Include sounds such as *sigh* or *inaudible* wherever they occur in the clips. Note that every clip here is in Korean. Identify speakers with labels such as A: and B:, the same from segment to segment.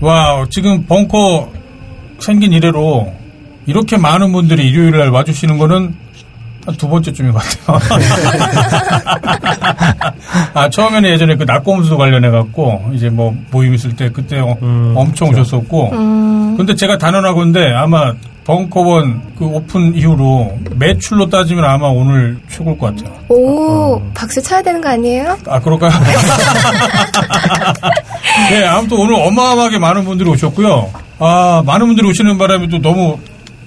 A: 와, 지금 벙커 생긴 이래로 이렇게 많은 분들이 일요일 날 와주시는 거는 한 두 번째쯤인 것 같아요. *laughs* 아, 처음에는 예전에 그 낙곰수 관련해갖고, 이제 뭐 모임 있을 때 그때 어-
B: 음,
A: 엄청
B: 그렇죠.
A: 오셨었고,
C: 음,
A: 근데 제가 단언하건데 아마 벙커원 그 오픈 이후로 매출로 따지면 아마 오늘 최고일 것 같아요.
C: 오, 박수 쳐야 되는 거 아니에요?
A: 아, 그럴까요? *laughs* 네, 아무튼 오늘 어마어마하게 많은 분들이 오셨고요. 아, 많은 분들이 오시는 바람에 또 너무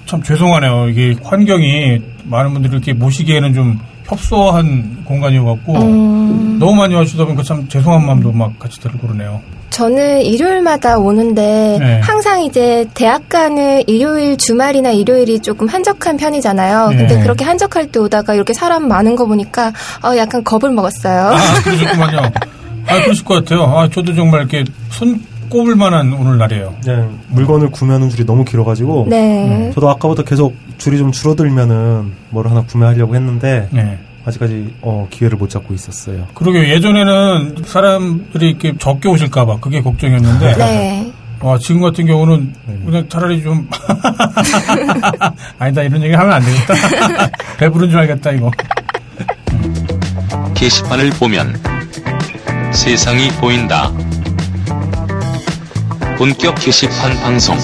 A: 참 죄송하네요. 이게 환경이 많은 분들을 이렇게 모시기에는 좀 협소한 공간이어갖고
C: 음,
A: 너무 많이 와주다 보니까 참 죄송한 마음도 막 같이 들고 그러네요.
C: 저는 일요일마다 오는데
A: 네.
C: 항상 이제 대학 가는 일요일 주말이나 일요일이 조금 한적한 편이잖아요. 근데
A: 네.
C: 그렇게 한적할 때 오다가 이렇게 사람 많은 거 보니까 어, 약간 겁을 먹었어요.
A: 아, 그러셨구만요. *laughs* 아, 그러실 것 같아요. 아, 저도 정말 이렇게 손 꼽을 만한 오늘 날이에요.
B: 그냥 물건을 구매하는 줄이 너무 길어가지고
C: 네.
B: 저도 아까부터 계속 줄이 좀 줄어들면은 뭘 하나 구매하려고 했는데
A: 네.
B: 아직까지 어, 기회를 못 잡고 있었어요.
A: 그러게 예전에는 사람들이 이렇게 적게 오실까봐 그게 걱정이었는데
C: 네.
A: 와, 지금 같은 경우는 그냥 차라리 좀 *laughs* 아니다 이런 얘기 하면 안 되겠다. *laughs* 배부른 줄 알겠다 이거.
D: 게시판을 보면 세상이 보인다. 본격 게시판 방송.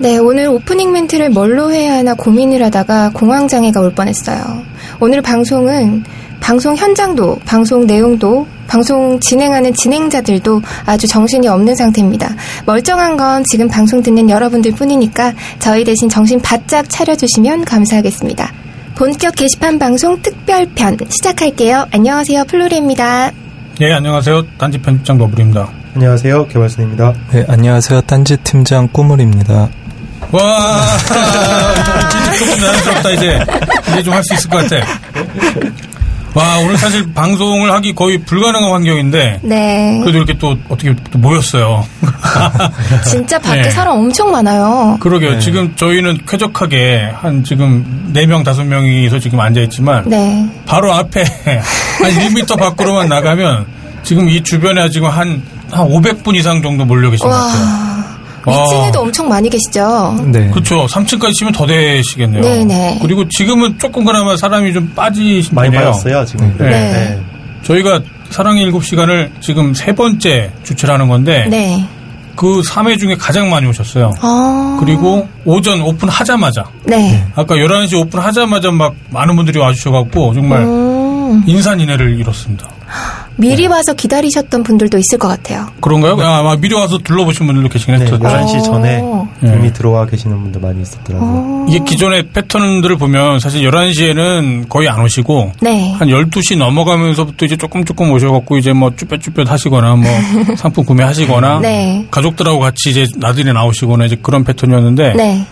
C: 네, 오늘 오프닝 멘트를 뭘로 해야 하나 고민을 하다가 공황장애가 올 뻔했어요. 오늘 방송은 방송 현장도, 방송 내용도, 방송 진행하는 진행자들도 아주 정신이 없는 상태입니다. 멀쩡한 건 지금 방송 듣는 여러분들 뿐이니까 저희 대신 정신 바짝 차려주시면 감사하겠습니다. 본격 게시판 방송 특별편 시작할게요. 안녕하세요, 플로리입니다.
A: 예, 안녕하세요. 딴지 편집장 너부리입니다.
B: 안녕하세요. 개발선입니다.
E: 네, 안녕하세요. 딴지 팀장 꾸물입니다.
A: 와, *laughs* 이제 조금 자연스럽다 이제 이제 좀 할 수 있을 것 같아. 와, 오늘 사실 방송을 하기 거의 불가능한 환경인데
C: 네.
A: 그래도 이렇게 또 어떻게 또 모였어요. *laughs*
C: 진짜 밖에
A: 네.
C: 사람 엄청 많아요.
A: 그러게요. 지금 저희는 쾌적하게 한 지금 4명, 5명이서 지금 앉아있지만
C: 네.
A: 바로 앞에 *laughs* 한 1m 밖으로만 나가면 지금 이 주변에 지금 한, 한 500분 이상 정도 몰려 계신 것 같아요.
C: 와.
A: 와.
C: 위층에도 엄청 많이 계시죠?
E: 네.
A: 그렇죠. 3층까지 치면 더 되시겠네요.
C: 네네.
A: 그리고 지금은 조금 그나마 사람이 좀 빠지신
B: 많이. 받았어요, 지금.
A: 네.
C: 네.
A: 저희가 사랑의 7시간을 지금 세 번째 주최를 하는 건데
C: 네.
A: 그 3회 중에 가장 많이 오셨어요.
C: 어.
A: 그리고 오전 오픈하자마자
C: 네.
A: 아까 11시 오픈하자마자 막 많은 분들이 와주셔갖고 정말
C: 음,
A: 인산인해를 이뤘습니다.
C: 미리 와서 기다리셨던 분들도 있을 것 같아요.
A: 그런가요? 아, 막 미리 와서 둘러보신 분들도 계시긴
B: 네,
A: 했죠.
B: 11시 전에
C: 어.
B: 이미
A: 네.
B: 들어와 계시는 분들 많이 있었더라고요.
C: 어.
A: 이게 기존의 패턴들을 보면 사실 11시에는 거의 안 오시고
C: 네.
A: 한 12시 넘어가면서부터 이제 조금 조금 오셔갖고 이제 뭐 쭈뼛쭈뼛 하시거나 뭐 *laughs* 상품 구매하시거나
C: 네.
A: 가족들하고 같이 이제 나들이 나오시거나 이제 그런 패턴이었는데
C: 네.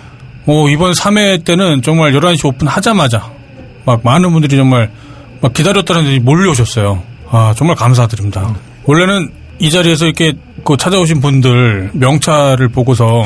A: 어, 이번 3회 때는 정말 11시 오픈하자마자 막 많은 분들이 정말 막 기다렸다는 듯이 몰려오셨어요. 아, 정말 감사드립니다. 원래는 이 자리에서 이렇게 그 찾아오신 분들 명찰을 보고서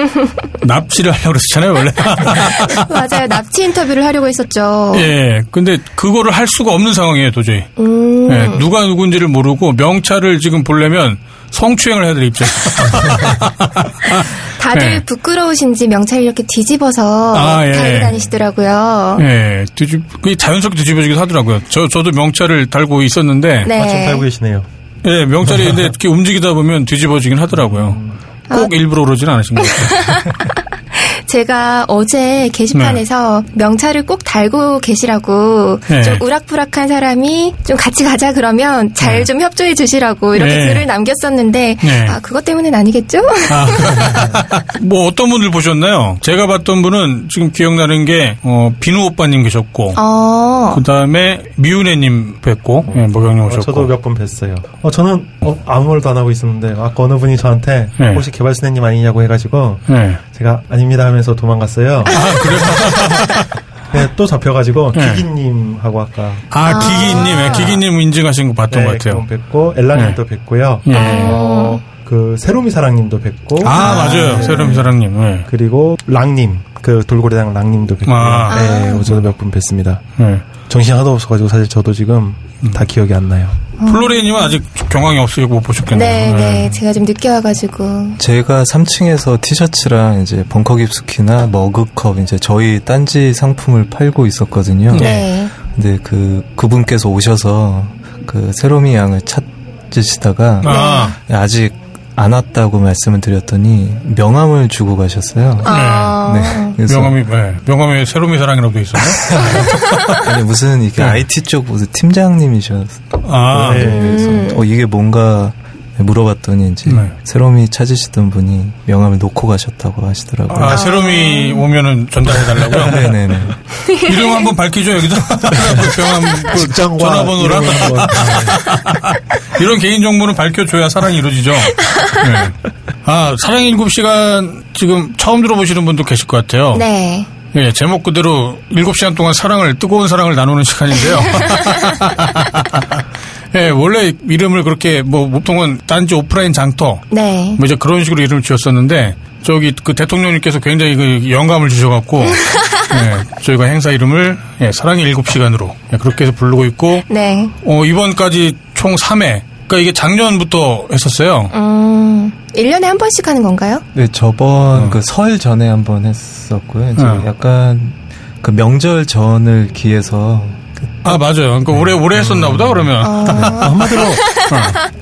A: *laughs* 납치를 하려고 그랬잖아요, 원래. *laughs*
C: 맞아요. 납치 인터뷰를 하려고 했었죠.
A: 예. 근데 그거를 할 수가 없는 상황이에요, 도저히.
C: 음.
A: 예, 누가 누군지를 모르고 명찰을 지금 보려면 성추행을 해야 될 입장. *laughs*
C: 다들
A: 네.
C: 부끄러우신지 명찰 이렇게 뒤집어서
A: 아, 예.
C: 달고 다니시더라고요.
A: 예, 뒤집, 그게 자연스럽게 뒤집어지기도 하더라고요. 저, 저도 명찰을 달고 있었는데.
C: 네.
B: 아, 좀 달고 계시네요.
A: 예, 명찰이 근데 이렇게 움직이다 보면 뒤집어지긴 하더라고요. 꼭 일부러 그러진 않으신 것 같아요. *laughs*
C: 제가 어제 게시판에서 명찰을 꼭 달고 계시라고
A: 네.
C: 좀 우락부락한 사람이 좀 같이 가자 그러면 잘
A: 네.
C: 좀 협조해 주시라고 이렇게
A: 네.
C: 글을 남겼었는데
A: 네.
C: 아 그것 때문은 아니겠죠?
A: 아, *laughs* 뭐 어떤 분들 보셨나요? 제가 봤던 분은 지금 기억나는 게, 어, 비누 오빠님 계셨고,
C: 어.
A: 그 다음에 미운애님 뵙고, 예, 목영님
B: 어,
A: 오셨고.
B: 저도 몇번 뵀어요. 어, 저는 어, 아무 말도 안 하고 있었는데 아까 어느 분이 저한테
A: 네.
B: 혹시 개발선생님 아니냐고 해가지고
A: 예.
B: 제가 아닙니다 하면 서 도망갔어요. *laughs* 네, 또 잡혀가지고
A: 네.
B: 기기님하고 아까
A: 아, 기기님, 예, 기기님 인증하신 거 봤던
B: 네,
A: 것 같아요.
B: 뵙고 엘라님도 뵙고요.
A: 예.
B: 어, 그 세로미 사랑님도 뵙고
A: 아, 맞아요.
B: 네.
A: 세롬 사랑님. 예.
B: 그리고 랑님 그 돌고래당 랑님도 뵙고
A: 아.
B: 네, 저도 몇 분 뵀습니다.
A: 예.
B: 정신 하나도 없어가지고 사실 저도 지금 다 기억이 안 나요.
A: 플로리님은 아직 경황이 없으시고 못 보셨겠네요.
C: 네, 네. 제가 좀 늦게 와가지고.
E: 제가 3층에서 티셔츠랑 이제 벙커 깁스키나 머그컵 이제 저희 딴지 상품을 팔고 있었거든요.
C: 네.
E: 근데 그 그분께서 오셔서 그 세로미 양을 찾으시다가
A: 아,
E: 아직 안 왔다고 말씀을 드렸더니 명함을 주고 가셨어요.
C: 아.
E: 네. 그래서
A: 명함이, 네. 명함에 새로미 사랑이라고 돼 있어요. *laughs*
E: 아니 무슨 이게
A: 네.
E: IT 쪽 무슨 팀장님이셨.
A: 아,
B: 네.
E: 그래서 어 이게 뭔가 물어봤더니 이제
A: 네.
E: 세롬이 찾으시던 분이 명함을 놓고 가셨다고 하시더라고요.
A: 아, 새로미 오면은 전달해달라고요?
E: 네네네. *laughs*
A: 이름 한번 밝히죠, 여기다. 그 *laughs* 명함, 그
B: 직장과
A: 전화번호랑.
B: 이름을 한번, *laughs*
A: 이런 개인정보는 밝혀줘야 사랑이 이루어지죠. 네. 아, 사랑 7시간 지금 처음 들어보시는 분도 계실 것 같아요.
C: 네.
A: 예, 제목 그대로 7시간 동안 사랑을, 뜨거운 사랑을 나누는 시간인데요. 예, 원래 이름을 그렇게 뭐 보통은 딴지 오프라인 장터
C: 네.
A: 뭐 이제 그런 식으로 이름을 지었었는데 저기 그 대통령님께서 굉장히 그 영감을 주셔갖고 *laughs* 예, 저희가 행사 이름을 예, 사랑의 7시간으로 예, 그렇게 해서 부르고 있고
C: 네.
A: 어, 이번까지 총 3회. 그러니까 이게 작년부터 했었어요.
C: 음, 1년에 한 번씩 하는 건가요?
E: 네 저번
A: 어.
E: 그설 전에 한 번 했었고요. 이제
A: 어.
E: 약간 그 명절 전을 기해서 그
A: 아, 맞아요. 그러니까 올해, 올해 했었나 보다, 그러면.
C: 어,
B: 한마디로 *laughs*
A: 어,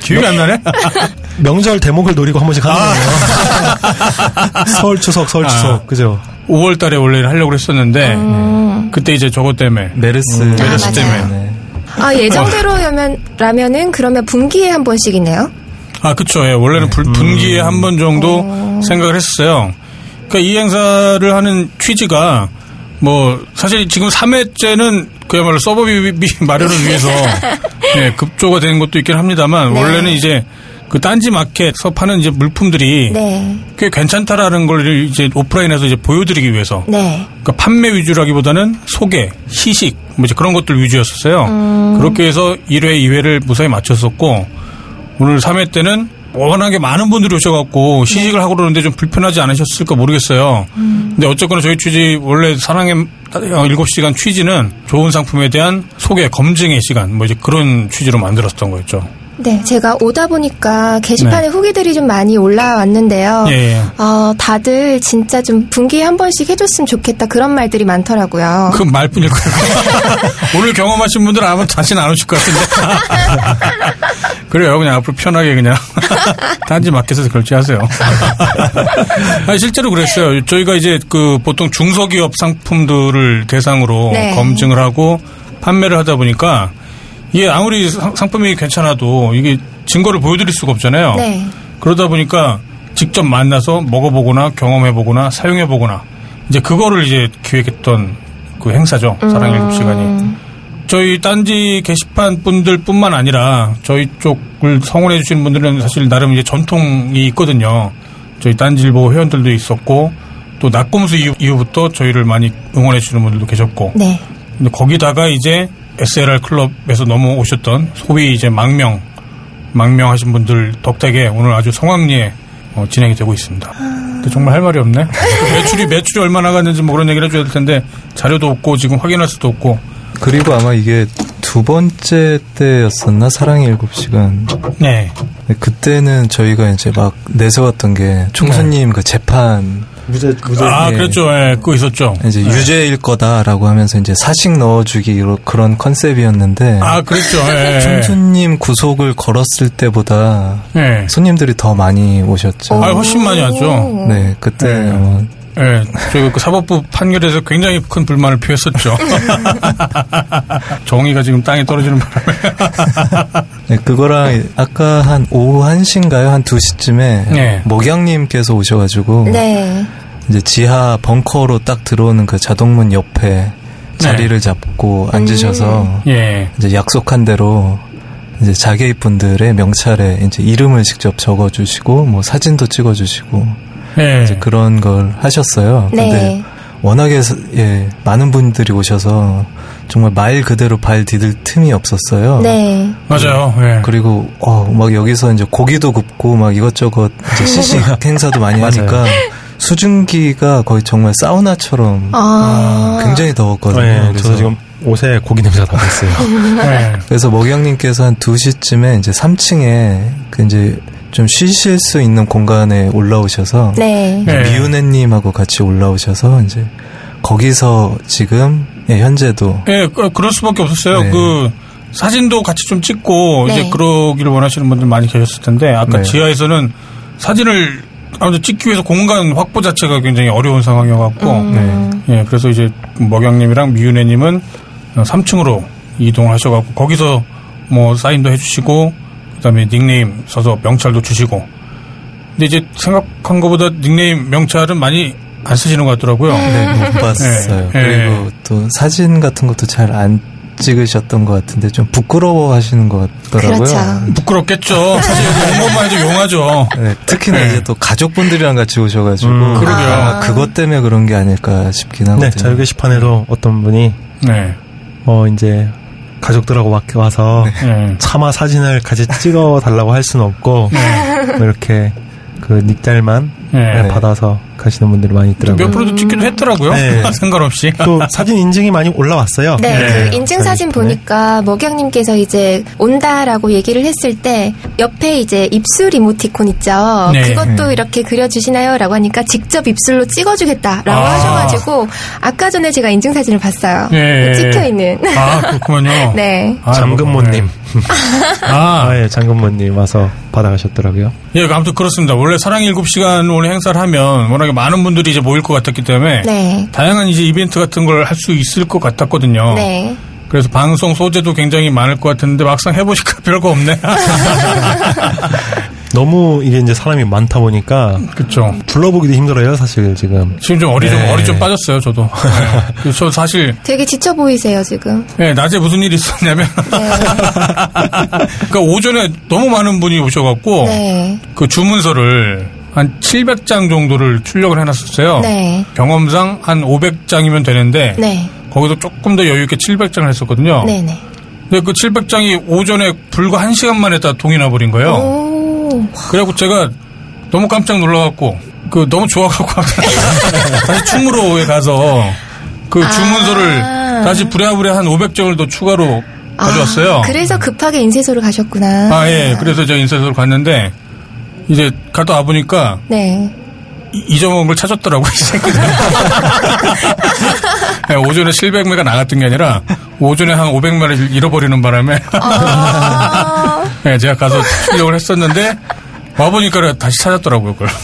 A: 기억이 안 나네? *laughs*
B: 명절 대목을 노리고 한 번씩 하는 거예요. *laughs* 설 추석 설 추석
A: 아.
B: 그죠?
A: 5월 달에 원래 하려고 했었는데,
C: 음.
A: 그때 이제 저것 때문에.
E: 메르스
C: 음.
A: 메르스
C: 아,
A: 때문에.
E: 네.
C: 아, 예정대로라면, 라면은 그러면 분기에 한 번씩이네요?
A: 아, 그쵸. 예, 원래는 불- 분기에 한번 정도 생각을 했었어요. 그러니까 이 행사를 하는 취지가, 뭐, 사실 지금 3회째는 그야말로 서버비 마련을 위해서, *laughs* 예, 급조가 되는 것도 있긴 합니다만,
C: 네.
A: 원래는 이제 그 딴지 마켓에서 파는 이제 물품들이
C: 네.
A: 꽤 괜찮다라는 걸 이제 오프라인에서 이제 보여드리기 위해서
C: 네.
A: 그러니까 판매 위주라기보다는 소개, 시식 뭐 이제 그런 것들 위주였었어요. 그렇게 해서 1회, 2회를 무사히 마쳤었고 오늘 3회 때는 워낙에 많은 분들이 오셔갖고 시식을 하고 그러는데 좀 불편하지 않으셨을까 모르겠어요. 근데 어쨌거나 저희 취지 원래 사랑의 7시간 취지는 좋은 상품에 대한 소개, 검증의 시간 뭐 이제 그런 취지로 만들었던 거였죠.
C: 네, 제가 오다 보니까 게시판에 후기들이 좀 많이 올라왔는데요.
A: 네. 예, 예.
C: 어, 다들 진짜 좀 분기에 한 번씩 해줬으면 좋겠다 그런 말들이 많더라고요.
A: 그 말뿐일 거예요. *laughs* 오늘 경험하신 분들은 아마 다시는 안 오실 것 같은데. *laughs* 그래요. 그냥 앞으로 편하게 그냥 *laughs* 단지 마켓에서 결제하세요. 아니, 실제로 그랬어요. 저희가 이제 그 보통 중소기업 상품들을 대상으로
C: 네.
A: 검증을 하고 판매를 하다 보니까 이게 아무리 상- 상품이 괜찮아도 이게 증거를 보여드릴 수가 없잖아요.
C: 네.
A: 그러다 보니까 직접 만나서 먹어보거나 경험해보거나 사용해보거나 이제 그거를 이제 기획했던 그 행사죠. 사랑 일곱 시간이.
C: 음,
A: 저희 딴지 게시판 분들 뿐만 아니라 저희 쪽을 성원해 주시는 분들은 사실 나름 이제 전통이 있거든요. 저희 딴지일보 회원들도 있었고 또 낙검수 이후, 이후부터 저희를 많이 응원해 주시는 분들도 계셨고
C: 네.
A: 근데 거기다가 이제 SLR 클럽에서 넘어오셨던 소위 이제 망명, 망명하신 분들 덕택에 오늘 아주 성황리에 어, 진행이 되고 있습니다. 근데 정말 할 말이 없네. *laughs* 매출이, 매출이 얼마 나 갔는지 뭐 그런 얘기를 해줘야 될 텐데 자료도 없고 지금 확인할 수도 없고.
E: 그리고 아마 이게 두 번째 때였었나 사랑의 일곱 시간
A: 네.
E: 그때는 저희가 이제 막 내세웠던 게 총수님 그 재판
B: 무죄 무죄
A: 아,
E: 예.
A: 그랬죠. 예, 그거 있었죠.
E: 이제 유죄일 거다라고 하면서 이제 사식 넣어주기 그런 컨셉이었는데
A: 아, 그랬죠. 예.
E: 총수님 구속을 걸었을 때보다
A: 예.
E: 손님들이 더 많이 오셨죠.
A: 아, 훨씬 많이 왔죠.
E: 네, 그때
A: 네.
E: 아 마
A: 예, 저희 그 사법부 판결에서 굉장히 큰 불만을 표했었죠. 정의가 *laughs* 지금 땅에 떨어지는 바람에. *laughs*
E: 네, 그거랑 아까 한 오후 1시인가요? 한 2시쯤에
A: 네.
E: 목양님께서 오셔가지고
C: 네.
E: 이제 지하 벙커로 딱 들어오는 그 자동문 옆에 자리를 잡고 앉으셔서
A: 예.
E: 이제 약속한 대로 이제 자기 분들의 명찰에 이제 이름을 직접 적어주시고 뭐 사진도 찍어주시고
A: 예.
E: 이제 그런 걸 하셨어요. 근데
C: 네.
E: 워낙에 서- 예 많은 분들이 오셔서 정말 말 그대로 발 디딜 틈이 없었어요.
C: 네.
A: 맞아요. 예.
E: 그리고 어 막 여기서 이제 고기도 굽고 막 이것저것 이제 시식 *laughs* 행사도 많이. 하니까 수증기가 거의 정말 사우나처럼
C: 아.
E: 굉장히 더웠거든요.
B: 네,
E: 그래서
B: 저도 지금 옷에 고기 냄새가 나왔어요. *laughs*
A: 네.
E: 그래서 먹영님께서 한 2시쯤에 이제 3층에 그 이제 좀 쉬실 수 있는 공간에 올라오셔서
C: 네.
A: 네.
E: 미운애님하고 같이 올라오셔서 이제 거기서 지금 예, 현재도
A: 예, 그, 그럴 수밖에 없었어요.
E: 네.
A: 그 사진도 같이 좀 찍고
C: 네.
A: 이제 그러기를 원하시는 분들 많이 계셨을 텐데 아까
E: 네.
A: 지하에서는 사진을 아무튼 찍기 위해서 공간 확보 자체가 굉장히 어려운 상황이어갖고
C: 음.
A: 예, 그래서 이제 먹영님이랑 미윤혜님은 3층으로 이동을 하셔갖고 거기서 뭐 사인도 해주시고 그다음에 닉네임 써서 명찰도 주시고 근데 이제 생각한 것보다 닉네임 명찰은 많이 안 쓰시는 것 같더라고요.
E: 네, 못 봤어요.
A: 네.
E: 그리고 또 사진 같은 것도 잘 안 찍으셨던 것 같은데 좀 부끄러워 하시는 것 같더라고요.
C: 그렇죠.
A: 부끄럽겠죠. 사실 온 것만 해도 용하죠.
E: 네, 특히나
A: 네.
E: 이제 또 가족분들이랑 같이 오셔가지고
B: 음,
A: 그러게요.
E: 아마 그것 때문에 그런 게 아닐까 싶긴 하거든요.
B: 네, 자유 게시판에도 어떤 분이
A: 네.
B: 어 이제 가족들하고 막 와서
A: 네.
B: 차마 사진을 같이 찍어 달라고 할 수는 없고 뭐 이렇게 그 닉달만
A: 네.
B: 받아서 가시는 분들이 많이 있더라고요.
A: 몇 프로도 찍기도 했더라고요.
B: 네. *laughs*
A: 상관없이.
B: 또 사진 인증이 많이 올라왔어요.
C: 네,
A: 네.
C: 그 인증 사진 보니까 먹영님께서 이제 온다라고 얘기를 했을 때 옆에 이제 입술 이모티콘 있죠.
A: 네.
C: 그것도 이렇게 그려주시나요?라고 하니까 직접 입술로 찍어주겠다라고
A: 아.
C: 하셔가지고 아까 전에 제가 인증 사진을 봤어요.
A: 예.
C: 찍혀 있는.
A: 아, 그렇군요. *laughs*
C: 네.
A: 아,
B: 장근모님. *laughs*
A: 아,
B: 아, 예, 장근모님 와서 받아가셨더라고요.
A: 예, 아무튼 그렇습니다. 원래 사랑 7시간 오늘 행사를 하면 워낙에 많은 분들이 이제 모일 것 같았기 때문에
C: 네.
A: 다양한 이제 이벤트 같은 걸 할 수 있을 것 같았거든요.
C: 네.
A: 그래서 방송 소재도 굉장히 많을 것 같은데 막상 해보니까 *laughs* 별거 없네. *laughs*
B: 너무 이게 이제 사람이 많다 보니까
A: 그렇죠.
B: 둘러보기도 힘들어요, 사실 지금.
A: 지금 좀 어리 좀
B: 네.
A: 어리 좀 빠졌어요, 저도. *laughs* 네. 저 사실
C: 되게 지쳐 보이세요, 지금.
A: 네, 낮에 무슨 일이 있었냐면
C: 네.
A: 그러니까 오전에 너무 많은 분이 오셔갖고
C: 네.
A: 그 주문서를 한 700장 정도를 출력을 해놨었어요.
C: 네.
A: 경험상 한 500장이면 되는데
C: 네.
A: 거기서 조금 더 여유 있게 700장을 했었거든요.
C: 네네.
A: 근데 그 700장이 오전에 불과 1 시간 만에 다 동이 나버린 거예요.
C: 오.
A: 그래갖고 제가 너무 깜짝 놀라갖고 그 너무 좋아갖고 *laughs* 다시 충무로에 가서 그 주문서를
C: 아.
A: 다시 부랴부랴 한 500장을 더 추가로 가져왔어요.
C: 아, 그래서 급하게 인쇄소를 가셨구나.
A: 아, 예. 그래서 제가 인쇄소를 갔는데, 이제 갔다 와 보니까,
C: 네.
A: 이- 잊어먹은 걸 찾았더라고요, 이 새끼들. 예, *laughs* 오전에 700매가 나갔던 게 아니라, 오전에 한 500매를 잃어버리는 바람에,
C: 아,
A: 예, *laughs* 제가 가서 출력을 했었는데, 와보니까 다시 찾았더라고요, 그걸. *laughs*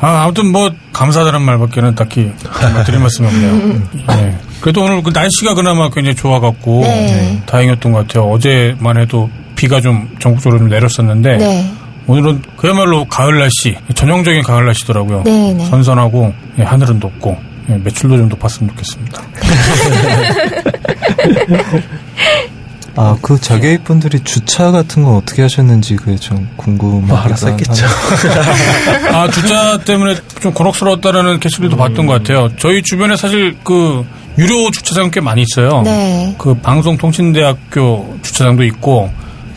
A: 아, 아무튼 뭐, 감사하다는 말밖에는 딱히 드릴 말씀이 없네요. 예. 그래도 오늘 그 날씨가 그나마 굉장히 좋아갖고,
C: 네.
A: 다행이었던 것 같아요. 어제만 해도 비가 좀 전국적으로 좀 내렸었는데,
C: 네.
A: 오늘은 그야말로 가을 날씨, 전형적인 가을 날씨더라고요.
C: 네, 네.
A: 선선하고, 예, 하늘은 높고, 예, 매출도 좀 높았으면 좋겠습니다. *laughs*
E: 아, 그 자개입 분들이 주차 같은 건 어떻게 하셨는지 그게 좀
B: 알아서 했겠죠.
E: 하네요. *laughs*
A: 아, 주차 때문에 좀 곤혹스러웠다라는 게시글도 봤던 것 같아요. 저희 주변에 사실 그 유료 주차장 꽤 많이 있어요.
C: 네.
A: 그 방송통신대학교 주차장도 있고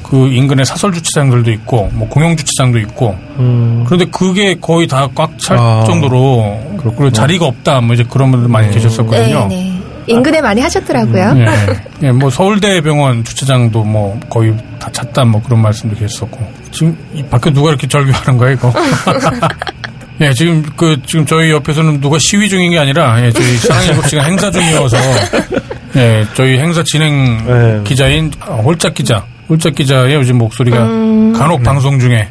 A: 그 인근에 사설 주차장들도 있고 뭐 공영 주차장도 있고
B: 음,
A: 그런데 그게 거의 다 꽉찰
B: 아,
A: 정도로 그리고 자리가 없다 뭐 이제 그런 분들 많이
C: 네,
A: 계셨었거든요.
C: 네. 인근에 많이 하셨더라고요.
A: 예, 예, 뭐 서울대병원 주차장도 뭐 거의 다 찼다 뭐 그런 말씀도 계셨었고 지금 이 밖에 누가 이렇게 절규하는 거야 이거? *laughs* 예, 지금 그 지금 저희 옆에서는 누가 시위 중인 게 아니라 예, 저희 사랑 일곱 시간 행사 중이어서 예, 저희 행사 진행
B: 네.
A: 기자인 어, 홀짝 기자, 홀짝 기자의 요즘 목소리가 간혹 방송 중에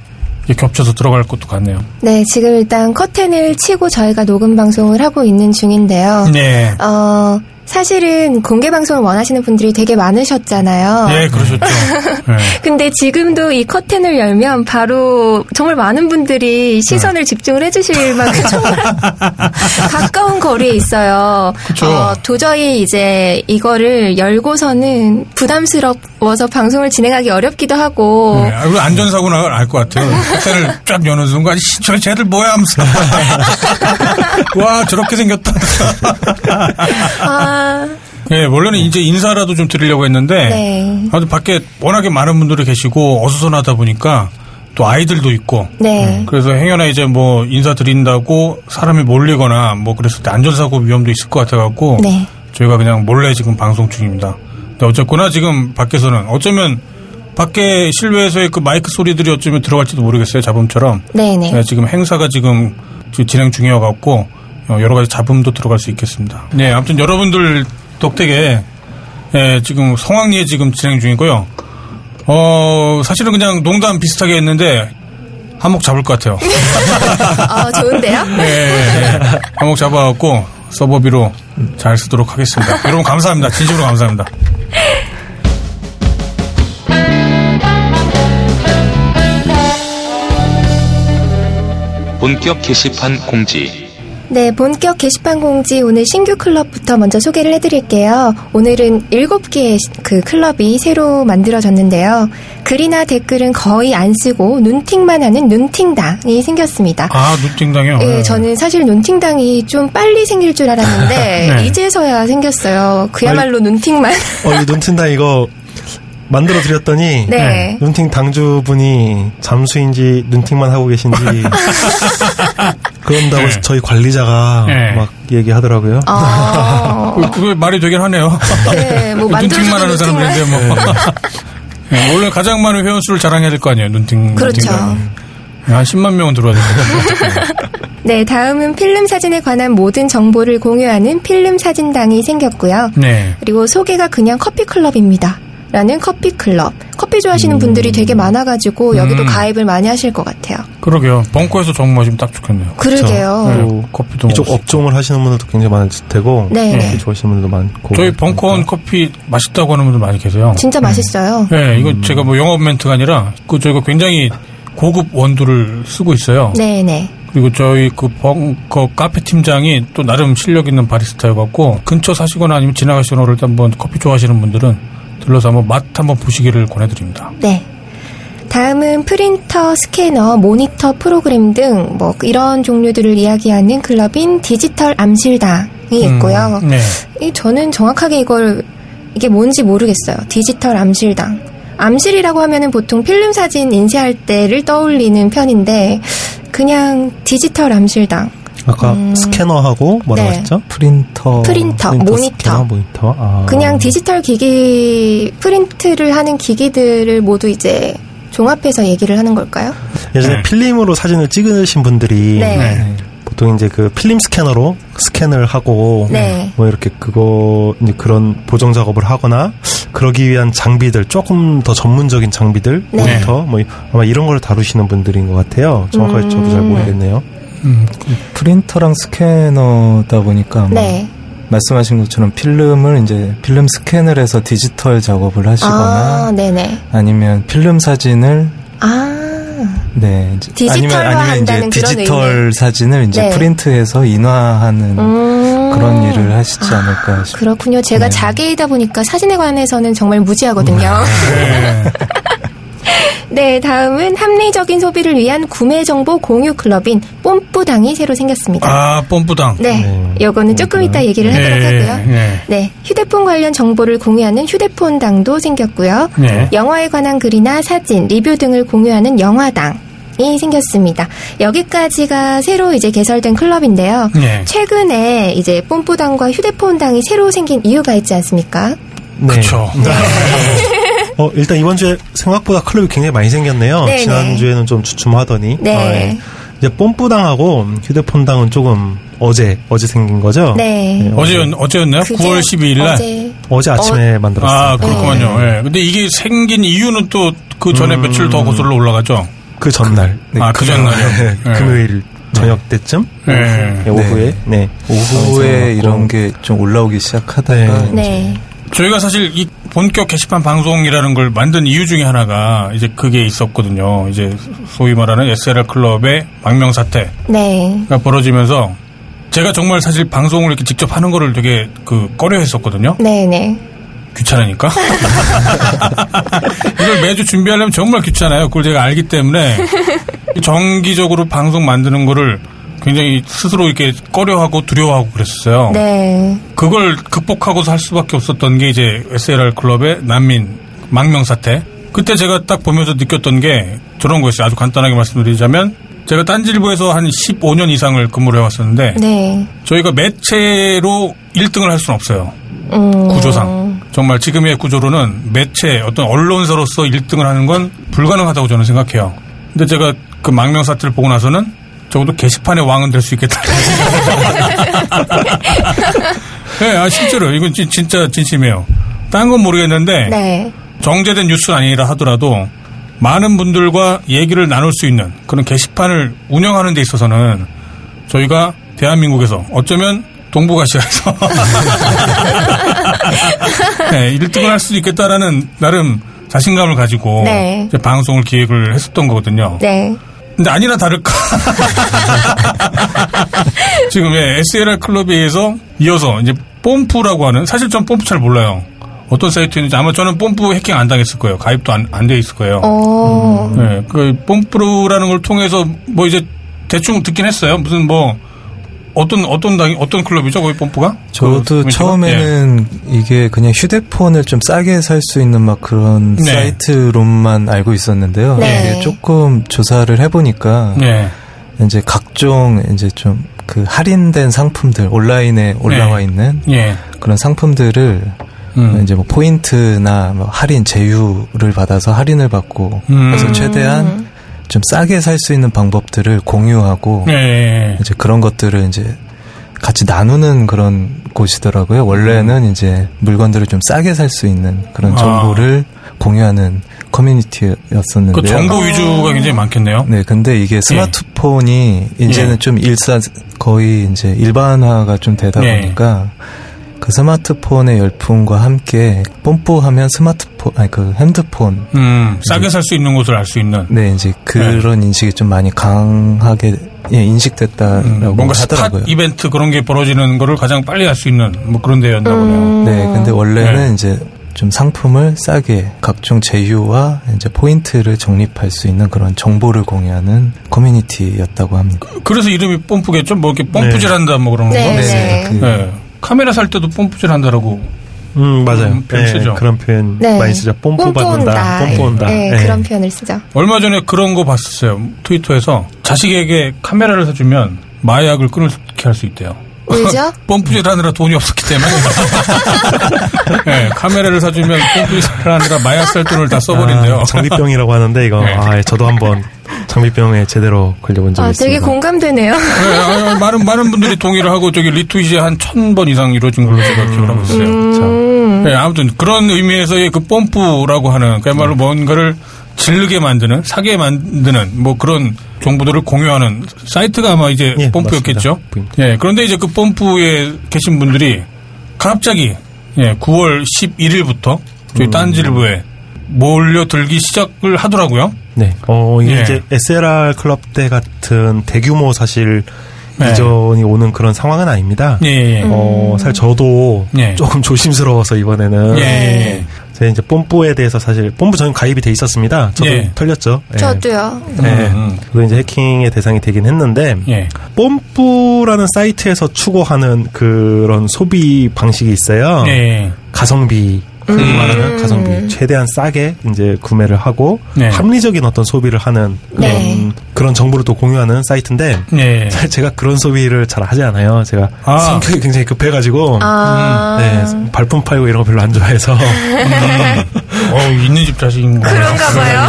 A: 겹쳐서 들어갈 것도 같네요.
C: 네, 지금 일단 커튼을 치고 저희가 녹음 방송을 하고 있는 중인데요.
A: 네,
C: 어, 사실은 공개 방송을 원하시는 분들이 되게 많으셨잖아요.
A: 예, 그러셨죠. *laughs* 예.
C: 근데 지금도 이 커튼을 열면 바로 정말 많은 분들이 시선을 집중을 해주실 만큼 *laughs* 정말 가까운 거리에 있어요.
A: 그쵸.
C: 어, 도저히 이제 이거를 열고서는 부담스러워서 방송을 진행하기 어렵기도 하고
A: 네, 그리고 안전사고는 알것 같아요. 호텔을 쫙 여는 순간, 씨, 저 쟤들 뭐야 하면서. *laughs* 와, 저렇게 생겼다.
C: 아,
A: 예, 원래는 이제 인사라도 좀 드리려고 했는데,
C: 네.
A: 아무튼 밖에 워낙에 많은 분들이 계시고, 어수선하다 보니까, 또 아이들도 있고,
C: 네.
A: 그래서 행여나 이제 뭐 인사 드린다고 사람이 몰리거나 뭐 그랬을 때 안전사고 위험도 있을 것 같아갖고,
C: 네.
A: 저희가 그냥 몰래 지금 방송 중입니다. 근데 어쨌거나 지금 밖에서는 어쩌면 밖에 실외에서의 그 마이크 소리들이 어쩌면 들어갈지도 모르겠어요. 잡음처럼.
C: 네네.
A: 네, 지금 행사가 지금 진행 중이어갖고 어, 여러 가지 잡음도 들어갈 수 있겠습니다. 네, 아무튼 여러분들 덕택에 예, 지금 성황리에 지금 진행 중이고요. 어, 사실은 그냥 농담 비슷하게 했는데 한몫 잡을 것 같아요.
C: 어, *laughs* 좋은데요?
A: 네, *laughs* 네. 한몫 잡아갖고 서버비로 잘 쓰도록 하겠습니다. 여러분 감사합니다. 진심으로 감사합니다.
D: 본격 게시판 공지.
C: 네, 본격 게시판 공지 오늘 신규 클럽부터 먼저 소개를 해드릴게요. 오늘은 7개의 그 클럽이 새로 만들어졌는데요. 글이나 댓글은 거의 안 쓰고 눈팅만 하는 눈팅당이 생겼습니다.
A: 아, 눈팅당이요?
C: 예, 저는 사실 눈팅당이 좀 빨리 생길 줄 알았는데 *laughs*
A: 네.
C: 이제서야 생겼어요. 그야말로 눈팅만.
B: 어, 이 눈팅당 이거 만들어 드렸더니 *laughs*
C: 네.
B: 눈팅 당주분이 잠수인지 눈팅만 하고 계신지 *laughs* 그런다고
A: 네.
B: 저희 관리자가
A: 네.
B: 막 얘기하더라고요.
C: 어,
A: 그, 그게 말이 되긴 하네요.
C: 네, 뭐
A: 눈팅만 하는 사람들인데 뭐. 네, 원래 가장 많은 회원수를 자랑해야 될 거 아니에요, 눈팅.
C: 그렇죠.
A: 네, 한 10만 명은 들어와야 되는데. *laughs*
C: 네, 다음은 필름 사진에 관한 모든 정보를 공유하는 필름 사진당이 생겼고요.
A: 네.
C: 그리고 소개가 그냥 커피 클럽입니다. 라는 커피 클럽. 커피 좋아하시는 분들이 되게 많아가지고 여기도
A: 음.
C: 가입을 많이 하실 것 같아요.
A: 그러게요. 벙커에서 정모 마시면 딱 좋겠네요.
C: 그러게요.
A: 네,
B: 또
A: 커피도
B: 이쪽
A: 있고.
B: 업종을 하시는 분들도 굉장히 많으실 테고
C: 네.
B: 커피 좋아하시는 분들도 많고
A: 저희 벙커원 커피 맛있다고 하는 분들 많이 계세요.
C: 진짜 맛있어요.
A: 네, 이거 제가 뭐 영업 멘트가 아니라 그 저희가 굉장히 고급 원두를 쓰고 있어요.
C: 네네.
A: 그리고 저희 그 벙커 카페 팀장이 또 나름 실력 있는 바리스타여갖고 근처 사시거나 아니면 지나가시거나 그럴 때 한번 커피 좋아하시는 분들은 들러서 한번 맛 한번 보시기를 권해드립니다.
C: 네. 다음은 프린터, 스캐너, 모니터 프로그램 등 뭐 이런 종류들을 이야기하는 클럽인 디지털 암실당이 있고요.
A: 음, 네.
C: 이 저는 정확하게 이걸 이게 뭔지 모르겠어요. 디지털 암실당. 암실이라고 하면은 보통 필름 사진 인쇄할 때를 떠올리는 편인데 그냥 디지털 암실당.
B: 아까 스캐너하고 뭐라고
C: 음. 네.
B: 하셨죠?
E: 프린터.
C: 프린터, 모니터.
B: 스캐너, 모니터. 아.
C: 그냥 디지털 기기 프린트를 하는 기기들을 모두 이제 종합해서 얘기를 하는 걸까요?
B: 예전에
A: 네.
B: 필름으로 사진을 찍으신 분들이
C: 네.
A: 네.
B: 보통 이제 그 필름 스캐너로 스캔을 하고
C: 네.
B: 뭐 이렇게 그거 이제 그런 보정 작업을 하거나 그러기 위한 장비들 조금 더 전문적인 장비들
C: 네.
B: 모니터 뭐 아마 이런 걸 다루시는 분들인 것 같아요. 정확하게 저도 잘
C: 음.
B: 모르겠네요.
A: 음,
E: 프린터랑 스캐너다 보니까
C: 네.
E: 말씀하신 것처럼 필름을 이제 필름 스캔을 해서 디지털 작업을 하시거나
C: 아.
E: 아니면 필름 사진을
C: 아,
E: 네 이제
C: 디지털로
E: 아니면 아니면
C: 한다는
E: 이제 디지털
C: 의미.
E: 사진을 이제
C: 네.
E: 프린트해서 인화하는
C: 음.
E: 그런 일을 하시지 않을까 싶어요.
C: 그렇군요. 제가
E: 네.
C: 자개이다 보니까 사진에 관해서는 정말 무지하거든요.
A: 네. *laughs* *laughs*
C: 네, 다음은 합리적인 소비를 위한 구매 정보 공유 클럽인 뽐뿌당이 새로 생겼습니다.
A: 아, 뽐뿌당.
C: 네,
B: 네.
C: 요거는 조금 이따 얘기를 하도록
A: 네,
C: 하고요.
A: 네.
C: 네, 휴대폰 관련 정보를 공유하는 휴대폰 당도 생겼고요.
A: 네.
C: 영화에 관한 글이나 사진, 리뷰 등을 공유하는 영화당. 이 생겼습니다. 여기까지가 새로 이제 개설된 클럽인데요.
A: 네.
C: 최근에 이제 뽐뿌당과 휴대폰당이 새로 생긴 이유가 있지 않습니까?
B: 네.
A: 그쵸. *laughs*
B: 어, 일단 이번 주에 생각보다 클럽이 굉장히 많이 생겼네요.
C: 네네.
B: 지난주에는 좀 주춤하더니.
C: 네.
B: 어, 예. 이제 뽐뿌당하고 휴대폰당은 조금 어제, 어제 생긴 거죠?
C: 네.
A: 어제, 어제였나요?
C: 그게
A: 9월 12일 날?
C: 어제
B: 어제 아침에 만들었어요.
A: 아, 그렇군요. 예. 근데 이게 생긴 이유는 또 그 전에 며칠 더 거슬러 올라가죠?
B: 그 전날.
A: 아, 그 전날이요?
B: 네,
A: 예. *laughs*
B: 금요일 저녁 때쯤?
A: 예.
B: 네, 오후에? 네.
E: 오후에
B: 어,
E: 이런 게 좀 올라오기 시작하다가
B: 네.
C: 네.
A: 저희가 사실 이 본격 게시판 방송이라는 걸 만든 이유 중에 하나가 이제 그게 있었거든요. 이제 소위 말하는 SLR 클럽의 망명 사태가
C: 네.
A: 벌어지면서 제가 정말 사실 방송을 이렇게 직접 하는 거를 되게 그 꺼려 했었거든요.
C: 네, 네.
A: 귀찮으니까. *laughs* 이걸 매주 준비하려면 정말 귀찮아요. 그걸 제가 알기 때문에 정기적으로 방송 만드는 거를 굉장히 스스로 이렇게 꺼려하고 두려워하고 그랬었어요.
C: 네.
A: 그걸 극복하고서 할 수밖에 없었던 게 이제 SLR 클럽의 난민 망명 사태. 그때 제가 딱 보면서 느꼈던 게 저런 거였어요. 아주 간단하게 말씀드리자면 제가 딴질보에서 한 15년 이상을 근무를 해왔었는데
C: 네.
A: 저희가 매체로 1등을 할 수는 없어요.
C: 음.
A: 구조상 정말 지금의 구조로는 매체 어떤 언론사로서 1등을 하는 건 불가능하다고 저는 생각해요. 근데 제가 그 망명 사태를 보고 나서는 적어도 게시판의 왕은 될 수 있겠다. *laughs* 네, 아, 실제로 이건 진- 진짜 진심이에요. 딴 건 모르겠는데
C: 네.
A: 정제된 뉴스는 아니라 하더라도 많은 분들과 얘기를 나눌 수 있는 그런 게시판을 운영하는 데 있어서는 저희가 대한민국에서 어쩌면 동북아시아에서 *laughs* 네, 1등을 할 수도 있겠다라는 나름 자신감을 가지고
C: 네.
A: 방송을 기획을 했었던 거거든요.
C: 네.
A: 근데 아니나 다를까. *laughs* 지금 예, SLR 클럽에 의해서 이어서 이제 뽐프라고 하는 사실 전 뽐프 잘 몰라요. 어떤 사이트인지 아마 저는 뽐프 해킹 안 당했을 거예요. 가입도 안, 안돼 있을 거예요.
C: 어.
A: 네, 그 뽐프라는 걸 통해서 뭐 이제 대충 듣긴 했어요. 무슨 뭐 어떤 어떤 당 어떤 클럽이죠? 거기 뽐프가?
E: 저도
A: 그?
E: 처음에는 이게 그냥 휴대폰을 좀 싸게 살 수 있는 막 그런
A: 네.
E: 사이트로만 알고 있었는데요.
C: 네.
E: 이게 조금 조사를 해보니까
A: 예.
E: 이제 각종 이제 좀 그 할인된 상품들 온라인에 올라와
A: 네.
E: 있는
A: 예.
E: 그런 상품들을
A: 음.
E: 이제 뭐 포인트나 뭐 할인 제휴를 받아서 할인을 받고
A: 음.
E: 그래서 최대한 좀 싸게 살 수 있는 방법들을 공유하고
A: 예.
E: 이제 그런 것들을 이제 같이 나누는 그런 곳이더라고요. 원래는 이제 물건들을 좀 싸게 살 수 있는 그런
A: 음. 아.
E: 정보를 공유하는 커뮤니티였었는데요.
A: 그 정보 위주가 굉장히 많겠네요.
E: 네, 근데 이게 스마트폰이 이제는
A: 예.
E: 좀 일사 거의 이제 일반화가 좀 되다
A: 예.
E: 보니까 그 스마트폰의 열풍과 함께 뽐뿌하면 스마트폰 아니 그 핸드폰
A: 음, 싸게 살 수 있는 곳을 알 수 있는
E: 네 이제 그런 인식이 좀 많이 강하게 예, 인식됐다라고
A: 음, 뭔가 스팟
E: 하더라고요.
A: 이벤트 그런 게 벌어지는 거를 가장 빨리 할수 있는 뭐 그런 데였나 보네요.
E: 네, 근데 원래는
A: 네.
E: 이제 좀 상품을 싸게 각종 제휴와 이제 포인트를 적립할 수 있는 그런 정보를 공유하는 커뮤니티였다고 합니다.
A: 그래서 이름이 뽐뿌겠죠? 뭐 이렇게 뽐뿌질한다 뭐 그런 거.
C: 네,
E: 네, 그-
A: 네. 카메라 살 때도 뽐뿌질 한다라고.
B: 음, 맞아요.
A: 음, 표현
B: 예,
A: 쓰죠.
B: 그런 표현
C: 네.
B: 많이 쓰죠. 뽐뿌 받는다, 뽐뿌 온다.
C: 네,
B: 예.
C: 그런 표현을 쓰죠.
A: 얼마 전에 그런 거 봤었어요. 트위터에서 자식에게 카메라를 사주면 마약을 끊을게 할 수 있대요.
C: 왜죠? *laughs*
A: 뽐뿌질 하느라 돈이 없었기 때문에. 네, *laughs* 카메라를 사주면 뽐뿌질 하느라 마약 살 돈을 다 써버린대요.
B: 아, 장비병이라고 하는데 이거
A: 네.
B: 아, 예, 저도 한번 장비병에 제대로 걸려본 적이
C: 아,
B: 있습니다.
C: 되게 공감되네요.
A: 네, 아, 많은 많은 분들이 동의를 하고 저기 리트윗이 한 천 번 이상 이루어진 걸로 제가 기억을 하고 있어요.
C: 음.
A: 네, 아무튼 그런 의미에서의 그 뽐뿌라고 하는 그야말로 뭔가를 질르게 만드는 사게 만드는 뭐 그런 정보들을 공유하는 사이트가 아마 이제
B: 예,
A: 뽐뿌였겠죠.
B: 맞습니다.
A: 예, 그런데 이제 그 뽐뿌에 계신 분들이 갑자기 예, 9월 11일부터 저희 딴지일보에 몰려들기 시작을 하더라고요.
B: 네. 어, 이게
A: 예.
B: 이제 SLR 클럽 때 같은 대규모 사실
A: 네.
B: 이전이 오는 그런 상황은 아닙니다.
A: 예, 예.
B: 어, 사실 저도
A: 예.
B: 조금 *laughs* 조심스러워서 이번에는
A: 예, 예.
B: 제가 이제 뽐뿌에 대해서 사실 뽐뿌 저는 가입이 돼 있었습니다. 저도
A: 예.
B: 털렸죠. 예.
C: 저도요.
B: 네.
A: 음, 음.
B: 그거 이제 해킹의 대상이 되긴 했는데
A: 예.
B: 뽐뿌라는 사이트에서 추구하는 그런 소비 방식이 있어요.
A: 예.
B: 가성비 흔히 말하는 가성비 최대한 싸게 이제 구매를 하고
A: 네.
B: 합리적인 어떤 소비를 하는 그런
C: 네.
B: 그런 정보를 또 공유하는 사이트인데
A: 예.
B: 사실 *laughs* 제가 그런 소비를 잘 하지 않아요. 제가
A: 아.
B: 성격이 굉장히 급해가지고
C: 아.
B: 네, 발품 팔고 이런 거 별로 안 좋아해서 *laughs*
A: 어, 있는 집 자식인 거.
C: 그런가 봐요.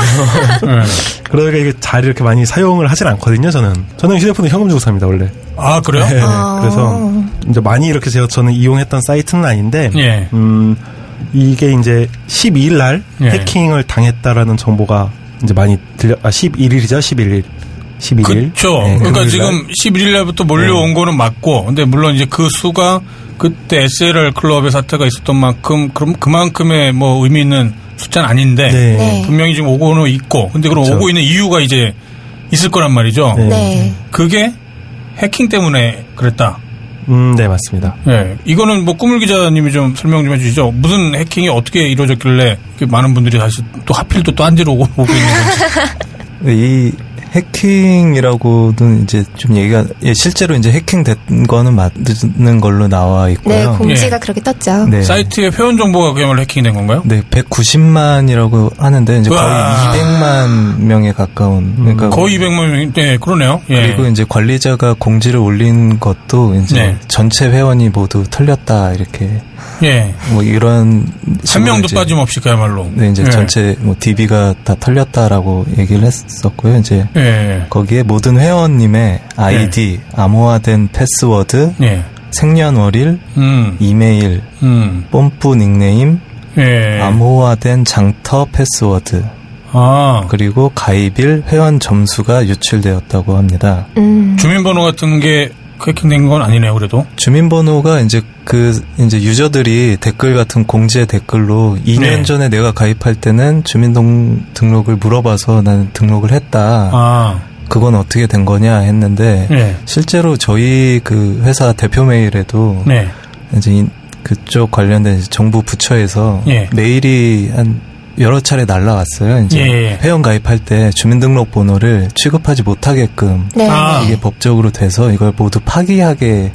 C: *laughs*
A: 예.
B: 그러니까 이게 잘 이렇게 많이 사용을 하진 않거든요. 저는 저는 휴대폰을 현금 주고 삽니다 원래.
A: 아, 그래요?
B: 네,
C: 아.
B: 그래서 이제 많이 이렇게 제가 저는 이용했던 사이트는 아닌데
A: 예.
B: 음, 이게 이제 12일 날
A: 예.
B: 해킹을 당했다라는 정보가 이제 많이 들려, 아, 11일이죠, 11일. 11일.
A: 그렇죠.
B: 네,
A: 그러니까 지금
B: 날.
A: 11일 날부터 몰려온 거는 맞고, 근데 물론 이제 그 수가 그때 SLR 클럽의 사태가 있었던 만큼 그럼 그만큼의 뭐 의미 있는 숫자는 아닌데
B: 네.
C: 네.
A: 분명히 지금 오고는 있고, 근데 그럼
B: 그렇죠.
A: 오고 있는 이유가 이제 있을 거란 말이죠.
B: 네.
C: 네.
A: 그게 해킹 때문에 그랬다.
B: 음, 네, 맞습니다.
A: 예. 이거는 뭐 꾸물 기자님이 좀 설명 좀 해주시죠. 무슨 해킹이 어떻게 이루어졌길래 많은 분들이 다시 또 하필 또 딴지로 오고, 오고 있는 건지.
E: 이 해킹이라고는 이제 좀 얘기가 예, 실제로 이제 해킹된 거는 맞는 걸로 나와
C: 네,
E: 있고요.
C: 공지가
A: 예.
C: 그렇게 떴죠.
E: 네.
A: 사이트의 회원 정보가 그야말로 해킹된 건가요?
E: 네, 190만이라고 하는데 이제 거의
A: 우와.
E: 200만 명에 가까운 그러니까
A: 거의 200만 명, 네, 그러네요. 예.
E: 그리고 이제 관리자가 공지를 올린 것도 이제
A: 네.
E: 전체 회원이 모두 털렸다 이렇게
A: 예.
E: 뭐 이런
A: 한 명도
E: 이제
A: 빠짐없이 그야말로.
E: 네, 이제
A: 예.
E: 전체 뭐 DB가 다 털렸다라고 얘기를 했었고요. 이제
A: 예.
E: 거기에 모든 회원님의 아이디, 암호화된 패스워드,
A: 예.
E: 생년월일,
A: 음.
E: 이메일,
A: 음.
E: 뽐뿌 닉네임,
A: 예.
E: 암호화된 장터 패스워드,
A: 아.
E: 그리고 가입일 회원 점수가 유출되었다고 합니다.
C: 음.
A: 주민번호 같은 게 해킹된 건 아니네요, 그래도.
E: 주민번호가 이제 그 이제 유저들이 댓글 같은 공지의 댓글로 2년
A: 네.
E: 전에 내가 가입할 때는 주민등록을 물어봐서 나는 등록을 했다.
A: 아.
E: 그건 어떻게 된 거냐 했는데
A: 예.
E: 실제로 저희 그 회사 대표 메일에도
A: 네.
E: 이제 이- 그쪽 관련된 정부 부처에서
A: 예.
E: 메일이 한 여러 차례 날라왔어요. 이제
A: 예, 예.
E: 회원 가입할 때 주민등록번호를 취급하지 못하게끔
C: 네.
A: 아.
E: 이게 법적으로 돼서 이걸 모두 파기하게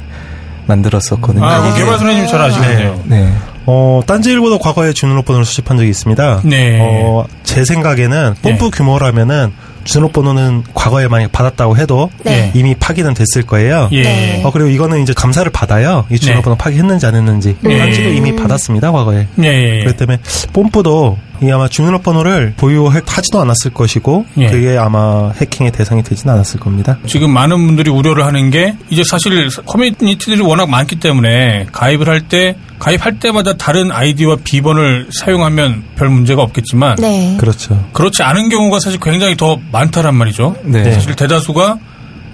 E: 만들었었거든요.
A: 아,
C: 네.
A: 그 개발소장님 잘 아시겠네요.
E: 네.
B: 어, 딴지일보도 과거에 주민번호를 수집한 적이 있습니다.
A: 네.
B: 어, 제 생각에는 뽐뿌
A: 네.
B: 규모라면은 주민번호는 과거에 만약 받았다고 해도
C: 네.
B: 이미 파기는 됐을 거예요.
A: 예.
C: 네.
B: 어, 그리고 이거는 이제 감사를 받아요. 이 주민번호 파기했는지 안 했는지.
A: 네.
B: 딴지도 이미 받았습니다, 과거에.
A: 예. 예.
B: 그렇기 때문에 뽐뿌도 이 아마 주민번호를 보유하지도 않았을 것이고
A: 예.
B: 그게 아마 해킹의 대상이 되지는 않았을 겁니다.
A: 지금 많은 분들이 우려를 하는 게 이제 사실 커뮤니티들이 워낙 많기 때문에 가입을 할 때 가입할 때마다 다른 아이디와 비번을 사용하면 별 문제가 없겠지만
C: 네.
B: 그렇죠.
A: 그렇지 않은 경우가 사실 굉장히 더 많다란 말이죠.
E: 네.
A: 사실 대다수가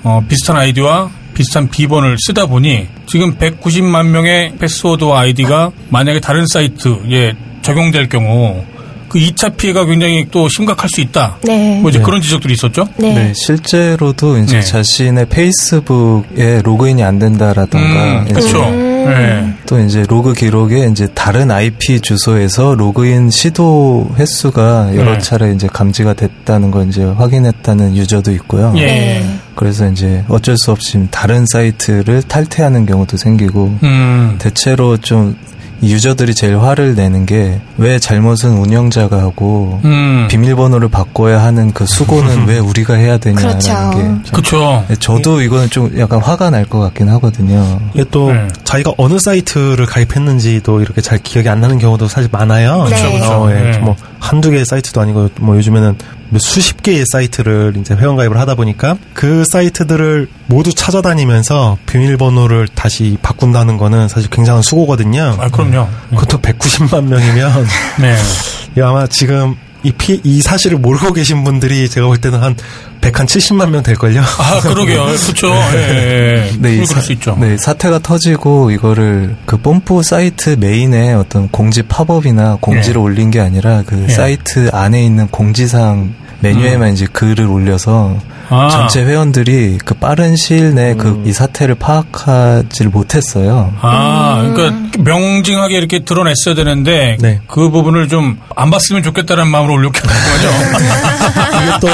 A: 어, 비슷한 아이디와 비슷한 비번을 쓰다 보니 지금 190만 명의 패스워드와 아이디가 만약에 다른 사이트에 적용될 경우 그 2차 피해가 굉장히 또 심각할 수 있다.
C: 네.
A: 뭐 이제
B: 네.
A: 그런 지적들이 있었죠.
C: 네.
E: 네, 실제로도 이제
A: 네.
E: 자신의 페이스북에 로그인이 안 된다라던가
A: 음, 그렇죠.
C: 음.
A: 네.
E: 또 이제 로그 기록에 이제 다른 IP 주소에서 로그인 시도 횟수가 여러
A: 네.
E: 차례 이제 감지가 됐다는 걸 이제 확인했다는 유저도 있고요.
A: 예.
C: 네.
E: 그래서 이제 어쩔 수 없이 다른 사이트를 탈퇴하는 경우도 생기고
A: 음.
E: 대체로 좀 유저들이 제일 화를 내는 게 왜 잘못은 운영자가 하고
A: 음.
E: 비밀번호를 바꿔야 하는 그 수고는 왜 *laughs* 우리가 해야 되냐라는
C: 그렇죠.
E: 게
A: 그렇죠.
E: 네, 저도 이거는 좀 약간 화가 날 것 같긴 하거든요.
B: 이게 또
A: 네.
B: 자기가 어느 사이트를 가입했는지도 이렇게 잘 기억이 안 나는 경우도 사실 많아요.
C: 그쵸,
A: 그쵸.
B: 어, 예.
A: 네.
B: 뭐 한두 개의 사이트도 아니고 뭐 요즘에는 몇 수십 개의 사이트를 이제 회원 가입을 하다 보니까 그 사이트들을 모두 찾아다니면서 비밀번호를 다시 바꾼다는 거는 사실 굉장한 수고거든요.
A: 아, 그럼요.
B: 그것도 190만 명이면
A: 네.
B: 이 *laughs* 아마 지금 이, 피, 이 사실을 모르고 계신 분들이 제가 볼 때는 한 170만 명 될걸요.
A: 아, 그러게요. *laughs* 그렇죠. 예, 예. 예.
E: 이
A: 그럴
E: 사-
A: 수 있죠.
E: 네, 사태가 터지고 이거를 그 뽐뿌 사이트 메인에 어떤 공지 팝업이나 공지를
A: 예.
E: 올린 게 아니라 그
A: 예.
E: 사이트 안에 있는 공지사항 메뉴에만 이제 글을 올려서
A: 아.
E: 전체 회원들이 그 빠른 시일 내에
A: 음.
E: 그이 사태를 파악하지를 못했어요.
A: 아,
C: 음.
A: 그러니까 명징하게 이렇게 드러냈어야 되는데
B: 네.
A: 그 부분을 좀 안 봤으면 좋겠다는 마음으로 올렸겠는 거죠. *laughs*
B: 이게 또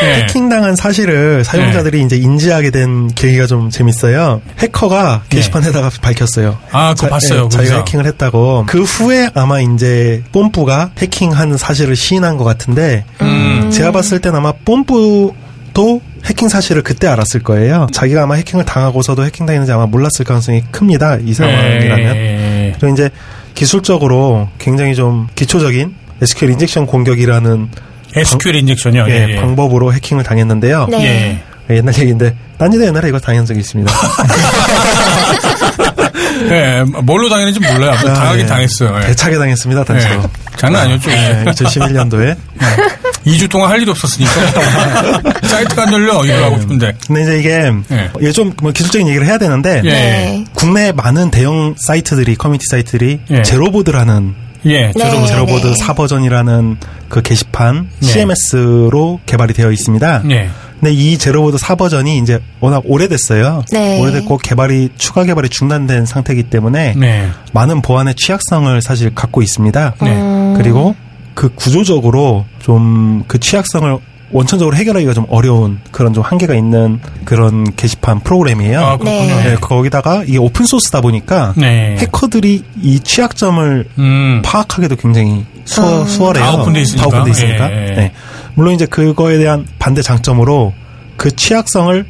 A: 네.
B: 해킹당한 사실을 사용자들이 이제 인지하게 된 계기가 좀 재밌어요. 해커가 게시판에다가 밝혔어요.
A: 아, 그거
B: 자-
A: 봤어요.
B: 예, 자기가
A: 거기서.
B: 해킹을 했다고. 그 후에 아마 이제 뽐뿌가 해킹한 사실을 시인한 것 같은데
A: 음.
B: 제가 봤을 땐 아마 뽐뿌 도 해킹 사실을 그때 알았을 거예요. 자기가 아마 해킹을 당하고서도 해킹 당했는지 아마 몰랐을 가능성이 큽니다. 이 상황이라면.
A: 예.
B: 그리고 이제 기술적으로 굉장히 좀 기초적인 SQL 인젝션 공격이라는
A: SQL 인젝션이요.
B: 예,
A: 예, 예.
B: 방법으로 해킹을 당했는데요.
C: 네.
A: 예.
B: 옛날 얘기인데 딴지도 옛날에 이거 당한 적이 있습니다. *laughs*
A: 예, 뭘로 당했는지 몰라요. 아, 당하긴
B: 예.
A: 당했어요. 예.
B: 대차게 당했습니다, 단체로.
A: 예. 장난 아니었죠.
B: 네, 2011년도에.
A: 2주 동안 할 일이 없었으니까. *laughs* 사이트가 안 열려. 이거 하고 싶은데.
B: 근데 이제 이게
A: 예.
B: 이게 좀 뭐 기술적인 얘기를 해야 되는데
A: 예.
C: 네.
B: 국내 많은 대형 사이트들이 커뮤니티 사이트들이
A: 예.
B: 제로보드라는
A: 예.
C: 네.
B: 제로, 제로보드
C: 네.
B: 4버전이라는 그 게시판
A: 네.
B: CMS로 개발이 되어 있습니다.
A: 예.
B: 근데 이 제로보드 4버전이 이제 워낙 오래됐어요.
C: 네.
B: 오래됐고 개발이 추가 개발이 중단된 상태이기 때문에
A: 네.
B: 많은 보안의 취약성을 사실 갖고 있습니다.
A: 네.
C: 음.
B: 그리고 그 구조적으로 좀 그 취약성을 원천적으로 해결하기가 좀 어려운 그런 좀 한계가 있는 그런 게시판 프로그램이에요.
A: 아, 그렇군요.
C: 네.
B: 네, 거기다가 이게 오픈 소스다 보니까
A: 네.
B: 해커들이 이 취약점을
A: 음.
B: 파악하기도 굉장히 수월,
C: 아.
B: 수월해요.
A: 다 오픈돼 있으니까.
B: 다 오픈돼 있으니까.
A: 예, 예.
B: 네. 물론 이제 그거에 대한 반대 장점으로 그 취약성을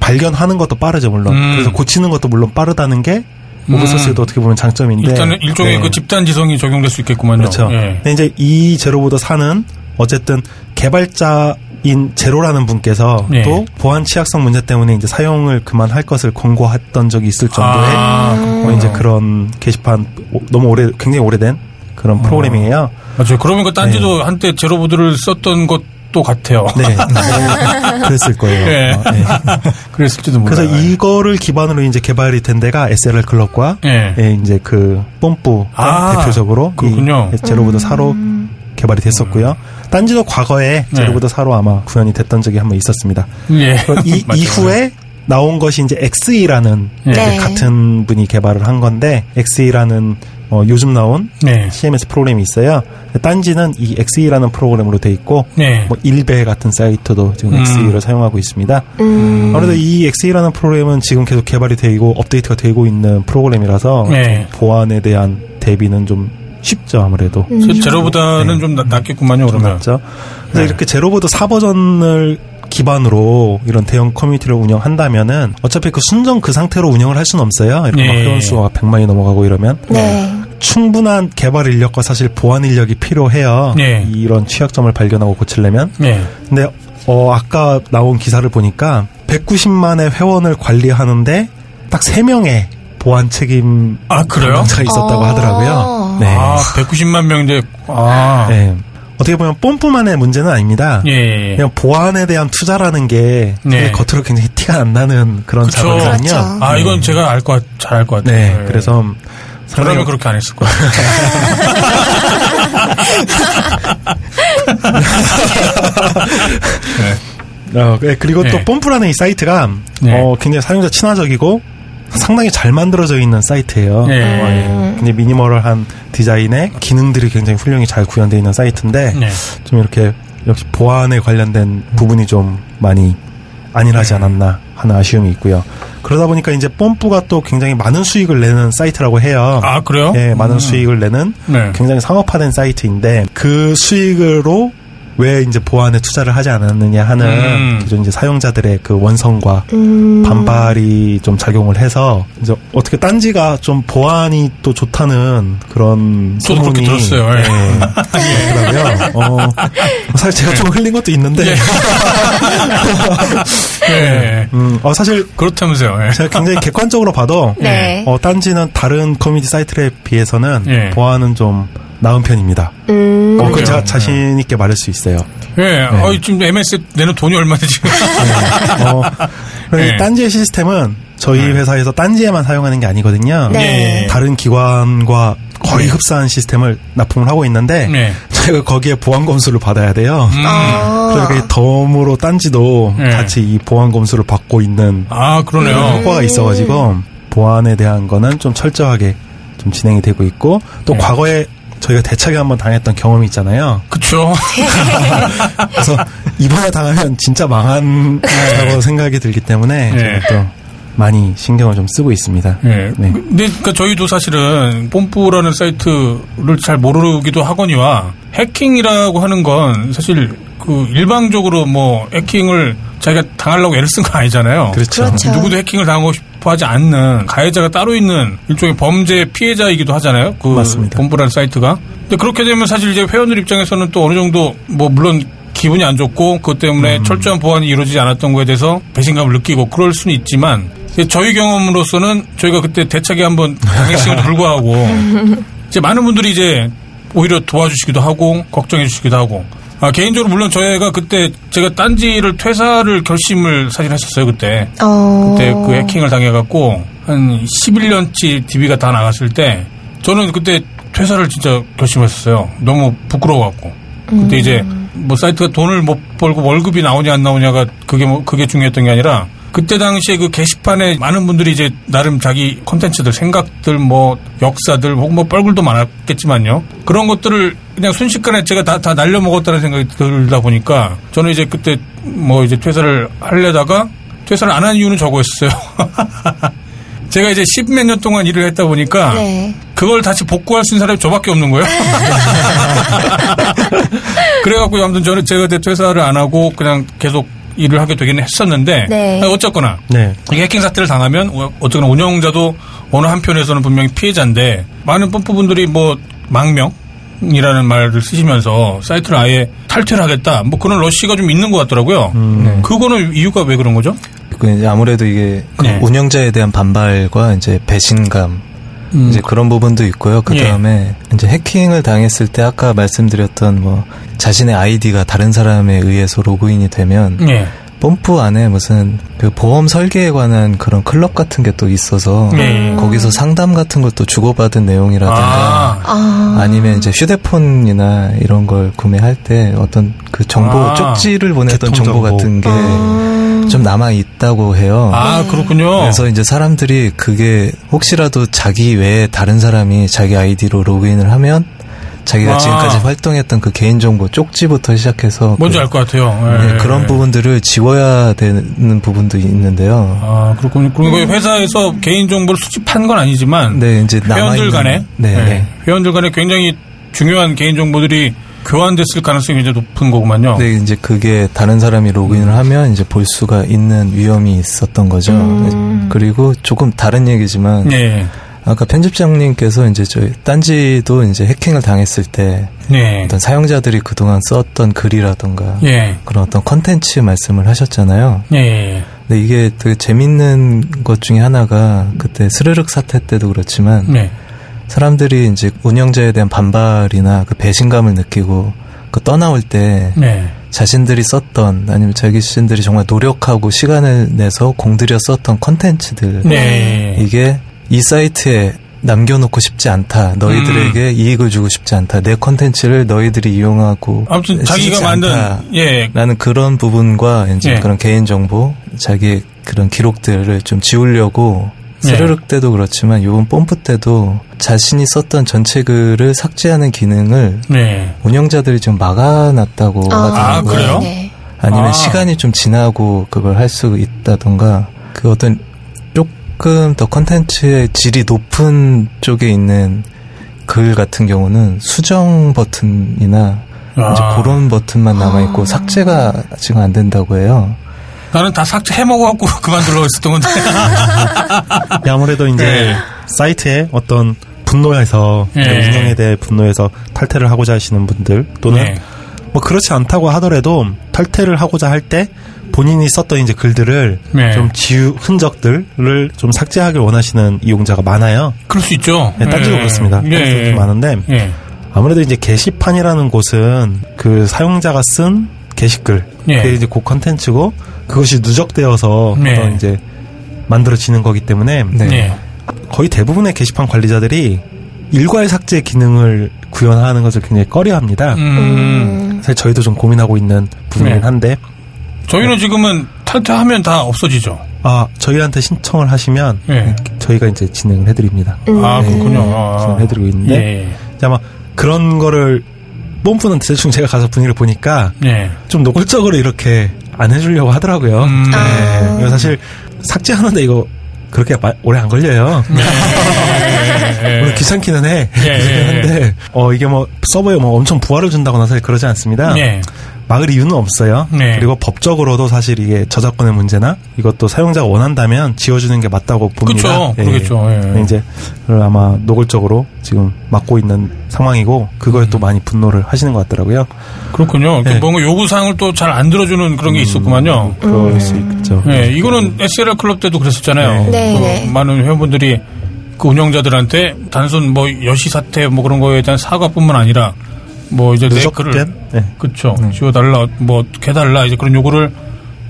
B: 발견하는 것도 빠르죠, 물론.
A: 음.
B: 그래서 고치는 것도 물론 빠르다인 게
A: 음.
B: 오픈소스에도 어떻게 보면 장점인데.
A: 일단은 일종의
B: 네.
A: 그 집단 지성이 적용될 수 있겠구만요.
B: 그렇죠.
A: 예.
B: 근데 이제 이 제로보드 4는 어쨌든 개발자인 제로라는 분께서
A: 네.
B: 또 보안 취약성 문제 때문에 이제 사용을 그만할 것을 권고했던 적이 있을 정도의
A: 아,
B: 어, 이제 그런 게시판 오- 너무 오래 굉장히 오래된 그런 프로그램이에요.
A: 맞아요. 그러고 보니까 딴지도 한때 제로보드를 썼던 것도 같아요.
B: 네, *laughs* 네. 그랬을 거예요.
A: 네.
B: 어, 네. *laughs*
A: 그랬을지도 몰라요.
B: 그래서 이거를 기반으로 이제 개발이 된 데가 SLR 클럽과
A: 예.
B: 예, 이제 그 뽐뿌가
A: 아,
B: 대표적으로
A: 그렇군요.
B: 이 제로보드 4로 개발이 됐었고요. 딴지도 과거에
A: 네.
B: 제로보드 4로 아마 구현이 됐던 적이 한 번 있었습니다.
A: 예.
B: 이. *laughs* 이후에 나온 것이 이제 XE라는
A: 예.
C: 네.
B: 같은 분이 개발을 한 건데 XE라는 어, 요즘 나온
A: 네.
B: CMS 프로그램이 있어요. 딴지는 이 XE라는 프로그램으로 돼 있고
A: 네.
B: 뭐 일베 같은 사이트도 지금
A: 음.
B: XE를 사용하고 있습니다.
C: 음.
B: 아무래도 이 XE라는 프로그램은 지금 계속 개발이 되고 업데이트가 되고 있는 프로그램이라서
A: 네.
B: 보안에 대한 대비는 좀 쉽죠 아무래도
C: 음.
A: 제- 제로보다는
B: 네.
A: 좀 나- 낫겠구만요, 그러면.
B: 맞죠. 그래서
A: 네.
B: 이렇게 제로보드 4버전을 기반으로 이런 대형 커뮤니티를 운영한다면은 어차피 그 순정 그 상태로 운영을 할 수는 없어요. 이렇게 막
A: 네.
B: 회원 수가 100만이 넘어가고 이러면
C: 네.
B: 충분한 개발 인력과 사실 보안 인력이 필요해요.
A: 네.
B: 이런 취약점을 발견하고 고치려면.
A: 네.
B: 근데 어 아까 나온 기사를 보니까 190만의 회원을 관리하는데 딱 3명의 보안 책임
A: 아, 그래요?
B: 담당자가 있었다고
C: 어.
B: 하더라고요. 네.
A: 아, 190만 명인데, 아.
B: 네. 어떻게 보면 뽐뿌만의 문제는 아닙니다.
A: 예, 예.
B: 그냥 보안에 대한 투자라는 게
A: 네.
B: 겉으로 굉장히 티가 안 나는 그런
A: 그쵸.
B: 작업이거든요.
C: 그렇죠.
A: 아, 이건 제가 알 것, 잘 알 것 같아요.
B: 네, 그래서
A: 저라면
B: 상당히
A: 그렇게 안 했을 거예요. *laughs*
B: 어, 네, 그리고 또
A: 네.
B: 뽐뿌라는 이 사이트가
A: 네.
B: 어, 굉장히 사용자 친화적이고 상당히 잘 만들어져 있는 사이트예요.
A: 네.
B: 어, 예. 굉장히 미니멀한 디자인에 기능들이 굉장히 훌륭히 잘 구현되어 있는 사이트인데
A: 네.
B: 좀 이렇게 역시 보안에 관련된 부분이 좀 많이 안일하지
A: 네.
B: 않았나 하는 아쉬움이 있고요. 그러다 보니까 이제 뽐뿌가 또 굉장히 많은 수익을 내는 사이트라고 해요.
A: 아, 그래요?
B: 예, 많은
A: 음.
B: 수익을 내는
A: 네.
B: 굉장히 상업화된 사이트인데 그 수익으로 왜 이제 보안에 투자를 하지 않았느냐 하는
A: 음.
B: 기존 이제 사용자들의 그 원성과
C: 음.
B: 반발이 좀 작용을 해서 이제 어떻게 딴지가 좀 보안이 또 좋다는 그런
A: 저도 그렇게
B: 소문이
A: 들었어요. 예. *laughs*
B: 네. 어, 사실 제가 좀 흘린 것도 있는데
A: 예. 네. *laughs*
B: 음, 어, 사실
A: 그렇다면서요. 예.
B: 제가 굉장히 객관적으로 봐도
C: 네.
B: 어, 딴지는 다른 커뮤니티 사이트에 비해서는
A: 예.
B: 보안은 좀 나은 편입니다.
C: 음.
B: 어, 그? 제가 자신 있게 말할 수 있어요.
A: 예. 어, 지금 MS 내는 돈이 얼마인데 지금.
B: 어,
A: 네.
B: 딴지의 시스템은 저희
A: 네.
B: 회사에서 딴지에만 사용하는 게 아니거든요.
C: 네.
A: 예.
B: 다른 기관과 거의
A: 네.
B: 흡사한 시스템을 납품을 하고 있는데
A: 네.
B: 저희가 거기에 보안 검수를 받아야 돼요.
A: 음.
C: 아.
B: 그래서 덤으로 딴지도
A: 네.
B: 같이 이 보안 검수를 받고 있는
A: 아, 그러네요.
B: 효과가 있어가지고 보안에 대한 거는 좀 철저하게 좀 진행이 되고 있고 또
A: 네.
B: 과거에 저희가 대차게 한번 당했던 경험이 있잖아요.
A: 그쵸. *laughs*
B: 그래서 이번에 당하면 진짜 망한다고 생각이 들기 때문에
A: 네.
B: 제가 또 많이 신경을 좀 쓰고 있습니다.
A: 예.
B: 네.
A: 근데 그러니까 저희도 사실은 뽐뿌라는 사이트를 잘 모르기도 하거니와 해킹이라고 하는 건 사실 그 일방적으로 뭐 해킹을 자기가 당하려고 애를 쓴건 아니잖아요.
B: 그렇죠.
C: 그렇죠.
A: 누구도 해킹을 당하고 싶어 하지 않는 가해자가 따로 있는 일종의 범죄 피해자이기도 하잖아요. 그
B: 맞습니다.
A: 뽐뿌라는 사이트가. 근데 그렇게 되면 사실 이제 회원들 입장에서는 또 어느 정도 뭐 물론 기분이 안 좋고 그것 때문에
B: 음.
A: 철저한 보안이 이루어지지 않았던 거에 대해서 배신감을 느끼고 그럴 수는 있지만 저희 경험으로서는 저희가 그때 대차게 한번 당했음에도 *laughs* 불구하고 이제 많은 분들이 이제 오히려 도와주시기도 하고 걱정해 주시기도 하고 아, 개인적으로 물론 저희가 그때 제가 딴지를 퇴사를 결심을 사실 했었어요 그때
C: 어.
A: 그때 그 해킹을 당해갖고 한 11년치 DB가 다 나갔을 때 저는 그때 퇴사를 진짜 결심했었어요. 너무 부끄러워갖고. 근데 이제 뭐 사이트가 돈을 못 벌고 월급이 나오냐 안 나오냐가 그게 뭐 그게 중요했던 게 아니라 그때 당시에 그 게시판에 많은 분들이 이제 나름 자기 컨텐츠들, 생각들, 뭐 역사들, 혹은 뭐 뻘글도 많았겠지만요. 그런 것들을 그냥 순식간에 제가 다, 다 날려먹었다는 생각이 들다 보니까 저는 이제 그때 뭐 이제 퇴사를 하려다가 퇴사를 안 한 이유는 저거였어요. *laughs* 제가 이제 십몇 년 동안 일을 했다 보니까
C: 네.
A: 그걸 다시 복구할 수 있는 사람이 저밖에 없는 거예요. *laughs* *laughs* 그래갖고 아무튼 저는 제가 퇴사를 안 하고 그냥 계속 일을 하게 되기는 했었는데
C: 네.
A: 어쨌거나
B: 네.
A: 이 해킹 사태를 당하면 어- 어쨌거나 운영자도 어느 한편에서는 분명히 피해자인데 많은 펌프분들이 뭐 망명 이라는 말을 쓰시면서 사이트를 아예 탈퇴를 하겠다 뭐 그런 러시가 좀 있는 것 같더라고요.
B: 음.
A: 그거는 이유가 왜 그런 거죠?
E: 그 이제 아무래도 이게 그
A: 네.
E: 운영자에 대한 반발과 이제 배신감
A: 음.
E: 이제 그런 부분도 있고요. 그
A: 예.
E: 다음에 이제 해킹을 당했을 때 아까 말씀드렸던 뭐 자신의 아이디가 다른 사람에 의해서 로그인이 되면
A: 예.
E: 펌프 안에 무슨 그 보험 설계에 관한 그런 클럽 같은 게 또 있어서
A: 예.
E: 거기서 상담 같은 것도 주고받은 내용이라든가
A: 아,
C: 아.
E: 아니면 이제 휴대폰이나 이런 걸 구매할 때 어떤 그 정보
A: 아.
E: 쪽지를 정보
B: 정보.
E: 같은 게
C: 아.
E: 좀 남아 있다고 해요.
A: 아 그렇군요.
E: 그래서 이제 사람들이 그게 혹시라도 자기 외에 다른 사람이 자기 아이디로 로그인을 하면 자기가
A: 아.
E: 지금까지 활동했던 그 개인정보 쪽지부터 시작해서
A: 뭔지
E: 그,
A: 알것 같아요.
E: 네,
A: 예.
E: 그런 부분들을 지워야 되는 부분도 있는데요.
A: 아 그렇군요. 그리고 회사에서 개인 정보를 수집한 건 아니지만
E: 네, 이제
A: 회원들
E: 남아있는
A: 간에
E: 네,
A: 네,
E: 네.
A: 회원들 간에 굉장히 중요한 개인 정보들이 교환됐을 가능성이 굉장히 높은 거구만요.
E: 네, 이제 그게 다른 사람이 로그인을 하면 이제 볼 수가 있는 위험이 있었던 거죠.
C: 음.
E: 그리고 조금 다른 얘기지만
A: 네.
E: 아까 편집장님께서 이제 저희 딴지도 이제 해킹을 당했을 때
A: 네.
E: 어떤 사용자들이 그동안 썼던 글이라던가
A: 예.
E: 그런 어떤 컨텐츠 말씀을 하셨잖아요.
A: 예.
E: 근데 이게 되게 재밌는 것 중에 하나가 그때 스르륵 사태 때도 그렇지만
A: 네.
E: 사람들이 이제 운영자에 대한 반발이나 그 배신감을 느끼고 그 떠나올 때
A: 네.
E: 자신들이 썼던 아니면 자기 자신들이 정말 노력하고 시간을 내서 공들여 썼던 컨텐츠들
A: 네.
E: 이게 이 사이트에 남겨놓고 싶지 않다. 너희들에게
A: 음.
E: 이익을 주고 싶지 않다. 내 컨텐츠를 너희들이 이용하고
A: 아무튼 자기가 만든. 예.
E: 라는 그런 부분과 이제
A: 예.
E: 그런 개인 정보, 자기 그런 기록들을 좀 지우려고
A: 예.
E: 스르륵 때도 그렇지만 요번 뽐뿌 때도 자신이 썼던 전체 글을 삭제하는 기능을
A: 네.
E: 운영자들이 좀 막아놨다고
C: 아,
E: 하더라고요.
A: 그래요?
C: 네.
E: 아니면
A: 아.
E: 시간이 좀 지나고 그걸 할 수 있다던가 그 어떤 조금 더 컨텐츠의 질이 높은 쪽에 있는 글 같은 경우는 수정 버튼이나
A: 아.
E: 이제 그런 버튼만 남아 있고 삭제가 지금 안 된다고 해요.
A: 나는 다 삭제 해 먹어갖고 *laughs* 그만둘러 있었던 건데.
B: 네, 아무래도 이제
A: 네.
B: 사이트에 어떤 분노해서
A: 네.
B: 운영에 대해 분노해서 탈퇴를 하고자 하시는 분들 또는
A: 네.
B: 뭐 그렇지 않다고 하더라도 탈퇴를 하고자 할 때 본인이 썼던 이제 글들을
A: 네.
B: 좀 지우 흔적들을 좀 삭제하길 원하시는 이용자가 많아요.
A: 그럴 수 있죠.
B: 네, 딴지도
A: 예.
B: 그렇습니다. 좀 많은데
A: 예.
B: 아무래도 이제 게시판이라는 곳은 그 사용자가 쓴 게시글
A: 예.
B: 그게 이제 그 컨텐츠고 그것이 누적되어서
A: 네.
B: 어떤 이제 만들어지는 거기 때문에
E: 네.
A: 예.
B: 거의 대부분의 게시판 관리자들이 일괄 삭제 기능을 구현하는 것을 굉장히 꺼려합니다.
A: 음.
C: 음.
B: 사실 저희도 좀 고민하고 있는 부분이긴
A: 네.
B: 한데
A: 저희는 지금은 탈퇴하면 다 없어지죠.
B: 아 저희한테 신청을 하시면
A: 예.
B: 저희가 이제 진행을 해드립니다.
C: 음.
A: 아, 그렇군요. 아.
B: 진행해드리고 있는데
A: 예.
B: 아마 그런 거를 뽐뿌는 대충 제가 가서 분위기를 보니까
A: 예.
B: 좀 노골적으로 이렇게 안 해주려고 하더라고요.
A: 음.
B: 네.
C: 아.
B: 사실 삭제하는데 이거 그렇게 마- 오래 안 걸려요.
A: 예.
B: 물론 귀찮기는 해.
A: 예,
B: 귀찮긴
A: 예.
B: 한데 어 이게 뭐 서버에 뭐 엄청 부하를 준다거나 사실 그러지 않습니다.
A: 예.
B: 막을 이유는 없어요.
A: 네.
B: 그리고 법적으로도 사실 이게 저작권의 문제나 이것도 사용자가 원한다면 지워주는 게 맞다고 봅니다.
A: 그러겠죠. 예.
B: 근데 이제 그걸 아마 노골적으로 지금 막고 있는 상황이고 그거에
A: 음.
B: 또 많이 분노를 하시는 것 같더라고요.
A: 그렇군요.
B: 네.
A: 뭔가 요구 사항을 또 잘 안 들어주는 그런 게 있었구만요.
B: 그럴 수 있죠.
A: 예, 이거는 SLR 클럽 때도 그랬었잖아요.
C: 네,
A: 그
C: 네.
A: 많은 회원분들이 그 운영자들한테 단순 뭐 여시 사태 뭐 그런 거에 대한 사과뿐만 아니라 뭐 이제 내 글을
B: 네.
A: 그쵸 지워달라 뭐 해달라 이제 그런 요구를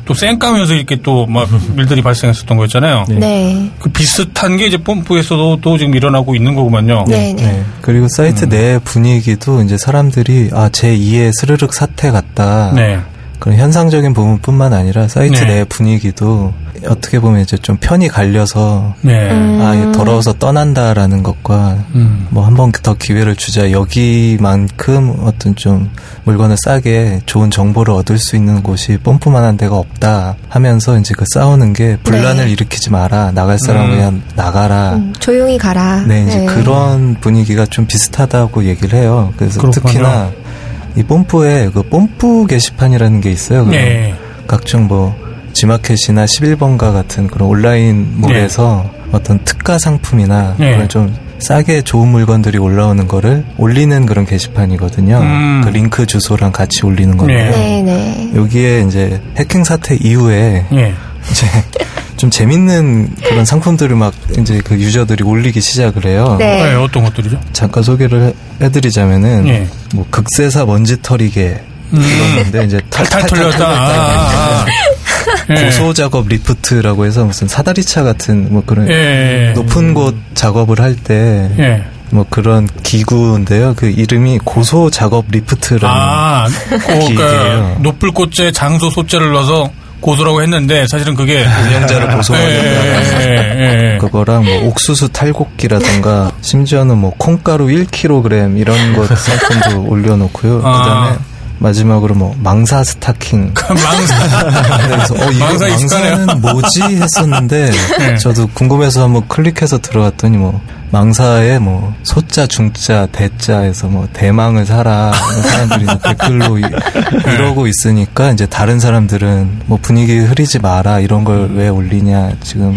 A: 또 쌩까면서 이렇게 또 막 *laughs* 일들이 발생했었던 거였잖아요.
B: 네.
C: 네.
A: 그 비슷한 게 이제 펌프에서도 또 지금 일어나고 있는 거구만요.
C: 네. 네.
E: 네. 그리고 사이트 내 분위기도 이제 사람들이 아 제 2의 스르륵 사태 같다.
A: 네.
E: 그런 현상적인 부분뿐만 아니라 사이트
A: 네.
E: 내 분위기도 어떻게 보면 이제 좀 편이 갈려서
A: 네.
C: 음.
E: 아, 더러워서 떠난다라는 것과
A: 음.
E: 뭐한 번 더 기회를 주자 여기만큼 어떤 좀 물건을 싸게 좋은 정보를 얻을 수 있는 곳이 뽐뿌만한 데가 없다 하면서 이제 그 싸우는 게 분란을
C: 네.
E: 일으키지 마라 나갈 사람
A: 음.
E: 은 그냥 나가라
C: 음, 조용히 가라.
E: 네 이제 그런 분위기가 좀 비슷하다고 얘기를 해요 그래서
A: 그렇군요.
E: 특히나 이 뽐뿌에 그 뽐뿌 게시판이라는 게 있어요
A: 네.
E: 각종 뭐 지마켓이나 11번가 같은 그런 온라인몰에서 어떤 특가 상품이나
A: 네.
E: 그런 좀 싸게 좋은 물건들이 올라오는 거를 올리는 그런 게시판이거든요.
A: 음.
E: 그 링크 주소랑 같이 올리는 건데
C: 네, 네.
E: 여기에 이제 해킹 사태 이후에
A: 예.
E: 이제 좀 재밌는 그런 상품들을 막 이제 그 유저들이 올리기 시작을 해요.
C: 네.
A: 네, 어떤 것들이죠?
E: 잠깐 소개를 해- 해드리자면은
A: 예.
E: 뭐 극세사 먼지털이개
A: 음.
E: 이건데 이제 *laughs*
A: 탈탈 털렸다. 아, 아, 아. *laughs* 예.
E: 고소 작업 리프트라고 해서 무슨 사다리차 같은 뭐 그런
A: 예.
E: 높은 곳 작업을 할때뭐
A: 예.
E: 그런 기구인데요. 그 이름이 고소 작업 리프트라는
A: 아, 그, 그러니까
E: 기계예요.
A: 높을 고에 장소 소자를 넣어서 고소라고 했는데 사실은 그게 *laughs*
E: 운영자를
A: 예,
E: 고소하는
A: 예, 예. *laughs*
E: 그거랑 뭐 옥수수 탈곡기라든가 심지어는 뭐 콩가루 1kg 이런 것 상품도 *laughs* 올려놓고요.
A: 아.
E: 그다음에 마지막으로 뭐 망사 스타킹
A: 그 망사.
E: 그래서 어 이거
A: 망사.
E: 망사는 뭐지 했었는데
A: 네.
E: 저도 궁금해서 한번 클릭해서 들어갔더니 뭐 망사에 뭐 소자 중자 대자에서 뭐 대망을 사라 사람들이 댓글로 이, *laughs*
A: 네.
E: 이러고 있으니까 이제 다른 사람들은 뭐 분위기 흐리지 마라 이런 걸 왜 올리냐 지금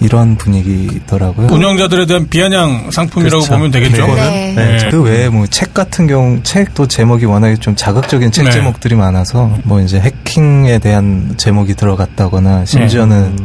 E: 이런 분위기더라고요.
A: 운영자들에 대한 비아냥 상품이라고
E: 그렇죠.
A: 보면 되겠죠.
C: 네.
A: 네.
E: 그 외에 뭐 책 같은 경우 책도 제목이 워낙에 좀 자극적인 책
A: 네.
E: 제목들이 많아서 뭐 이제 해킹에 대한 제목이 들어갔다거나 심지어는
A: 네.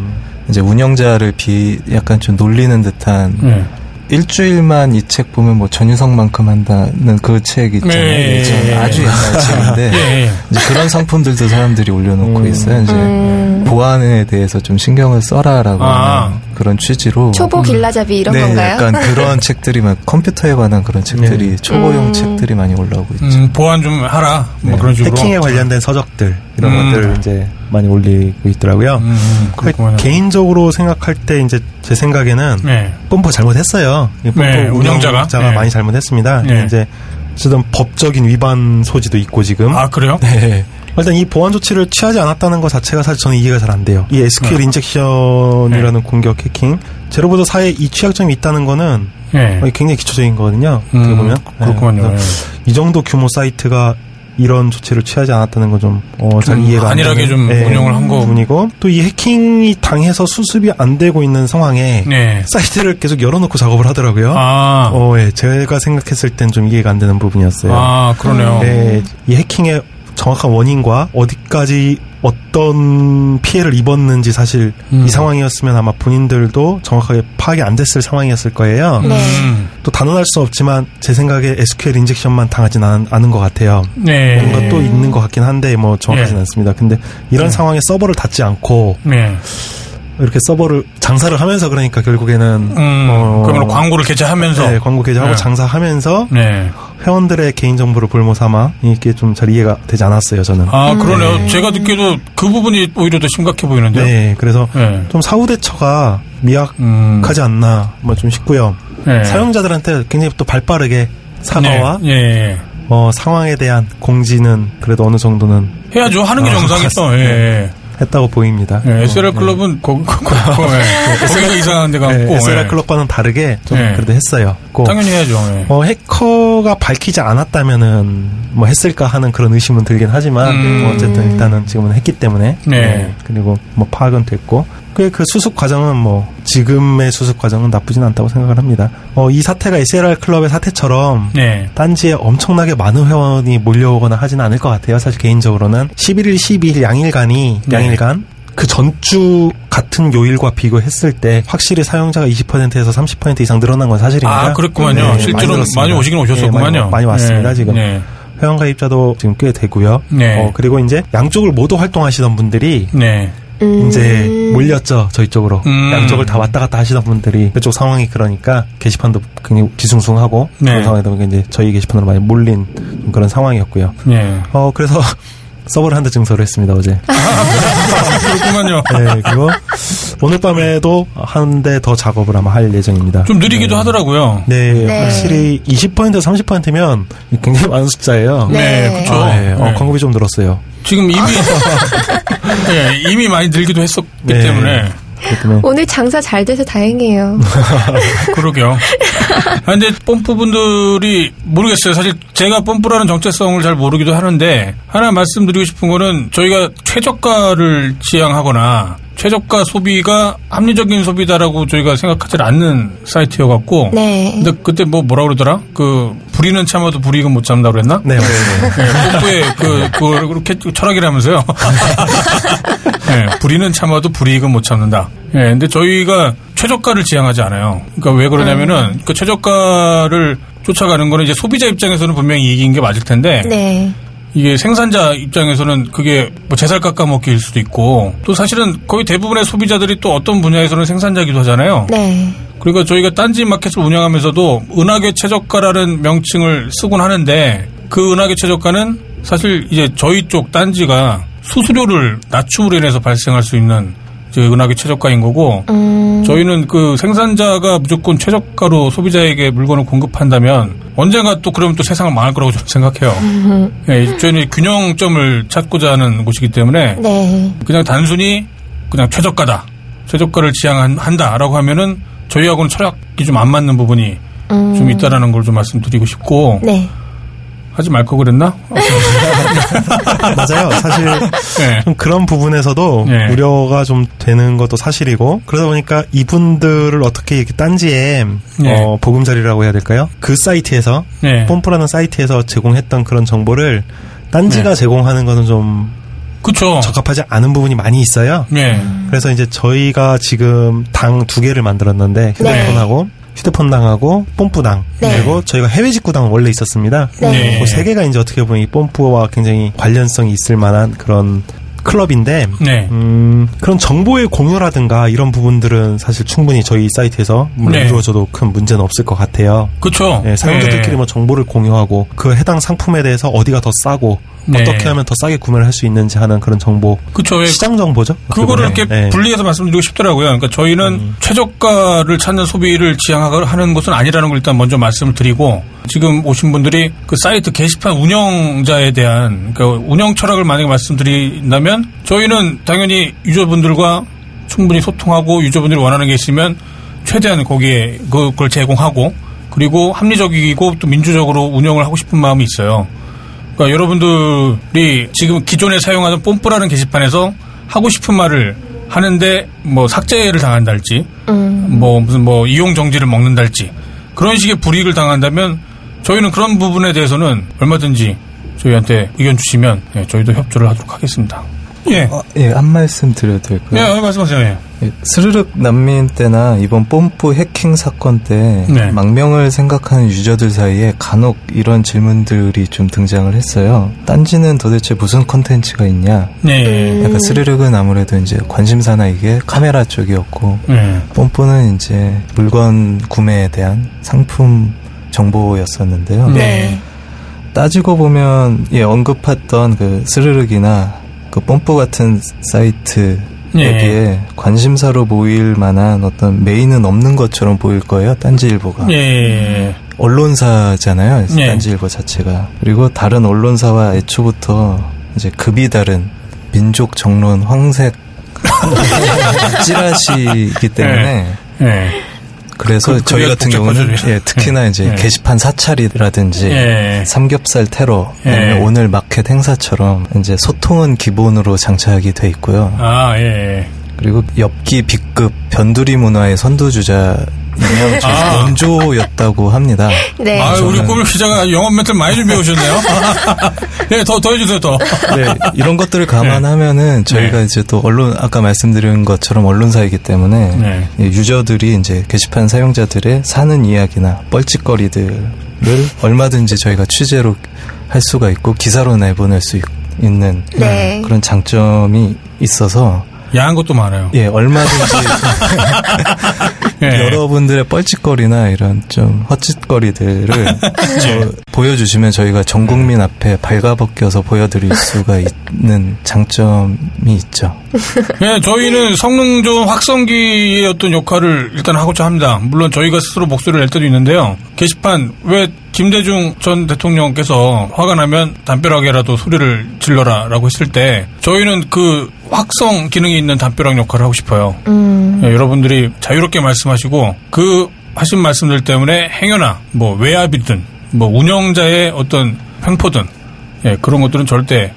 E: 이제 운영자를 비 약간 좀 놀리는 듯한
A: 네.
E: 일주일만 이 책 보면 뭐 전유성만큼 한다는 그 책 있잖아요.
A: 네.
E: 예전 아주 옛날 책인데 *laughs*
A: 예, 예.
E: 이제 그런 상품들도 사람들이 올려놓고 있어요. 이제
C: 음,
E: 보안에 대해서 좀 신경을 써라라고
A: 아.
E: 하는 그런 취지로
C: 초보 길라잡이 이런
E: 네,
C: 건가요?
E: 약간 그런 *laughs* 책들이 막 컴퓨터에 관한 그런 책들이 초보용
C: 음.
E: 책들이 많이 올라오고 있죠.
A: 음, 보안 좀 하라. 뭐
E: 네.
A: 그런 식으로.
B: 해킹에 관련된 서적들 이런
A: 음.
B: 것들을 이제 많이 올리고 있더라고요.
A: 음, 음,
B: 그
A: 그렇구나.
B: 개인적으로 생각할 때 이제 제 생각에는
A: 네.
B: 뽐뿌 잘못했어요. 이 뽐뿌
A: 네, 운영자가?
B: 운영자가
A: 네.
B: 많이 잘못했습니다.
A: 네.
B: 이제 어쨌든 법적인 위반 소지도 있고 지금.
A: 아, 그래요?
B: 네. 일단 이 보안 조치를 취하지 않았다는 것 자체가 사실 저는 이해가 잘 안 돼요. 이 SQL
A: 네.
B: 인젝션이라는 공격 해킹 제로보드 사에 이 취약점이 있다는 거는
A: 예.
B: 굉장히 기초적인 거거든요.
A: 음,
B: 보면
A: 그렇군요.
B: 네, 이 정도 규모 사이트가 이런 조치를 취하지 않았다는 건좀 어,
A: 잘좀
B: 이해가 안
A: 안일하게
B: 되는
A: 좀
B: 네,
A: 운영을 한 거.
B: 부분이고 또 이 해킹이 당해서 수습이 안 되고 있는 상황에
A: 네.
B: 사이트를 계속 열어놓고 작업을 하더라고요.
A: 아,
B: 어, 예, 제가 생각했을 땐 좀 이해가 안 되는 부분이었어요.
A: 아, 그러네요.
B: 네, 이 해킹의 정확한 원인과 어디까지 어떤 피해를 입었는지 사실
A: 음.
B: 이 상황이었으면 아마 본인들도 정확하게 파악이 안 됐을 상황이었을 거예요.
C: 네.
A: 음,
B: 또 단언할 수 없지만 제 생각에 SQL 인젝션만 당하진 않, 않은 것 같아요.
A: 네.
B: 뭔가 또 있는 것 같긴 한데 뭐 정확하진
A: 예.
B: 않습니다. 근데 이런
A: 네.
B: 상황에 서버를 닫지 않고
A: 네.
B: 이렇게 서버를 장사를 하면서 그러니까 결국에는
A: 음,
B: 어,
A: 그러면 광고를 개최하면서.
B: 네, 광고 게재하고
A: 네.
B: 장사하면서
A: 네.
B: 회원들의 개인 정보를 볼모 삼아 이게 좀 잘 이해가 되지 않았어요 저는.
A: 아, 그러네요.
B: 네.
A: 제가 듣기에도 그 부분이 오히려 더 심각해 보이는데요.
B: 네, 그래서
A: 네.
B: 좀 사후 대처가 미약하지
A: 음,
B: 않나 뭐 좀 싶고요.
A: 네.
B: 사용자들한테 굉장히 또 발빠르게 사과와
A: 네. 예.
B: 어, 상황에 대한 공지는 그래도 어느 정도는
A: 해야죠. 하는 게
B: 아,
A: 정상이죠. *laughs* 예. 예.
B: 했다고 보입니다.
A: 예,
B: 어,
A: SLR
B: 네.
A: 클럽은 거, 거, 거, 이상한 데가
B: 네,
A: 없고.
B: SLR
A: 예.
B: 클럽과는 다르게 좀
A: 네.
B: 그래도 했어요. 고,
A: 당연히 해야죠. 예.
B: 어, 해커가 밝히지 않았다면은 뭐 했을까 하는 그런 의심은 들긴 하지만
A: 음.
B: 뭐 어쨌든 일단은 지금은 했기 때문에
A: 네.
B: 그리고 뭐 파악은 됐고 그, 그 수습 과정은 뭐 지금의 수습 과정은 나쁘진 않다고 생각을 합니다. 어, 이 사태가 SLR 클럽의 사태처럼
A: 네.
B: 딴지에 엄청나게 많은 회원이 몰려오거나 하지는 않을 것 같아요. 사실 개인적으로는 11일, 12일 양일간이
A: 네.
B: 양일간 그 전주 같은 요일과 비교했을 때 확실히 사용자가 20%에서 30% 이상 늘어난 건 사실입니다.
A: 아, 그랬구만요.
B: 네,
A: 실제로
B: 많이
A: 많이. 오시긴
B: 네,
A: 오셨었구만요.
B: 많이, 많이 왔습니다,
A: 네.
B: 지금.
A: 네.
B: 회원 가입자도 지금 꽤 되고요.
A: 네.
B: 어, 그리고 이제 양쪽을 모두 활동하시던 분들이
A: 네.
C: 음.
B: 이제 몰렸죠 저희 쪽으로
A: 음.
B: 양쪽을 다 왔다 갔다 하시던 분들이 그쪽 상황이 그러니까 게시판도 굉장히 뒤숭숭하고
A: 네.
B: 그런 상황이다 보니까 이제 저희 게시판으로 많이 몰린 좀 그런 상황이었고요.
A: 네.
B: 어 그래서 *laughs* 서버를 한 대 증설을 했습니다 어제.
A: 그렇구만요. *laughs*
B: 네, 그리고 오늘 밤에도 한 대 더 작업을 아마 할 예정입니다.
A: 좀 느리기도 하더라고요.
B: 네,
C: 네.
B: 확실히 20% 30%면 굉장히 많은 숫자예요.
C: 네.
A: 그렇죠.
B: 아, 네. 어,
A: 네.
B: 광고비 좀 들었어요.
A: 지금 이미 *laughs* 예, 이미 많이 늘기도 했었기
B: 네.
A: 때문에
B: 때문에
C: 오늘 장사 잘 돼서 다행이에요. *laughs*
A: 그러게요. 아, 근데 뽐뿌분들이 모르겠어요. 사실 제가 뽐뿌라는 정체성을 잘 모르기도 하는데 하나 말씀드리고 싶은 거는 저희가 최저가를 지향하거나 최저가 소비가 합리적인 소비다라고 저희가 생각하지 않는 사이트여갖고
C: 네.
A: 근데 그때 뭐 뭐라 그러더라? 그 부리는 참아도 불이익은 못 참다 그랬나?
B: 네, 맞아요.
A: 네, 뽐뿌의 그, 그, 그렇게 철학이라면서요. *laughs* 네, 불이는 참아도 불이익은 못 참는다. 예, 근데 저희가 최저가를 지향하지 않아요. 그러니까 왜 그러냐면은 그 최저가를 쫓아가는 거는 이제 소비자 입장에서는 분명히 이익인 게 맞을 텐데
C: 네.
A: 이게 생산자 입장에서는 그게 뭐 제살 깎아먹기일 수도 있고 또 사실은 거의 대부분의 소비자들이 또 어떤 분야에서는 생산자기도 하잖아요.
C: 네.
A: 그러니까 저희가 딴지 마켓을 운영하면서도 은하계 최저가라는 명칭을 쓰곤 하는데 그 은하계 최저가는 사실 이제 저희 쪽 딴지가 수수료를 낮춤으로 인해서 발생할 수 있는 이제 은하계 최저가인 거고
C: 음.
A: 저희는 그 생산자가 무조건 최저가로 소비자에게 물건을 공급한다면 언젠가 또 그러면 또 세상은 망할 거라고 저는 생각해요. *laughs* 예, 저희는 균형점을 찾고자 하는 곳이기 때문에
C: 네.
A: 그냥 단순히 그냥 최저가다. 최저가를 지향한다라고 하면은 저희하고는 철학이 좀 안 맞는 부분이
C: 음.
A: 좀 있다라는 걸 좀 말씀드리고 싶고
C: 네.
A: 하지 말거 그랬나? *laughs*
B: 맞아요. 사실
A: 네.
B: 좀 그런 부분에서도
A: 네.
B: 우려가 좀 되는 것도 사실이고 그러다 보니까 이분들을 어떻게 이렇게 딴지에
A: 네.
B: 어, 보금자리라고 해야 될까요? 그 사이트에서
A: 네.
B: 뽐뿌라는 사이트에서 제공했던 그런 정보를 딴지가
A: 네.
B: 제공하는 거는 좀
A: 그쵸.
B: 적합하지 않은 부분이 많이 있어요.
A: 네.
B: 그래서 이제 저희가 지금 당 두 개를 만들었는데 휴대폰하고 휴대폰 당하고 뽐뿌당
C: 네.
B: 그리고 저희가 해외 직구당은 원래 있었습니다.
C: 네.
B: 그세 개가 이제 어떻게 보면 이 뽐뿌와 굉장히 관련성이 있을 만한 그런 클럽인데
A: 네.
B: 음, 그런 정보의 공유라든가 이런 부분들은 사실 충분히 저희 사이트에서 물론
A: 네.
B: 이루어져도 큰 문제는 없을 것 같아요.
A: 그쵸.
B: 예, 사용자들끼리
A: 네.
B: 뭐 정보를 공유하고 그 해당 상품에 대해서 어디가 더 싸고
A: 네.
B: 어떻게 하면 더 싸게 구매를 할 수 있는지 하는 그런 정보
A: 그쵸. 왜
B: 시장 정보죠.
A: 그거를. 이렇게
B: 예.
A: 분리해서 말씀드리고 싶더라고요. 그러니까 저희는
B: 음.
A: 최저가를 찾는 소비를 지향하는 것은 아니라는 걸 일단 먼저 말씀을 드리고 지금 오신 분들이 그 사이트 게시판 운영자에 대한 그러니까 운영 철학을 만약에 말씀드린다면 저희는 당연히 유저분들과 충분히 소통하고 유저분들이 원하는 게 있으면 최대한 거기에 그걸 제공하고 그리고 합리적이고 또 민주적으로 운영을 하고 싶은 마음이 있어요. 그러니까 여러분들이 지금 기존에 사용하던 뽐뿌라는 게시판에서 하고 싶은 말을 하는데 뭐 삭제를 당한달지
C: 음.
A: 뭐 무슨 뭐 이용 정지를 먹는달지 그런 식의 불이익을 당한다면 저희는 그런 부분에 대해서는 얼마든지 저희한테 의견 주시면 예, 저희도 협조를 하도록 하겠습니다. 예.
E: 어, 예, 한 말씀 드려도 될까요?
A: 예, 말씀하세요. 예.
E: 예, 스르륵 난민 때나 이번 뽐뿌 해킹 사건 때
A: 네.
E: 망명을 생각하는 유저들 사이에 간혹 이런 질문들이 좀 등장을 했어요. 딴지는 도대체 무슨 컨텐츠가 있냐?
A: 네.
C: 음.
E: 약간 스르륵은 아무래도 이제 관심사나 이게 카메라 쪽이었고
A: 예.
E: 뽐뿌는 이제 물건 구매에 대한 상품 정보였었는데요.
A: 네.
C: 네.
E: 따지고 보면 예 언급했던 그 스르륵이나 그 뽐뿌 같은 사이트에
A: 예.
E: 비해 관심사로 보일 만한 어떤 메인은 없는 것처럼 보일 거예요. 딴지일보가
A: 예.
E: 언론사잖아요.
A: 예.
E: 딴지일보 자체가 그리고 다른 언론사와 애초부터 이제 급이 다른 민족 정론 황색 *laughs* 찌라시이기 때문에
A: 예.
E: 그래서
A: 그-
E: 저희 같은 경우는
A: 예.
E: 예, 특히나 이제
A: 예.
E: 게시판 사찰이라든지
A: 예.
E: 삼겹살 테러,
A: 예.
E: 오늘 마켓 행사처럼 이제 소통은 기본으로 장착이 돼 있고요.
A: 아, 예.
E: 그리고 엽기 B급 변두리 문화의 선두주자 이명
A: 아.
E: 원조였다고 합니다.
C: 네.
A: 아, 우리 꼬밀 기자가 영업 멘트 많이 준비해 오셨네요. 예, 더, 더 해주세요, 더.
E: 네, 이런 것들을 감안하면은 저희가
A: 네.
E: 이제 또 언론 아까 말씀드린 것처럼 언론사이기 때문에
A: 네.
E: 예, 유저들이 이제 게시판 사용자들의 사는 이야기나 뻘짓거리들을 얼마든지 저희가 취재로 할 수가 있고 기사로 내보낼 수 있, 는
C: 네.
E: 그런 장점이 있어서
A: 야한 것도 많아요.
E: 예 얼마든지 *laughs*
A: 예.
E: 여러분들의 뻘짓거리나 이런 좀 헛짓거리들을 *laughs* 저 보여주시면 저희가 전 국민 앞에 발가벗겨서 보여드릴 수가 있는 장점이 있죠.
A: 예, 저희는 성능 좋은 확성기의 어떤 역할을 일단 하고자 합니다. 물론 저희가 스스로 목소리를 낼 때도 있는데요. 게시판 왜 김대중 전 대통령께서 화가 나면 담벼락에라도 소리를 질러라라고 했을 때 저희는 그 확성 기능이 있는 담벼락 역할을 하고 싶어요.
C: 음,
A: 예, 여러분들이 자유롭게 말씀하시고 그 하신 말씀들 때문에 행여나 뭐 외압이든 뭐 운영자의 어떤 횡포든 예, 그런 것들은 절대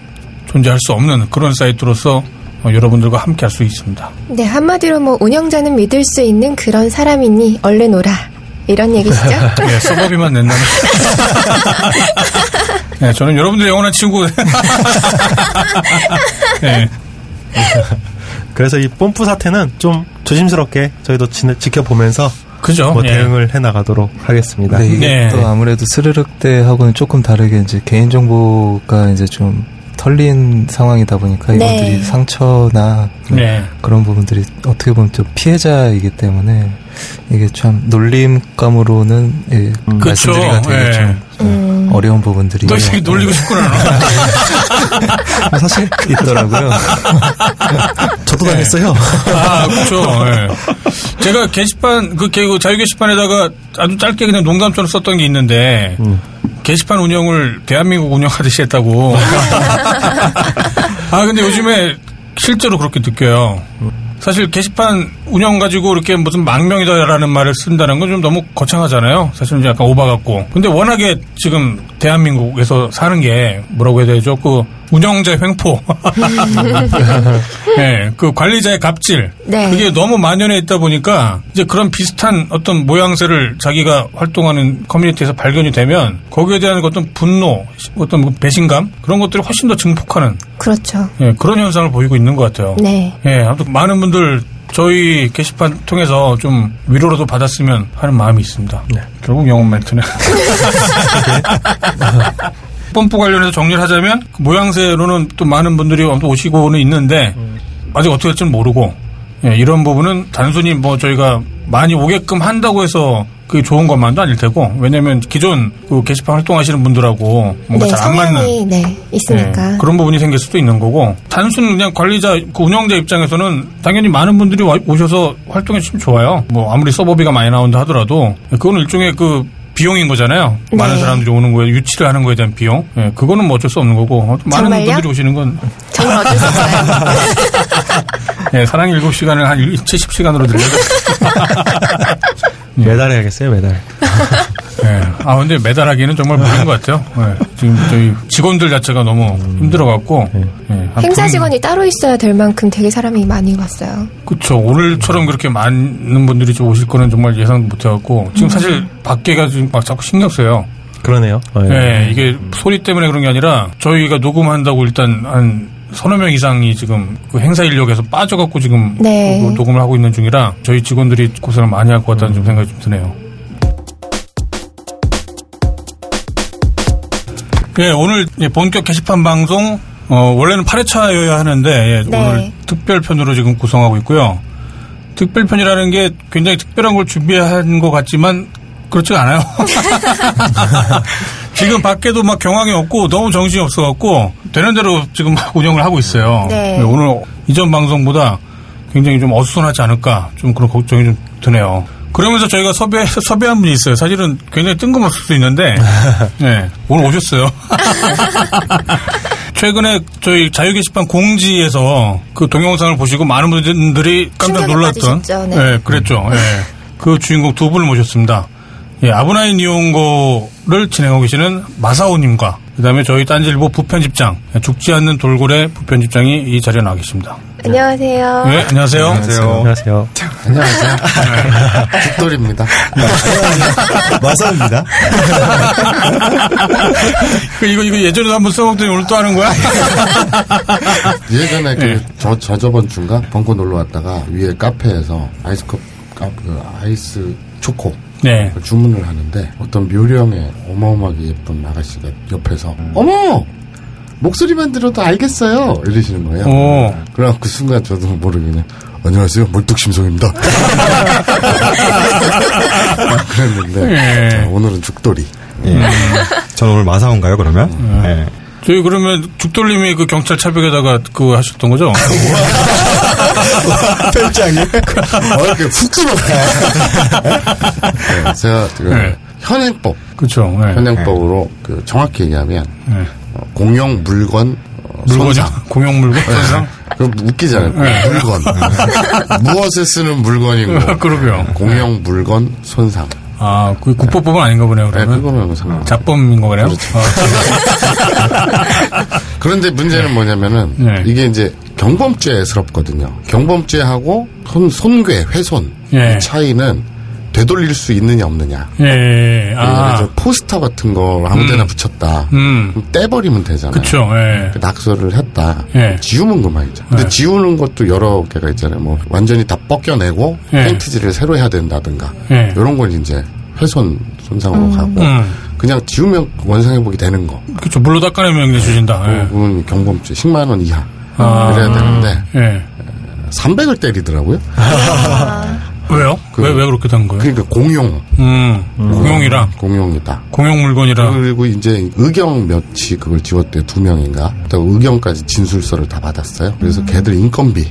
A: 존재할 수 없는 그런 사이트로서 어, 여러분들과 함께 할 수 있습니다.
C: 네, 한마디로 뭐 운영자는 믿을 수 있는 그런 사람이니 얼른 오라. 이런 얘기시죠? *laughs*
A: 예, 서버비만 낸다면. 예, *laughs* 저는 여러분들의 영원한 친구. 예,
B: 그래서 이 뽐뿌 사태는 좀 조심스럽게 저희도 지, 지켜보면서
A: 그죠.
B: 뭐
A: 예.
B: 대응을 해 나가도록 하겠습니다.
E: 네, 이게
A: 네.
E: 또 아무래도 스르륵 때하고는 조금 다르게 이제 개인 정보가 이제 좀 털린 상황이다 보니까
C: 네.
E: 이분들이 상처나
A: 네.
E: 그런 부분들이 어떻게 보면 좀 피해자이기 때문에 이게 참 놀림감으로는 예, 말씀드리기가
A: 그쵸,
E: 되게
A: 예.
E: 좀
C: 음,
E: 어려운 부분들이
A: 너 이렇게 놀리고 싶구나. 너. *laughs*
E: 사실 있더라고요. *laughs*
B: 저도 당했어요.
A: 아, 그렇죠. 예. 제가 게시판 그 게- 그 자유 게시판에다가 아주 짧게 그냥 농담처럼 썼던 게 있는데 게시판 운영을 대한민국 운영하듯이 했다고. *laughs* 아 근데 요즘에 실제로 그렇게 느껴요. 사실 게시판 운영 가지고 이렇게 무슨 망명이다라는 말을 쓴다는 건 좀 너무 거창하잖아요. 사실은 약간 오바 같고. 근데 워낙에 지금 대한민국에서 사는 게 뭐라고 해야 되죠? 그 운영자의 횡포. 네, *laughs* 그 관리자의 갑질.
C: 네.
A: 그게 너무 만연해 있다 보니까 이제 그런 비슷한 어떤 모양새를 자기가 활동하는 커뮤니티에서 발견이 되면 거기에 대한 어떤 분노, 어떤 뭐 배신감 그런 것들이 훨씬 더 증폭하는
C: 그렇죠.
A: 예, 그런 현상을 보이고 있는 것 같아요.
C: 네.
A: 예, 아무튼 많은 분들 저희 게시판 통해서 좀 위로라도 받았으면 하는 마음이 있습니다. 결국 영혼 멘트는. 뽐뿌 관련해서 정리를 하자면 그 모양새로는 또 많은 분들이 아무튼 오시고는 있는데 아직 어떻게 될지는 모르고 예, 이런 부분은 단순히 뭐 저희가 많이 오게끔 한다고 해서 그게 좋은 것만도 아닐 테고 왜냐하면 기존 그 게시판 활동하시는 분들하고 뭔가
C: 네,
A: 잘 안 맞는
C: 네, 있으니까.
A: 네, 그런 부분이 생길 수도 있는 거고 단순 그냥 관리자 그 운영자 입장에서는 당연히 많은 분들이 와- 오셔서 활동해 주시면 좋아요. 뭐 아무리 서버비가 많이 나온다 하더라도 그거는 일종의 그 비용인 거잖아요.
C: 네.
A: 많은 사람들이 오는 거에 유치를 하는 거에 대한 비용. 예, 그거는 뭐 어쩔 수 없는 거고 많은
C: 정말요?
A: 분들이 오시는 건
C: 정말 어쩔 수 없어요. *laughs*
A: 예, 사랑 7시간을 한 70시간으로 늘려서 *laughs*
B: 매달해야겠어요, 매달.
A: 예. *laughs* 아 근데 매달하기는 정말 무리인 것 같아요. 예, 지금 저희 직원들 자체가 너무 힘들어갖고 예, 한
C: 행사
A: 분-
C: 직원이 따로 있어야 될 만큼 되게 사람이 많이 왔어요.
A: 그렇죠. 오늘처럼 그렇게 많은 분들이 좀 오실 거는 정말 예상 못 해갖고 지금 사실 밖에가 지금 막 자꾸 신경 써요.
B: 그러네요. 어, 예.
A: 네, 이게 소리 때문에 그런 게 아니라 저희가 녹음한다고 일단 한 서너 명 이상이 지금 그 행사 인력에서 빠져갖고 지금
C: 네.
A: 그 녹음을 하고 있는 중이라 저희 직원들이 고생을 많이 할 것 같다는 좀 생각이 좀 드네요. 예, 오늘 예, 본격 게시판 방송 어, 원래는 8회차여야 하는데 예,
C: 네.
A: 오늘 특별편으로 지금 구성하고 있고요. 특별편이라는 게 굉장히 특별한 걸 준비한 것 같지만 그렇지가 않아요. *laughs* 지금 밖에도 막 경황이 없고 너무 정신이 없어갖고 되는 대로 지금 막 운영을 하고 있어요.
C: 네.
A: 네, 오늘 이전 방송보다 굉장히 좀 어수선하지 않을까 좀 그런 걱정이 좀 드네요. 그러면서 저희가 섭외, 섭외한 분이 있어요. 사실은 굉장히 뜬금없을 수 있는데, *laughs* 네, 오늘 오셨어요. *laughs* 최근에 저희 자유 게시판 공지에서 그 동영상을 보시고 많은 분들이 깜짝 놀랐던,
C: 네.
A: 네, 그랬죠. 예. 그 주인공 두 분을 모셨습니다. 예, 아브나인 이용고를 진행하고 계시는 마사오님과 그다음에 저희 딴질보 부편집장 죽지 않는 돌고래 부편집장이 이 자리에 나와 계십니다.
C: 안녕하세요.
A: 네, 안녕하세요.
B: 안녕하세요.
F: 안녕하세요. *laughs* 죽돌입니다. *laughs*
B: 마사입니다. *laughs*
A: 그 이거 이거 예전에도 한번 써먹더니 오늘 또 하는 거야?
F: 예전에
A: 네.
F: 그, 저, 저 저번 주인가? 벙커 놀러 왔다가 위에 카페에서 아이스컵, 카, 그 아이스 초코.
A: 네.
F: 그 주문을 하는데 어떤 묘령의 어마어마하게 예쁜 아가씨가 옆에서 어머! 목소리만 들어도 알겠어요! 이러시는 거예요.
A: 오.
F: 그래갖고 그 순간 저도 모르게 그냥 안녕하세요. 몰뚝심송입니다. *laughs* 그랬는데
A: 예.
F: 자, 오늘은 죽돌이.
G: 예. 저는 오늘 마사오인가요, 그러면? 예.
A: 저희 그러면 죽돌림이 그 경찰 차벽에다가 그거 하셨던 거죠? *laughs* *laughs*
G: 편장님?
F: 어, 이렇게 훅 들어가. 네, 제가 그
A: 네.
F: 현행법,
A: 그렇죠. 네.
F: 현행법으로 그 정확히 얘기하면
A: 네.
F: 어, 공용 물건 어,
A: 물건이요? 공용 물건?
F: 그 웃기잖아요.
A: 네.
F: 물건. *laughs* 무엇에 쓰는 물건이고
A: 그러게요.
F: 공용 물건 손상.
A: 아, 그 국보법은 아닌가 보네요.
F: 네,
A: 그러면
F: 그거는 상관.
A: 잡범인 거네요.
F: 그렇죠.
A: 어, *laughs*
F: 그런데 문제는 뭐냐면은
A: 네.
F: 이게 이제 경범죄스럽거든요. 경범죄하고 손, 손괴, 훼손
A: 예.
F: 이 차이는 되돌릴 수 있느냐 없느냐.
A: 예, 예. 아,
F: 그래서 포스터 같은 거 아무데나 붙였다.
A: 음,
F: 떼버리면 되잖아요.
A: 그쵸, 예.
F: 그 낙서를 했다.
A: 예.
F: 지우면 그만이죠. 근데
A: 네.
F: 지우는 것도 여러 개가 있잖아요. 뭐 완전히 다 벗겨내고
A: 예.
F: 페인트질을 새로 해야 된다든가.
A: 예.
F: 이런 건 이제 훼손 손상으로 가고
A: 음.
F: 그냥 지우면 원상회복이 되는 거.
A: 그쵸, 물로 닦아내면 그냥 주신다. 예.
F: 그건 경범죄 10만 원 이하.
A: 아.
F: 그래야 되는데
A: 예.
F: 300을 때리더라고요.
A: 왜요?
F: 그-
A: 왜, 왜 그렇게 된 거예요?
F: 그러니까 공용,
A: 음, 공용이라.
F: 공용이다.
A: 공용 물건이라.
F: 그리고 이제 의경 몇이 그걸 지웠대요. 두 명인가. 또 의경까지 진술서를 다 받았어요. 그래서 걔들 인건비.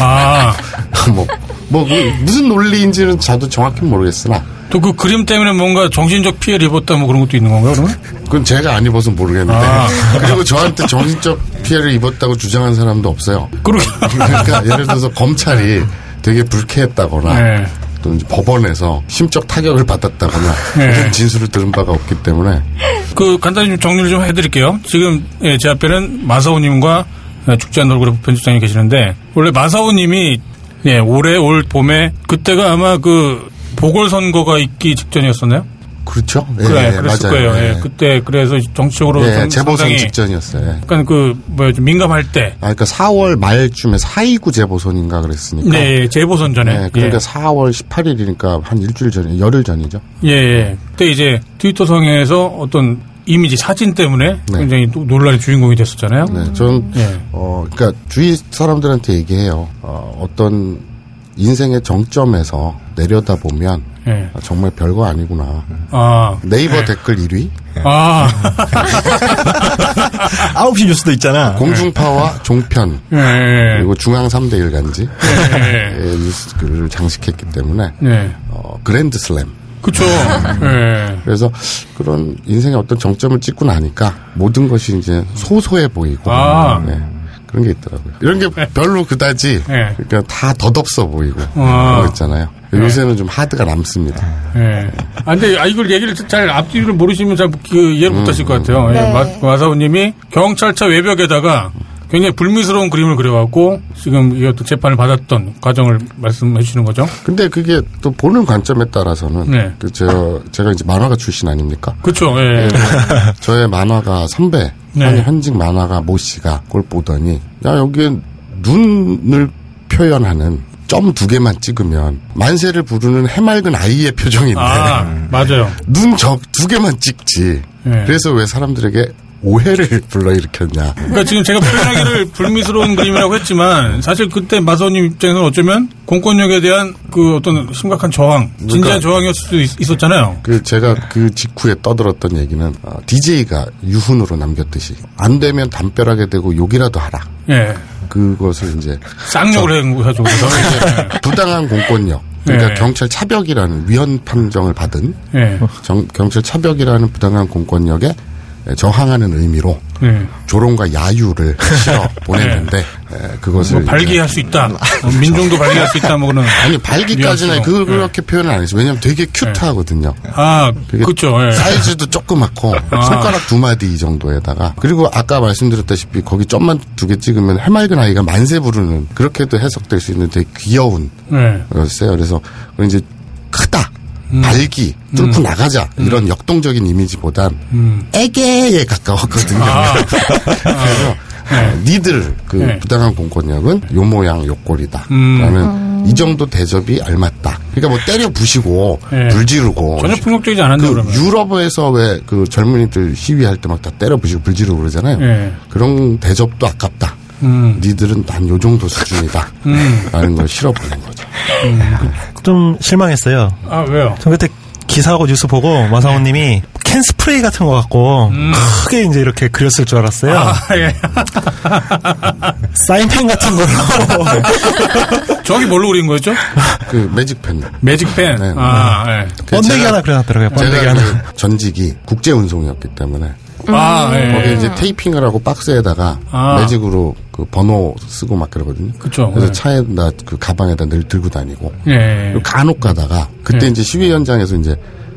A: 아, *laughs*
F: 뭐, 뭐, 그 무슨 논리인지는 저도 정확히 모르겠으나,
A: 또 그 그림 때문에 뭔가 정신적 피해를 입었다 뭐 그런 것도 있는 건가요, 그러면?
F: 그건 제가 안 입어서 모르겠는데.
A: 아. *laughs*
F: 그리고 저한테 정신적 피해를 입었다고 주장한 사람도 없어요.
A: 그러게.
F: 그러니까 예를 들어서 검찰이 되게 불쾌했다거나,
A: 네.
F: 또 이제 법원에서 심적 타격을 받았다거나,
A: 네.
F: 이런 진술을 들은 바가 없기 때문에,
A: 그 간단히 좀 정리를 좀 해드릴게요. 지금 예, 제 앞에는 마사오님과 예, 죽지 않는 얼굴의 편집장이 계시는데 원래 마사오님이 예, 올해 올 봄에 그때가 아마 그 보궐선거가 있기 직전이었었나요?
F: 그렇죠? 예,
A: 그래,
F: 예,
A: 그랬을
F: 맞아요.
A: 거예요. 예,
F: 예.
A: 그때 그래서 정치적으로
F: 예,
A: 좀
F: 재보선 직전이었어요. 예.
A: 약간 그 뭐야 좀 민감할 때.
F: 아, 그러니까 4월 말쯤에 4.29 재보선인가 그랬으니까.
A: 네, 재보선 전에.
F: 예, 그러니까 4월 18일이니까 한 일주일 전에, 열흘 전이죠.
A: 예, 예. 그때 이제 트위터성에서 어떤 이미지 사진 때문에
F: 네.
A: 굉장히 또 논란의 주인공이 됐었잖아요.
F: 네, 전,
A: 예.
F: 어, 그러니까 주위 사람들한테 얘기해요. 어, 어떤 인생의 정점에서 내려다 보면
A: 예.
F: 아, 정말 별거 아니구나.
A: 아,
F: 네이버 댓글 1위,
A: 아, *laughs*
G: 9시 뉴스도 있잖아.
F: 공중파와 종편,
A: 예, 예.
F: 그리고 중앙 3대 일간지
A: 예.
F: 의 뉴스를 장식했기 때문에
A: 네.
F: 어, 그랜드 슬램.
A: 그쵸. *laughs* 예.
F: 그래서 그런 인생의 어떤 정점을 찍고 나니까 모든 것이 이제 소소해 보이고
A: 아.
F: 네, 그런 게 있더라고요. 이런 게 별로 그다지
A: 네.
F: 그러니까 다 덧없어 보이고
A: 아.
F: 그런 거 있잖아요. 요새는 좀 하드가 남습니다.
A: 예. 아, 근데, 아, 이걸 얘기를 잘 앞뒤를 모르시면 잘 그, 이해를 못 하실 것 같아요. 예,
C: 네.
A: 마, 마사오님이 경찰차 외벽에다가 굉장히 불미스러운 그림을 그려갖고 지금 이 어떤 재판을 받았던 과정을 말씀해 주시는 거죠.
F: 근데 그게 또 보는 관점에 따라서는
A: 네.
F: 그 저, 제가 이제 만화가 출신 아닙니까?
A: 그쵸, 예.
F: 저의 만화가 선배
A: 네.
F: 한 현직 만화가 모 씨가 그걸 보더니 야 여기에 눈을 표현하는 점두 개만 찍으면 만세를 부르는 해맑은 아이의 표정인데
A: 아, 맞아요.
F: 눈 저 두 개만 찍지.
A: 네.
F: 그래서 왜 사람들에게 오해를 불러일으켰냐.
A: 그러니까 지금 제가 표현하기를 *laughs* 불미스러운 그림이라고 했지만 사실 그때 마사오님 입장에서는 어쩌면 공권력에 대한 그 어떤 심각한 저항, 진지한
F: 그러니까-
A: 저항이었을 수도 있, 있었잖아요.
F: 그 제가 그 직후에 떠들었던 얘기는 DJ가 유훈으로 남겼듯이 안 되면 담벼락에 대고 욕이라도 하라.
A: 예.
F: 그것을 이제
A: 쌍욕을 해가지고 그래서. *laughs*
F: 부당한 공권력 그러니까
A: 네.
F: 경찰 차벽이라는 위헌 판정을 받은
A: 예.
F: 정- 경찰 차벽이라는 부당한 공권력에 저항하는 의미로
A: 예.
F: 조롱과 야유를 실어 *laughs* 보냈는데 에, 그것을
A: 뭐 발기할 수 있다. 어, 민중도 발기할 수 있다. 뭐 그런. *laughs*
F: 아니 발기까지는. 그, 그렇게 표현을 안 했어요. 왜냐면 되게 큐트하거든요.
A: 아, 그렇죠. 예.
F: 사이즈도 조그맣고
A: 아.
F: 손가락 두 마디 이 정도에다가 그리고 아까 말씀드렸다시피 거기 점만 두 개 찍으면 해맑은 아이가 만세 부르는 그렇게도 해석될 수 있는 되게 귀여운
A: 예.
F: 거였어요. 그래서 이제.
A: 음.
F: 발기, 뚫고 나가자 이런 역동적인 이미지보단 애게에 가까웠거든요.
A: 아. *laughs*
F: 그래서 어, 니들 그
A: 네.
F: 부당한 공권력은 요 모양 요 꼴이다.
A: 음.
F: 라는 이 정도 대접이 알맞다. 그러니까 뭐 때려 부시고
A: 네.
F: 불 지르고
A: 전혀 폭력적이지 않았네,
F: 그
A: 그러면.
F: 유럽에서 왜 그 젊은이들 시위할 때 막 다 때려 부시고 불 지르고 그러잖아요.
A: 예.
F: 그런 대접도 아깝다.
A: 음.
F: 니들은 난 요 정도 수준이다.
A: 음.
F: 라는 걸 실어보낸 거죠.
B: 좀 실망했어요.
A: 아, 왜요?
B: 전 그때 기사하고 뉴스 보고 마사오 님이 캔 스프레이 같은 거 갖고 크게 이제 이렇게 그렸을 줄 알았어요.
A: 아, 예.
B: 사인펜 같은 걸로. *laughs*
A: 저기 뭘로 그린 거였죠?
F: 그 매직펜.
A: 매직펜.
F: 네.
A: 아, 예.
B: 번데기
F: 제가-
B: 하나 그려놨더라고요. 번데기 하나.
F: 그 전직이 국제 운송이었기 때문에
A: 아, 예.
F: 거기에 이제 테이핑을 하고 박스에다가
A: 아.
F: 매직으로 그 번호 쓰고 막 그러거든요.
A: 그쵸.
F: 그래서
A: 네.
F: 차에다 그 가방에다 늘 들고 다니고
A: 예.
F: 그리고 간혹 가다가 그때
A: 네.
F: 이제 시위 현장에서 이제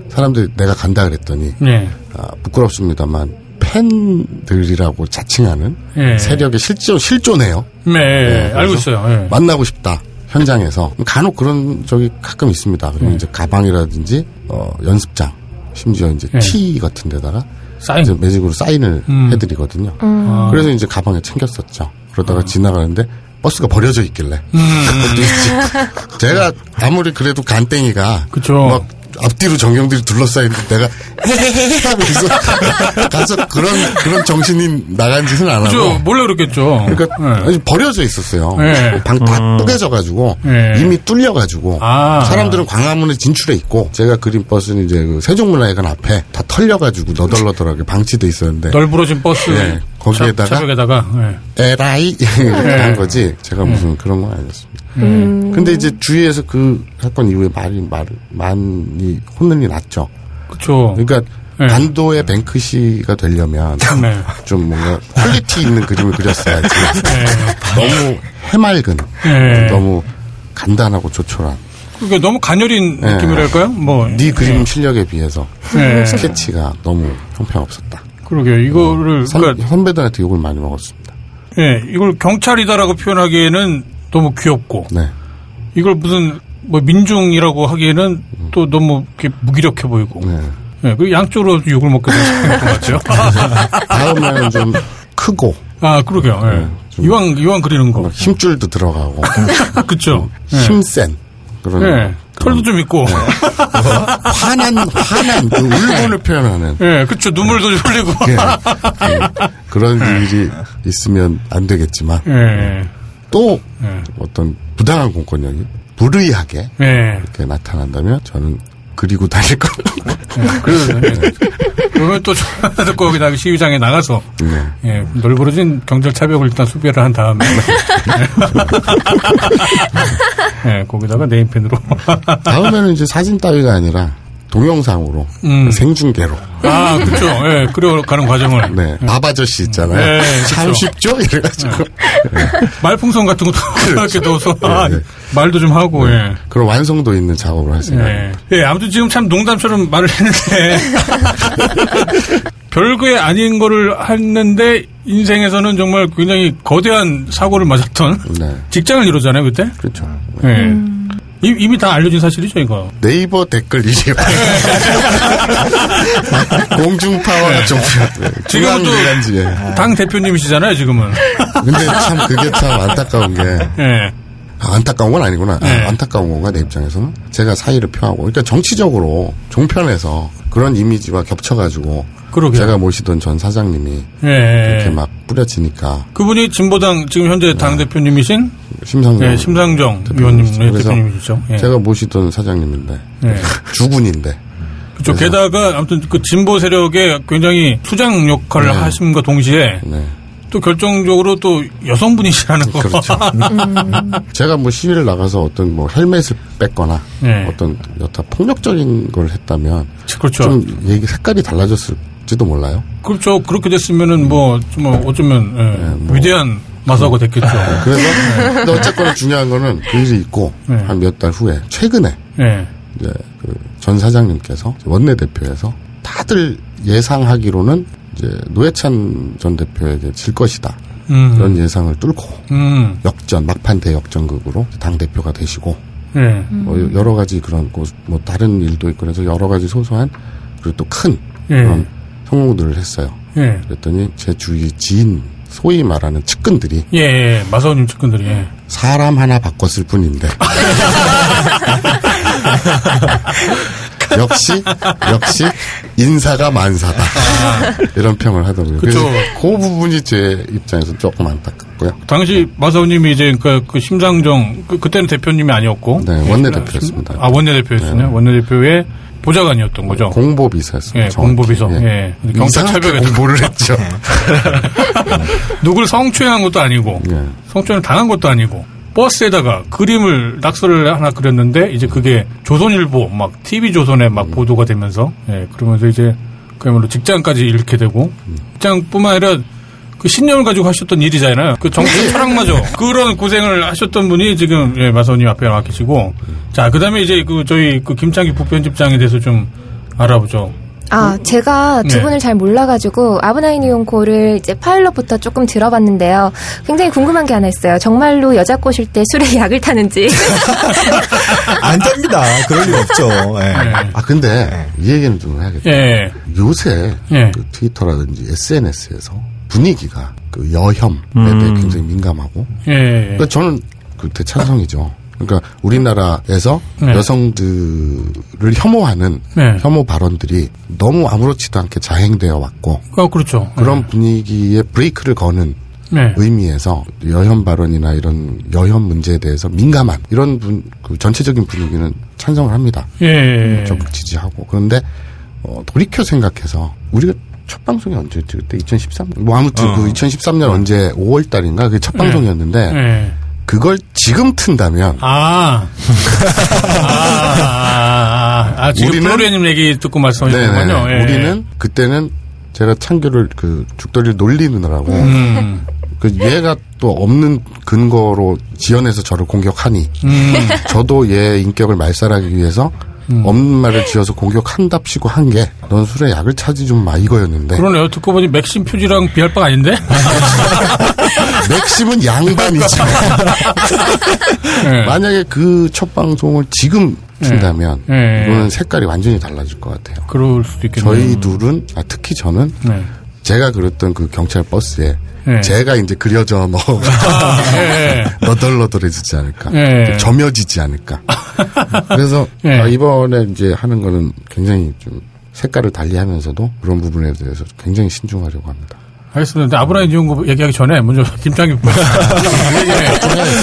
F: 사람들이 내가 간다 그랬더니
A: 예.
F: 아, 부끄럽습니다만 팬들이라고 자칭하는
A: 예.
F: 세력의 실조 실조네요.
A: 네,
F: 네,
A: 알고 있어요. 예.
F: 만나고 싶다. 현장에서 간혹 그런 적이 가끔 있습니다. 그리고
A: 네.
F: 이제 가방이라든지 어, 연습장, 심지어 이제
A: 네.
F: 티 같은 데다가
A: 사인.
F: 이제 매직으로 사인을
A: 음.
F: 해드리거든요.
A: 아.
F: 그래서 이제 가방에 챙겼었죠. 그러다가 지나가는데 버스가 버려져 있길래
A: 음. *laughs*
F: 제가 아무리 그래도 간땡이가
A: 그쵸.
F: 막 앞뒤로 전경들이 둘러싸이는데 내가 *laughs* 헤헤헤 하면서 가서 그런 그런 정신이 나간 짓은 안
A: 그죠.
F: 하고
A: 몰래 그랬겠죠.
F: 그러니까
A: 예.
F: 아니, 버려져 있었어요.
A: 네.
F: 막 다 뜯겨져 가지고
A: 네.
F: 이미 뚫려 가지고
A: 아.
F: 사람들은 광화문에 진출해 있고 제가 그린 버스는 이제 그 세종문화회관 앞에 다 털려 가지고 너덜너덜하게 방치돼 있었는데
A: 널브러진 버스.
F: 예, 거기에다가
A: 차, 차벽에다가. 예.
F: 에라이 *laughs* 이렇게
A: 네.
F: 한 거지 제가 무슨 그런 건 아니었습니다.
C: 음.
F: 근데 이제 주위에서 그 사건 이후에 말이 말 많이 혼란이 났죠.
A: 그쵸.
F: 그러니까
A: 네.
F: 반도의 뱅크시가 되려면
A: 네. *laughs*
F: 좀 뭔가 quality 있는 그림을 그렸어야지. *laughs*
A: 네.
F: 너무 해맑은,
A: 네.
F: 너무 간단하고 조촐한.
A: 그게 너무 가녀린
F: 네.
A: 느낌이랄까요? 뭐.
F: 네 그림 실력에 비해서
A: 네.
F: 스케치가 너무 형편없었다.
A: 그러게요. 이거를,
F: 선,
A: 그러니까,
F: 선배들한테 욕을 많이 먹었습니다.
A: 예, 이걸 경찰이다라고 표현하기에는 너무 귀엽고,
F: 네.
A: 이걸 무슨, 뭐, 민중이라고 하기에는 또 너무 이렇게 무기력해 보이고,
F: 네.
A: 예, 그 양쪽으로 욕을 먹게 되는 것 같죠. *laughs*
F: 다음에는 좀 크고
A: 아, 그러게요. 예.
F: 네, 좀-
A: 이왕, 이왕 그리는 거.
F: 힘줄도 들어가고 *laughs*
A: 그쵸. 예.
F: 힘센 그런
A: 예. 털도 좀 있고.
F: 화난 화난 그 울분을 표현하는
A: 예, 그쵸. 눈물도 좀 흘리고.
F: 예. 음, *laughs* 그런 일이 있으면 안 되겠지만
A: 예.
F: 또
A: 예.
F: 어떤 부당한 공권력이 불의하게
A: 예.
F: 이렇게 나타난다면 저는 그리고 다닐 겁니다.
A: 그래서, 예. 그러면 또, 저- 거기다 시위장에 나가서,
F: 네.
A: 예, 널브러진 경찰 차벽을 일단 수배를 한 다음에. *laughs* 예, 거기다가 네임펜으로.
F: 다음에는 이제 사진 따위가 아니라 동영상으로
A: 음.
F: 생중계로
A: 아, 그쵸. 예, 그려가는 과정을.
F: 네. 밥 아저씨 있잖아요.
A: 네,
F: 참
A: 그쵸.
F: 쉽죠? 이래가지고
A: 말풍선 같은 것도 *laughs* 이렇게 넣어서 아,
F: 네.
A: 말도 좀 하고, 예.
F: 그런 완성도 있는 작업을 할 생각입니다.
A: 예. 예, 아무튼 지금 참 농담처럼 말을 했는데 *laughs* 별거에 아닌 거를 했는데 인생에서는 정말 굉장히 거대한 사고를 맞았던
F: 네.
A: 직장을 이루잖아요 그때.
F: 그렇죠.
A: 예. 이- 이미 다 알려진 사실이죠 이거.
F: 네이버 댓글 1위. *laughs* 공중파와 좀
A: 지금은 또
F: 중앙기관지에.
A: 당 대표님이시잖아요 지금은.
F: 근데 참 그게 참 안타까운 게
A: 예.
F: 아, 안타까운 건 아니구나. 아,
A: 네.
F: 안타까운 건가 내 입장에서는 제가 사의를 표하고 그러니까 정치적으로 종편에서 그런 이미지와 겹쳐가지고
A: 그러게요.
F: 제가 모시던 전 사장님이
A: 예.
F: 이렇게 막 뿌려지니까
A: 그분이 진보당 지금 현재 당 대표님이신
F: 심상정
A: 예, 심상정 의원님 네,
F: 그래서
A: 대표님이시죠. 예.
F: 제가 모시던 사장님인데
A: 예.
F: 주군인데
A: 그렇죠. 게다가 아무튼 그 진보 세력의 굉장히 수장 역할을
F: 네.
A: 하심과 동시에
F: 네.
A: 또 결정적으로 또 여성분이시라는 거.
F: 그렇죠. *laughs* 제가 뭐 시위를 나가서 어떤 뭐 헬멧을 뺐거나
A: 네.
F: 어떤 여타 폭력적인 걸 했다면
A: 그렇죠.
F: 좀 얘기 색깔이 달라졌을지도 몰라요.
A: 그렇죠. 그렇게 됐으면은 뭐, 좀 어쩌면, 예,
F: 뭐.
A: 위대한 마사오가 됐겠죠.
F: 그래서 근데 어쨌거나 중요한 거는 그 일이 있고
A: 네.
F: 한몇 달 후에 최근에
A: 예.
F: 이제 그 전 사장님께서 원내 대표에서 다들 예상하기로는 이제 노회찬 전 대표에게 질 것이다
A: 음.
F: 이런 예상을 뚫고
A: 음.
F: 역전 막판 대역전극으로 당 대표가 되시고
A: 예.
F: 뭐 여러 가지 그런 고- 뭐 다른 일도 있고 그래서 여러 가지 소소한 그리고 또큰
A: 예.
F: 그런 성공들을 했어요.
A: 예.
F: 그랬더니 제 주위 지인 소위 말하는 측근들이
A: 예, 예. 마사오님 측근들이. 예.
F: 사람 하나 바꿨을 뿐인데 *laughs* 역시 역시 인사가 만사다 이런 평을 하더라고요. 그래서
A: 아. 그쵸.
F: 그 부분이 제 입장에서 조금 안타깝고요.
A: 당시 마사오님이 이제 그, 그 심상정, 그, 그때는 대표님이 아니었고.
F: 네, 원내대표였습니다.
A: 아, 원내대표였군요. 원내대표의 보좌관이었던 거죠.
F: 공보비서였어요.
A: 예. 공보비서. 예. 경찰
F: 이상하게
A: 철벽에
F: 공보를 했죠. *laughs*
A: 누굴 성추행한 것도 아니고
F: 예.
A: 성추행을 당한 것도 아니고 버스에다가 그림을 낙서를 하나 그렸는데 이제 그게 조선일보 막 TV 조선에 막 보도가 되면서 예 그러면서 이제 그야말로 직장까지 잃게 되고 직장뿐만 아니라 그 신념을 가지고 하셨던 일이잖아요. 그 정치 철학마저. 그런 고생을 하셨던 분이 지금 예, 마사오님 앞에 나와 계시고. 자 그다음에 이제 그 저희 그 김창기 부편집장에 대해서 좀 알아보죠.
C: 아, 제가 두
A: 네.
C: 분을 잘 몰라가지고 아브나인 이용코를 이제 파일럿부터 조금 들어봤는데요. 굉장히 궁금한 게 하나 있어요. 정말로 여자 꼬실 때 술에 *laughs* 약을 타는지. *laughs*
G: 안 됩니다. 그럴 리 없죠. 예.
A: 예.
F: 아 근데 이 얘기는 좀 해야겠다.
A: 예.
F: 요새
A: 예.
F: 그 트위터라든지 SNS에서 분위기가 그 여혐에 대해 굉장히 민감하고
A: 예.
F: 그러니까 저는 그 대찬성이죠. 그러니까 우리나라에서
A: 네.
F: 여성들을 혐오하는
A: 네.
F: 혐오 발언들이 너무 아무렇지도 않게 자행되어 왔고
A: 아, 그렇죠.
F: 그런 분위기에 브레이크를 거는
A: 네.
F: 의미에서 여혐 발언이나 이런 여혐 문제에 대해서 민감한 이런 분, 그 전체적인 분위기는 찬성을 합니다.
A: 예.
F: 적극 지지하고 그런데 어, 돌이켜 생각해서 우리가 첫 방송이 언제였지 그때 2013년 뭐 아무튼
G: 어.
F: 그 2013년 언제 5월 달인가 그게 첫 방송이었는데
A: 예.
F: 그걸 지금 튼다면 *laughs*
A: 아. 아, 아, 아, 지금
F: 우리는-
A: 플로리아님 얘기 듣고 말씀하셨군요. 예.
F: 우리는 그때는 제가 창규를 그 죽돌이를 놀리느라고
A: 음,
F: 그 얘가 또 없는 근거로 지어내서 저를 공격하니
A: 음, *laughs*
F: 저도 얘 인격을 말살하기 위해서 없는 말을 지어서 공격한답시고 한 게 넌 술에 약을 차지 좀 마 이거였는데
A: 그러네요. 듣고 보니 맥심 표지랑 비할 바가 아닌데? *laughs*
F: 맥심은 양반이지
A: 예. *laughs*
F: 만약에 그 첫 방송을 지금 튼다면
A: 예.
F: 이거는 색깔이 완전히 달라질 것 같아요.
A: 그럴 수도 있겠네요.
F: 저희 둘은 아, 특히 저는
A: 네.
F: 제가 그렸던 그 경찰 버스에
A: 예.
F: 제가 이제 그려져 넣
A: 예. *laughs*
F: 너덜너덜해지지 않을까
A: 예.
F: 점여지지 않을까 그래서
A: 예.
F: 아, 이번에 이제 하는 거는 굉장히 좀 색깔을 달리하면서도 그런 부분에 대해서 굉장히 신중하려고 합니다.
A: 알겠습니다. 근데 아브라인 이용고 얘기하기 전에 먼저 *laughs*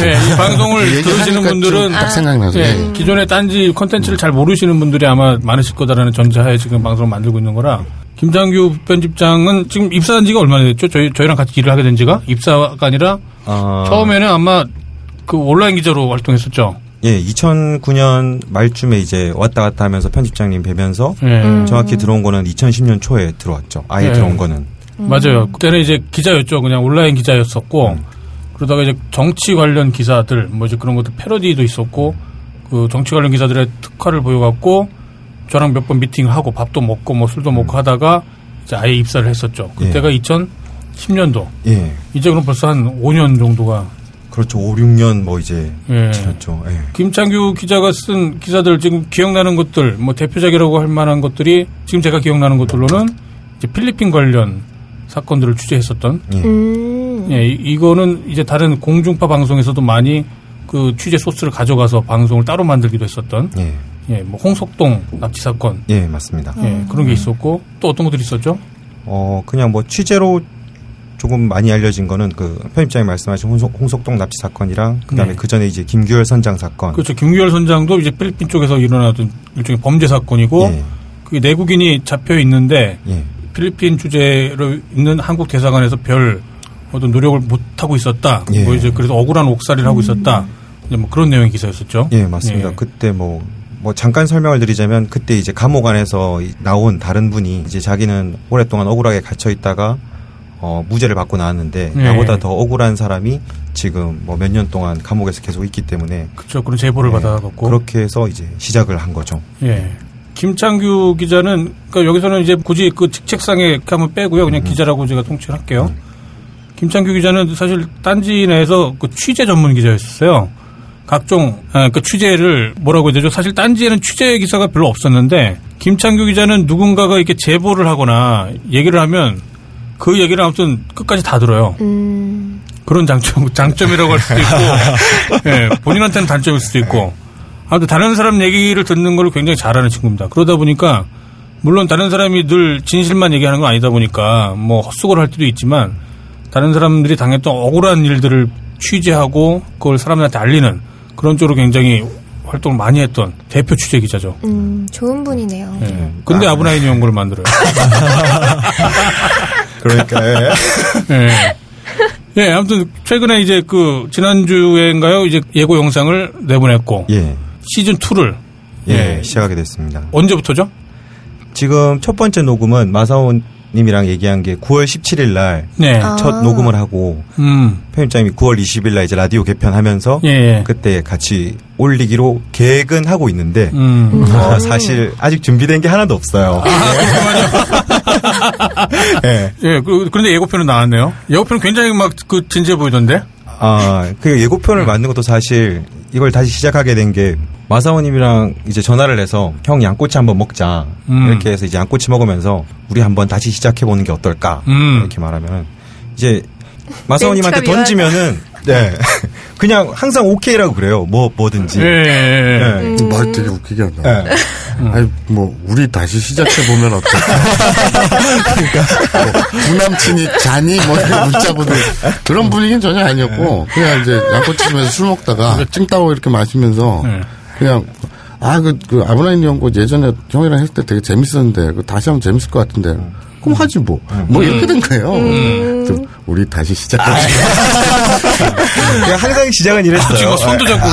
A: 예, 예, 이 방송을 들으시는 분들은
F: 좀딱 생각나서
A: 예,
F: 예.
A: 기존의 딴지 컨텐츠를 잘 모르시는 분들이 아마 많으실 거다라는 전제하에 지금 방송을 만들고 있는 거라 김창규 편집장은 지금 입사한 지가 얼마나 됐죠? 저희, 저희랑 같이 일을 하게 된 지가? 입사가 아니라
G: 어,
A: 처음에는 아마 그 온라인 기자로 활동했었죠.
G: 예, 2009년 말쯤에 이제 왔다 갔다 하면서 편집장님 뵈면서
A: 예.
G: 정확히 들어온 거는 2010년 초에 들어왔죠. 아예
A: 예.
G: 들어온 거는.
A: 맞아요. 그때는 이제 기자였죠. 그냥 온라인 기자였었고 그러다가 이제 정치 관련 기사들 뭐 이제 그런 것도 패러디도 있었고 그 정치 관련 기사들의 특화를 보여갖고 저랑 몇 번 미팅하고 밥도 먹고 뭐 술도 먹고 하다가 이제 아예 입사를 했었죠. 그때가 2010년도.
G: 예.
A: 이제 그럼 벌써 한 5년 정도가
G: 그렇죠. 5, 6년 뭐 이제
A: 예.
G: 지났죠. 예.
A: 김창규 기자가 쓴 기사들 지금 기억나는 것들 뭐 대표작이라고 할 만한 것들이 지금 제가 기억나는 것들로는 이제 필리핀 관련 사건들을 취재했었던
G: 예.
C: 음.
A: 예, 이- 이거는 이제 다른 공중파 방송에서도 많이 그 취재 소스를 가져가서 방송을 따로 만들기도 했었던
G: 예.
A: 예, 뭐 홍석동 납치 사건
G: 예, 맞습니다.
A: 예, 그런 게 있었고 또 어떤 것들이 있었죠?
G: 어, 그냥 뭐 취재로 조금 많이 알려진 거는 그 편집장이 말씀하신 홍석, 홍석 동 납치 사건이랑 그다음에
A: 네.
G: 그 전에 이제 김규열 선장 사건.
A: 그렇죠. 김규열 선장도 이제 필리핀 쪽에서 일어나던 일종의 범죄 사건이고
G: 예.
A: 그게 내국인이 잡혀 있는데
G: 예.
A: 필리핀 주재로 있는 한국 대사관에서 별 어떤 노력을 못 하고 있었다.
G: 예.
A: 뭐 이제 그래서 억울한 옥살이를 하고 있었다. 이제 뭐 그런 내용의 기사였었죠.
G: 예, 맞습니다.
A: 예.
G: 그때 뭐, 뭐 잠깐 설명을 드리자면 그때 이제 감옥 안에서 이- 나온 다른 분이 이제 자기는 오랫동안 억울하게 갇혀 있다가 어, 무죄를 받고 나왔는데
A: 예.
G: 나보다 더 억울한 사람이 지금 뭐 몇 년 동안 감옥에서 계속 있기 때문에
A: 그렇죠. 그런 제보를
G: 예,
A: 받아갖고
G: 그렇게 해서 이제 시작을 한 거죠.
A: 예. 김창규 기자는 그러니까 여기서는 이제 굳이 그 직책상에 이렇게 한번 빼고요. 그냥 기자라고 제가 통칭을 할게요. 김창규 기자는 사실 딴지 내에서 그 취재 전문 기자였어요. 각종 아, 그 취재를 뭐라고 해야 되죠? 사실 딴지에는 취재 기사가 별로 없었는데 김창규 기자는 누군가가 이렇게 제보를 하거나 얘기를 하면 그 얘기를 아무튼 끝까지 다 들어요.
C: 음.
A: 그런 장점, 장점이라고 할 수도 있고, *laughs* 예, 본인한테는 단점일 수도 있고, 아무튼 다른 사람 얘기를 듣는 걸 굉장히 잘하는 친구입니다. 그러다 보니까, 물론 다른 사람이 늘 진실만 얘기하는 건 아니다 보니까, 뭐 헛수고를 할 때도 있지만, 다른 사람들이 당했던 억울한 일들을 취재하고, 그걸 사람들한테 알리는 그런 쪽으로 굉장히 활동을 많이 했던 대표 취재 기자죠.
C: 음, 좋은 분이네요.
A: 예. 근데 아 브라인 연구를 만들어요. *laughs*
H: 그러니까 예.
A: 예. 예, 아무튼 최근에 이제 그 지난주에인가요? 이제 예고 영상을 내보냈고
H: 예.
A: 시즌 2를
H: 예, 시작하게 됐습니다.
A: 언제부터죠?
H: 지금 첫 번째 녹음은 마사오 님이랑 얘기한 게 9월 17일 날
A: 네.
H: 첫
C: 아.
H: 녹음을 하고
A: 음.
H: 편집장님이 9월 20일 날 이제 라디오 개편하면서
A: 예, 예.
H: 그때 같이 올리기로 계획은 하고 있는데
A: 음.
H: 어, 사실 아직 준비된 게 하나도 없어요. *laughs* 예.
A: 예, 그, 그런데 예고편은 나왔네요. 예고편은 굉장히 막 그 진지해 보이던데?
H: 아, 그 예고편을 만든 것도 사실 이걸 다시 시작하게 된 게 마사오님이랑 이제 전화를 해서 형 양꼬치 한번 먹자
A: 음.
H: 이렇게 해서 이제 양꼬치 먹으면서 우리 한번 다시 시작해 보는 게 어떨까
A: 음.
H: 이렇게 말하면 이제 마사오님한테
C: 멘트가
H: 던지면은 네. *laughs* 그냥 항상 오케이라고 그래요. 뭐 뭐든지.
A: 예, 예, 예.
H: 네.
F: 그말 되게 웃기게 한다.
H: 네.
F: 아니 뭐 우리 다시 시작해 보면 어떨까? 뭐, 부남친이 자니? 뭐 이렇게 묻자보는 그런 분위기는 전혀 아니었고 그냥 이제 양꼬치집에서 술 먹다가 찡따오 이렇게 마시면서
A: 네.
F: 그냥 아 그 그 아브라인 연구 예전에 형이랑 했을 때 되게 재밌었는데 그 다시 하면 재밌을 것 같은데 그럼 하지 뭐 뭐 이렇게 된 거예요. 그래서 우리 다시 시작합시다. *laughs*
H: 그냥 항상 시작은 이랬어요.
A: 지금 손도 잡고.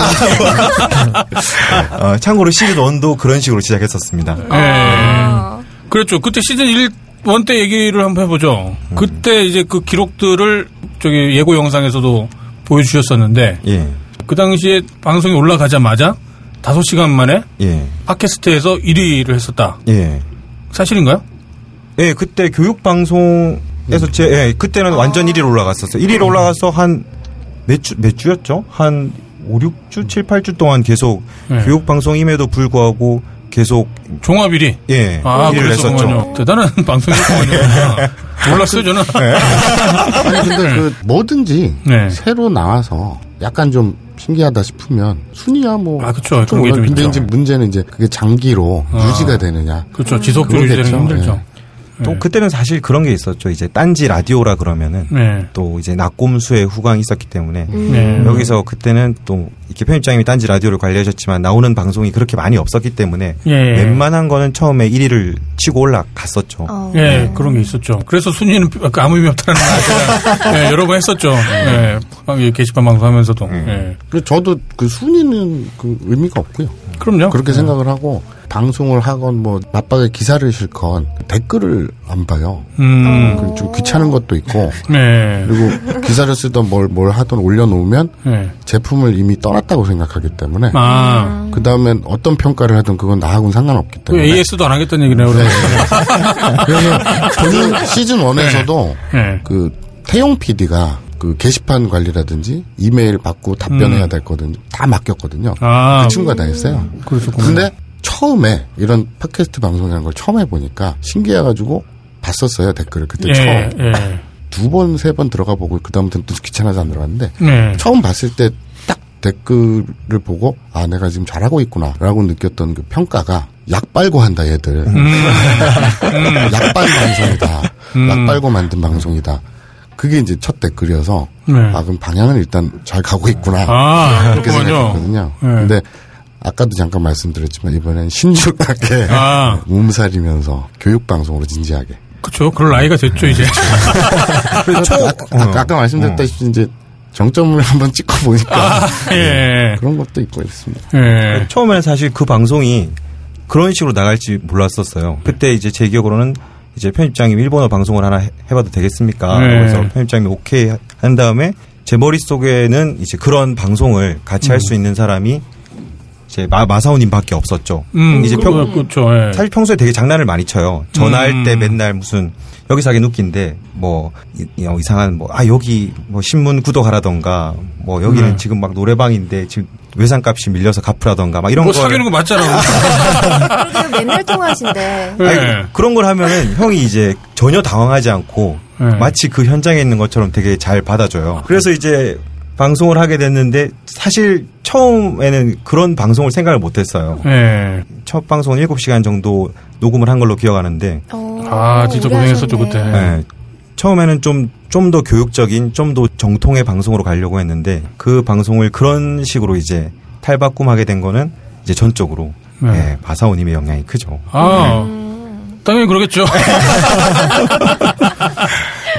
H: 어, 참고로 시즌 1도 그런 식으로 시작했었습니다.
A: 예.
C: 아,
A: 그렇죠. 그때 시즌 1, 원때 얘기를 한번 해보죠. 그때 이제 그 기록들을 저기 예고 영상에서도 보여주셨었는데,
H: 예.
A: 그 당시에 방송이 올라가자마자 5시간 만에
H: 예.
A: 팟캐스트에서 1위를 했었다.
H: 예.
A: 사실인가요?
H: 예, 그때 교육 방송에서 제 예, 그때는 완전 1위로 올라갔었어요. 1위로 올라가서 한 몇 주 몇 주였죠? 한 5, 6주, 7, 8주 동안 계속
A: 네.
H: 교육 방송임에도 불구하고 계속
A: 종합 1위.
H: 예,
A: 아,
H: 1위를 했었죠.
A: 대단한 *laughs* 방송이었군요. 몰랐어요, 저는.
F: 아니 근데 그 뭐든지
A: 네.
F: 새로 나와서 약간 좀 신기하다 싶으면 순위야 뭐.
A: 아, 그쵸.
F: 좀
A: 그런 게좀
F: 올라- 근데
A: 있죠.
F: 이제 문제는 이제 그게 장기로
A: 아.
F: 유지가 되느냐.
A: 그렇죠. 지속적으로. 유지되는 게 힘들죠.
F: 네.
H: 또 그때는 사실 그런 게 있었죠. 이제 딴지 라디오라 그러면은
A: 네.
H: 또 이제 낙곰수의 후광이 있었기 때문에
A: 네.
H: 여기서 그때는 또 이렇게 편집장님이 딴지 라디오를 관리하셨지만 나오는 방송이 그렇게 많이 없었기 때문에
A: 예.
H: 웬만한 거는 처음에 1위를 치고 올라갔었죠.
C: 어.
A: 예, 그런 게 있었죠. 그래서 순위는 그 아무 의미 없다는 말 제가 *laughs* 예, 여러 번 했었죠. 예, 방- 게시판 방송하면서도. 예.
F: 그 저도 그 순위는 그 의미가 없고요.
A: 그럼요.
F: 그렇게 생각을 하고 방송을 하건 뭐 맞박에 기사를 실건 댓글을 안 봐요.
A: 음,
F: 그좀 귀찮은 것도 있고
A: 네.
F: 그리고 기사를 쓰던 뭘 뭘 하던 올려놓으면
A: 네.
F: 제품을 이미 떠났다고 생각하기 때문에
A: 아,
F: 그 다음엔 어떤 평가를 하든 그건 나하고는 상관없기
A: 그
F: 때문에
A: AS도 안 하겠다는 얘기네요. 그러면.
F: 그래서 저는 시즌 1에서도
A: 네.
F: 그 태용 PD가 그 게시판 관리라든지 이메일 받고 답변해야 될 거든 다 맡겼거든요.
A: 아,
F: 그 친구가 다 했어요.
A: 그렇군요.
F: 근데 처음에 이런 팟캐스트 방송이라는 걸 처음 해보니까 신기해가지고 봤었어요 댓글을 그때
A: 예,
F: 처음
A: 예.
F: 두번 세 번 들어가 보고 그 다음부터는 또 귀찮아서 안 들어갔는데
A: 네.
F: 처음 봤을 때 딱 댓글을 보고 아 내가 지금 잘하고 있구나라고 느꼈던 그 평가가 약 빨고 한다 얘들 *laughs* 약 빨고 방송이다
A: 음.
F: 약 빨고 만든 방송이다 그게 이제 첫 댓글이어서
A: 네.
F: 아 그럼 방향은 일단 잘 가고 있구나
A: 아,
F: 그렇게
A: 그렇군요.
F: 생각했거든요
A: 네.
F: 근데 아까도 잠깐 말씀드렸지만 이번엔 신중하게
A: 아. *laughs*
F: 몸살이면서 교육 방송으로 진지하게
A: 그렇죠. 그럴 나이가 됐죠, 이제. *laughs*
F: 그래서 아 까, 아까, 아까 말씀드렸다시피 이제 정점을 한번 찍고 보니까
A: 예. *laughs*
F: 그런 것도 있고 있습니다.
A: 예.
H: 처음에는 사실 그 방송이 그런 식으로 나갈지 몰랐었어요. 그때 이제 제 기억으로는 이제 편집장님 일본어 방송을 하나 해- 해봐도 되겠습니까?
A: 네.
H: 그래서 편집장님이 오케이 한 다음에 제 머릿속에는 이제 그런 방송을 같이 할 수 있는 사람이 이제 마, 마사오님밖에 없었죠.
A: 음,
H: 이제
A: 그,
H: 평,
A: 그렇죠. 예.
H: 사실 평소에 되게 장난을 많이 쳐요. 전화할
A: 음.
H: 때 맨날 무슨 여기서 하긴 웃긴데 뭐 이, 이- 어, 이상한 뭐 아 여기 뭐 신문 구독하라던가 뭐 여기는
A: 네.
H: 지금 막 노래방인데 지금 외상값이 밀려서 갚으라던가 막 이런 뭐걸
A: 사귀는 거 맞잖아. *laughs*
C: 맨날 통화하신데.
A: 예.
H: 아니, 그런 걸 하면은 형이 이제 전혀 당황하지 않고
A: 네.
H: 마치 그 현장에 있는 것처럼 되게 잘 받아줘요. 그래서 이제 방송을 하게 됐는데 사실 처음에는 그런 방송을 생각을 못 했어요.
A: 예.
H: 첫 방송은 7시간 정도 녹음을 한 걸로 기억하는데
C: 어,
A: 아, 진짜 고생했었죠. 그때.
H: 네. 처음에는 좀, 좀 더 교육적인, 좀 더 정통의 방송으로 가려고 했는데, 그 방송을 그런 식으로 이제 탈바꿈하게 된 거는 이제 전적으로
A: 네.
H: 예, 마사오님의 영향이 크죠.
A: 아, 당연히 그러겠죠. *laughs*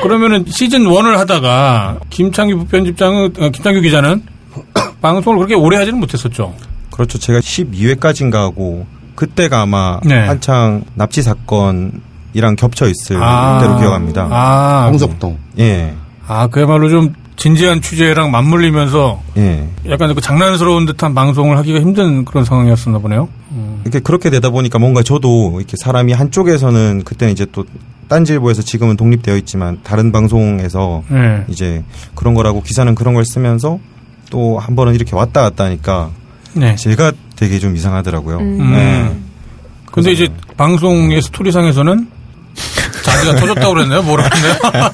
A: 그러면은 시즌 1을 하다가 김창규 부편집장은, 어, 김창규 기자는 *coughs* 방송을 그렇게 오래 하지는 못했었죠.
H: 그렇죠. 제가 12회까지인가 하고 그때가 아마
A: 네.
H: 한창 납치 사건이랑 겹쳐 있을
A: 아.
H: 때로 기억합니다.
A: 아,
F: 홍석동.
H: 예,
A: 아, 그야말로 좀 진지한 취재랑 맞물리면서
H: 예.
A: 약간 그 장난스러운 듯한 방송을 하기가 힘든 그런 상황이었었나 보네요.
H: 이렇게 그렇게 되다 보니까 뭔가 저도 이렇게 사람이 한쪽에서는 그때는 이제 또 딴지일보에서 지금은 독립되어 있지만 다른 방송에서
A: 네.
H: 이제 그런 거라고 기사는 그런 걸 쓰면서 또 한 번은 이렇게 왔다 갔다 하니까
A: 네.
H: 제가 되게 좀 이상하더라고요.
A: 음.
H: 네.
A: 근데 이제 방송의 스토리상에서는 자기가 터졌다고 그랬나요? 뭐라 그랬나요?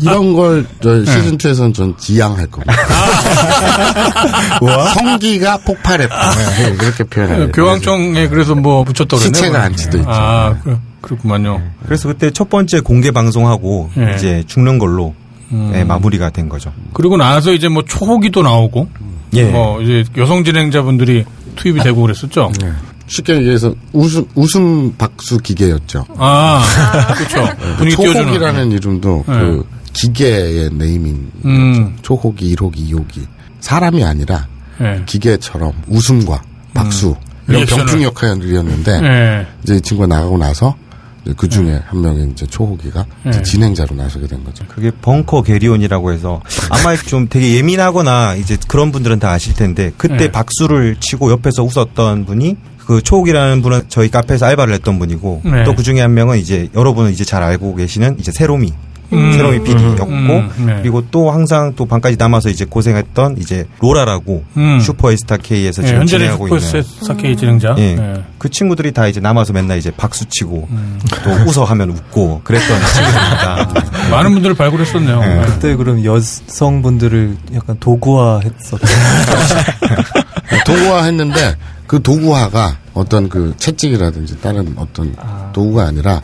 A: *laughs*
F: 이런 걸저 시즌 2에서는 전 지양할 겁니다. *laughs* 성기가 폭발했다. 네, 그렇게 표현해요.
A: 교황청에 그래서 뭐 붙였다고 그랬나요?
F: 시체가 안치돼 있죠.
A: 아, 그, 그렇구만요.
H: 그래서 그때 첫 번째 공개 방송하고
A: 네.
H: 이제 죽는 걸로
A: 음.
H: 네, 마무리가 된 거죠.
A: 그리고 나서 이제 뭐 초호기도 나오고,
H: 예.
A: 뭐 이제 여성 진행자분들이 투입이 되고 그랬었죠.
F: 네. 쉽게 얘기해서 웃음, 웃음 박수 기계였죠.
A: 아, 그렇죠. 분위기 띄워주는.
F: 초호기라는 이름도
A: 네.
F: 그 기계의 네이밍.
A: 음,
F: 초호기, 1호기, 2호기. 사람이 아니라
A: 예.
F: 기계처럼 웃음과 박수. 이런
A: 리액션을.
F: 병풍 역할이었는데
A: 예.
F: 이제 이 친구가 나가고 나서 그 중에 한 명의 이제 초호기가 이제
A: 네.
F: 진행자로 나서게 된 거죠.
H: 그게 벙커 게리온이라고 해서 아마 좀 되게 예민하거나 이제 그런 분들은 다 아실 텐데 그때
A: 네.
H: 박수를 치고 옆에서 웃었던 분이 그 초옥이라는 분은 저희 카페에서 알바를 했던 분이고
A: 네.
H: 또그 중에 한 명은 이제 여러분은 이제 잘 알고 계시는 이제 세로미
A: 음.
H: 세로미 PD였고
A: 음, 네.
H: 그리고 또 항상 또 반까지 남아서 이제 고생했던 이제 로라라고
A: 음.
H: 슈퍼스타 K에서
A: 예,
H: 지금
A: 현재는
H: 진행하고 있는
A: 슈퍼스타K 진행자.
H: 예.
A: 예.
H: 그 친구들이 다 이제 남아서 맨날 이제 박수 치고
A: 음.
H: 또 웃어 하면 웃고 그랬던 *laughs* 친구들입니다.
A: 많은 분들을 발굴했었네요.
H: 네.
A: 예.
E: 그때 그럼 여성분들을 약간 도구화했었던 *laughs*
F: 도구화 했는데 그 도구화가 어떤 그 채찍이라든지 다른 어떤 도구가 아니라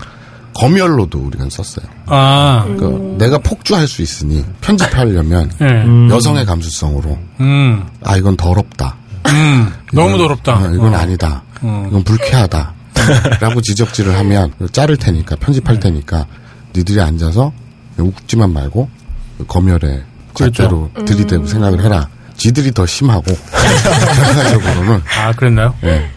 F: 검열로도 우리가 썼어요.
A: 아,
F: 그 내가 폭주할 수 있으니 편집하려면
A: 예.
F: 여성의 감수성으로
A: 음,
F: 아 이건 더럽다.
A: 음, 너무 더럽다.
F: 어, 이건
A: 어.
F: 아니다.
A: 어.
F: 이건 불쾌하다. 라고 지적질을 하면 자를 테니까 편집할 테니까 니들이 앉아서 웃지만 말고 그 검열에
A: 그렇죠.
F: 잣대로 들이대고 생각을 해라. 지들이 더 심하고 *laughs* 결과적으로는
A: 아, 그랬나요?
F: 예.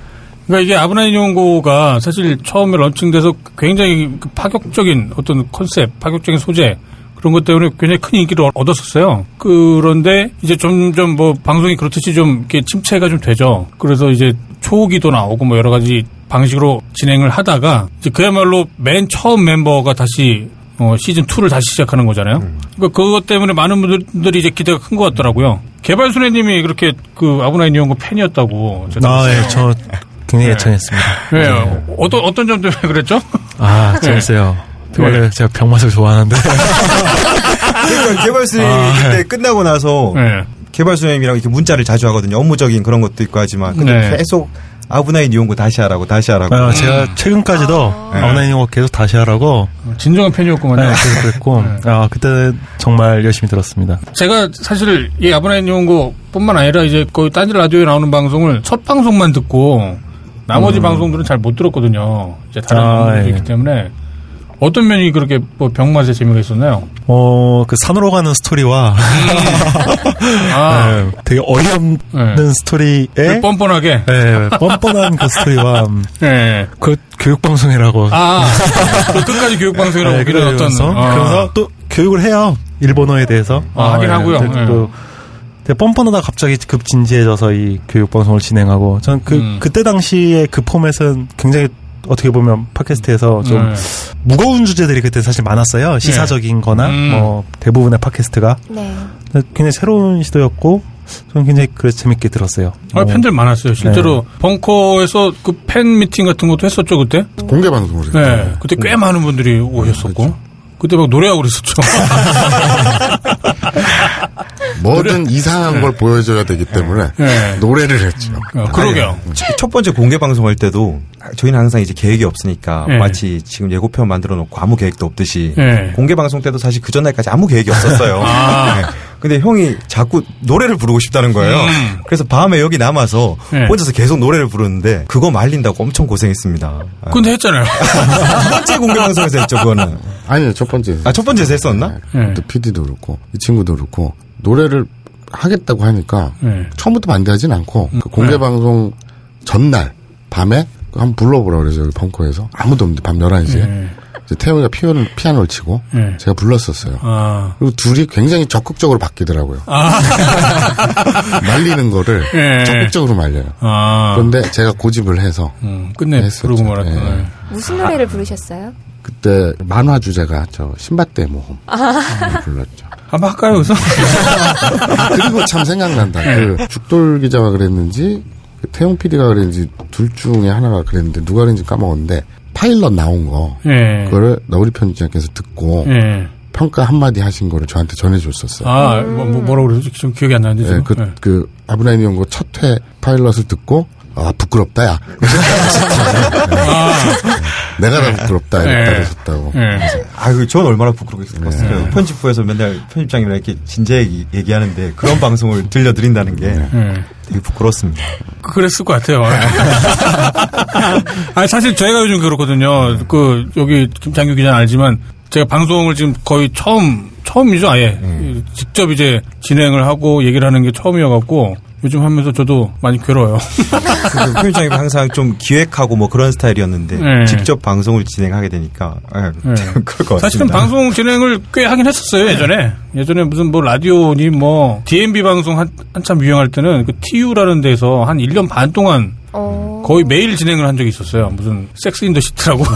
A: 그러니까 이게 아브나인 연구가 사실 처음에 런칭돼서 굉장히 그 파격적인 어떤 컨셉, 파격적인 소재 그런 것 때문에 굉장히 큰 인기를 얻었었어요. 그런데 이제 점점 뭐 방송이 그렇듯이 좀 이렇게 침체가 좀 되죠. 그래서 이제 초기도 나오고 뭐 여러 가지 방식으로 진행을 하다가 이제 그야말로 맨 처음 멤버가 다시 어, 시즌 2를 다시 시작하는 거잖아요. 그러니까 그것 때문에 많은 분들이 이제 기대가 큰 것 같더라고요. 개발순애님이 그렇게 그 아브나인 연구 팬이었다고.
B: 아. 예, 저 굉장히
A: 네.
B: 애청했습니다.
A: 네. 어떤 어떤 점 때문에 그랬죠?
B: 아, 재밌어요. 원래
A: 네.
B: 제가 병맛을 좋아하는데.
H: 그러니까 개발수님
B: 아,
H: 그때 끝나고 나서
A: 네.
H: 개발수님이랑 이렇게 문자를 자주 하거든요. 업무적인 그런 것도 있고 하지만 근데
A: 네.
H: 계속 아브나인 이용고 다시 하라고 다시 하라고.
B: 아, 제가 최근까지도 아브나인 영어 계속 다시 하라고
A: 진정한 팬이었구만요.
B: 네, 계속 그랬고, *laughs* 아, 그때 정말 열심히 들었습니다.
A: 제가 사실 이 아브라인 연구뿐만 아니라 이제 거의 딴지 라디오에 나오는 방송을 첫 방송만 듣고 나머지 방송들은 잘 못 들었거든요. 이제 다른
B: 아,
A: 방송들이
B: 예.
A: 있기 때문에 어떤 면이 그렇게 뭐 병맛의 재미가 있었나요?
B: 어, 그 산으로 가는 스토리와,
A: 아, *laughs*
B: 네, 되게 어이없는
A: 네.
B: 스토리에,
A: 그 뻔뻔하게.
B: 네, 뻔뻔한 그 스토리와, *laughs* 음,
A: 예.
B: 그 교육방송이라고.
A: 아, 그 끝까지 교육방송이라고
B: 네,
A: 보기는 어떤. 아.
B: 그래서 또 교육을 해요. 일본어에 대해서.
A: 아, 하긴 하고요. 예.
B: 또 되게 뻔뻔하다 갑자기 급 진지해져서 이 교육 방송을 진행하고, 전 그,
A: 음.
B: 그때 당시에 그 포맷은 굉장히 어떻게 보면 팟캐스트에서 좀
A: 네.
B: 무거운 주제들이 그때 사실 많았어요. 시사적인 거나
A: 음.
B: 뭐 대부분의 팟캐스트가.
C: 네.
B: 굉장히 새로운 시도였고 저는 굉장히 그래 재밌게 들었어요.
A: 아,
B: 어,
A: 팬들 많았어요. 실제로 벙커에서 그 팬 미팅 같은 것도 했었죠, 그때?
F: 공개 방송을 했죠.
A: 네. 그때 꽤 많은 분들이 오셨었고. 그때 막 노래하고 그랬었죠. *laughs*
F: 뭐든 이상한 걸 보여줘야 되기 때문에
A: 네.
F: 노래를 했죠.
A: 어, 그러게요.
H: 첫 번째 공개 방송할 때도 저희는 항상 이제 계획이 없으니까
A: 네.
H: 마치 지금 예고편 만들어 놓고 아무 계획도 없듯이
A: 네.
H: 공개 방송 때도 사실 그 전날까지 아무 계획이 없었어요. *laughs*
A: 아.
H: 네. 근데 형이 자꾸 노래를 부르고 싶다는 거예요.
A: 음.
H: 그래서 밤에 여기 남아서
A: 네.
H: 혼자서 계속 노래를 부르는데 그거 말린다고 엄청 고생했습니다. 아,
A: 근데 했잖아요. *laughs*
H: 첫 번째 공개 방송에서 했죠, 그거는.
F: 아니요, 첫 번째.
H: 아, 첫 번째에서 했었나?
A: 네.
F: 그때 PD도 그렇고, 이 친구도 그렇고, 노래를 하겠다고 하니까,
A: 네.
F: 처음부터 반대하진 않고, 그 공개 방송 전날, 밤에, 한번 불러보라 그래서 여기 벙커에서. 아무도 없는데, 밤 11시에.
A: 네.
F: 이제 태용이가 피아노, 피아노를 치고,
A: 네.
F: 제가 불렀었어요.
A: 아.
F: 그리고 둘이 굉장히 적극적으로 바뀌더라고요.
A: 아. *laughs*
F: 말리는 거를
A: 예.
F: 적극적으로 말려요.
A: 아.
F: 그런데 제가 고집을 해서,
A: 음, 끝내
F: 했었죠.
A: 부르고 말았구나.
F: 예.
C: 무슨 노래를 부르셨어요?
F: 그때 만화 주제가 저 신밧데 모험
C: 아.
F: 불렀죠.
A: 한번 할까요, 여기서?
F: 아, 그리고 참 생각난다. 그 죽돌 기자가 그랬는지 그 태용 PD가 그랬는지 둘 중에 하나가 그랬는데 누가 그랬는지 까먹었는데 파일럿 나온 거
A: 예.
F: 그거를 너구리 편집장께서 듣고
A: 예.
F: 평가 한마디 하신 거를 저한테 전해줬었어요.
A: 아, 뭐, 뭐, 뭐라고 그러지? 좀 기억이 안 나는데.
F: 예. 그,
A: 예.
F: 그, 아브라인 연구 첫회 파일럿을 듣고, 아, 부끄럽다, 야. *laughs* 내가 다 부끄럽다, 이랬다
A: 예.
F: 그러셨다고.
A: 예.
H: 아유, 전 얼마나 부끄럽겠어요. 편집부에서 맨날 편집장이랑 이렇게 진지하게 얘기하는데 그런 방송을 들려드린다는 게
A: 예.
H: 되게 부끄럽습니다.
A: 그랬을 것 같아요. 아니, 사실 저희가 요즘 그렇거든요. 그, 여기 김창규 기자는 알지만, 제가 방송을 지금 거의 처음, 처음이죠, 아예. 직접 이제 진행을 하고 얘기를 하는 게 처음이어갖고, 요즘 하면서 저도 많이 괴로워요.
H: 그 편집장이 항상 좀 기획하고 뭐 그런 스타일이었는데
A: 네.
H: 직접 방송을 진행하게 되니까 예,
A: 네.
H: 그럴 것 같습니다.
A: 사실은 방송 진행을 꽤 하긴 했었어요, 예전에. 예전에 무슨 뭐 라디오니 뭐, DMB 방송 한, 한참 유행할 때는 그 TU라는 데서 한 1년 반 동안
C: 어.
A: 거의 매일 진행을 한 적이 있었어요. 무슨 섹스 인더 시트라고. *laughs*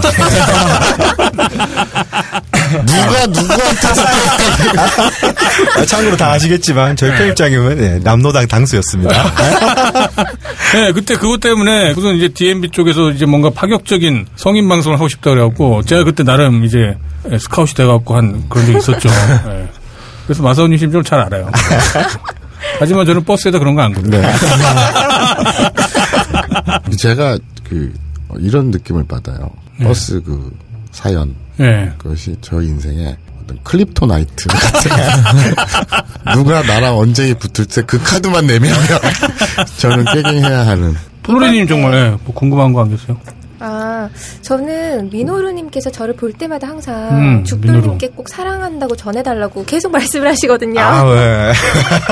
F: 누가 누구한테
H: 아, *laughs* 참고로 다 아시겠지만 저희 편집장님은 예, 남노당 당수였습니다. *laughs*
A: 네, 그때 그것 때문에 무슨 이제 DMB 쪽에서 이제 뭔가 파격적인 성인 방송을 하고 싶다 그래갖고 제가 그때 나름 이제 스카웃이 돼갖고 한 그런 적이 있었죠. *laughs* 네. 그래서 마사오님 심정을 잘 알아요. 하지만 저는 버스에다 그런 거안 거든요.
F: 제가 그 어, 이런 느낌을 받아요. 버스 그 사연
A: 네.
F: 그것이 저 인생의 어떤 클립토 나이트 같은 *laughs* 누가 나랑 언제 붙을 때 그 카드만 내면 *laughs* 저는 깨갱해야 하는
A: 플로리님 정말 예, 뭐 궁금한 거 안 계세요?
C: 아, 저는 민호루님께서 저를 볼 때마다 항상
A: 음,
C: 죽돌님께 꼭 사랑한다고 전해달라고 계속 *laughs* 말씀을 하시거든요.
H: 아, 왜?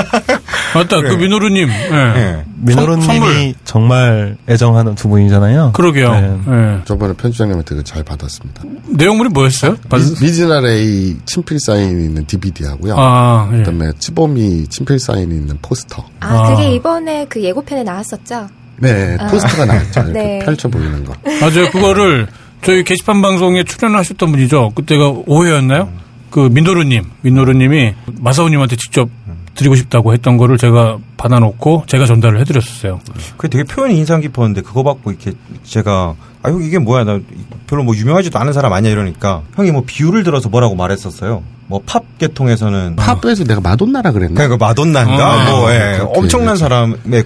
H: *laughs*
A: 맞다, 그 민호루님. 예.
H: 예.
B: 민호로님이
A: 선물.
B: 정말 애정하는 두 분이잖아요.
A: 그러게요.
B: 네.
A: 예.
F: 저번에 편집장님한테 잘 받았습니다.
A: 내용물이 뭐였어요?
F: 미, 즈나레이 친필 사인이 있는 DVD하고요.
A: 아, 예.
F: 그다음에 찌범이 친필 사인이 있는 포스터.
C: 아,
A: 아.
C: 그게 이번에 그 예고편에 나왔었죠?
F: 네, 포스터가 나왔죠. 이렇게
C: 네.
F: 펼쳐 보이는 거.
A: 맞아요. 그거를 저희 게시판 방송에 출연하셨던 분이죠. 그때가 오해였나요? 그 민노루님, 민노루님이 마사오님한테 직접 드리고 싶다고 했던 거를 제가 받아놓고 제가 전달을 해드렸었어요.
H: 그게 되게 표현이 인상 깊었는데 그거 받고 이렇게 제가 아 형 이게 뭐야 나 별로 뭐 유명하지도 않은 사람 아니야 이러니까 형이 뭐 비유를 들어서 뭐라고 말했었어요. 뭐 팝 계통에서는
F: 팝에서 내가 마돈나라 그랬나?
H: 그러니까 마돈나인가
A: 아,
H: 뭐 예,
F: 그렇게
H: 엄청난. 사람의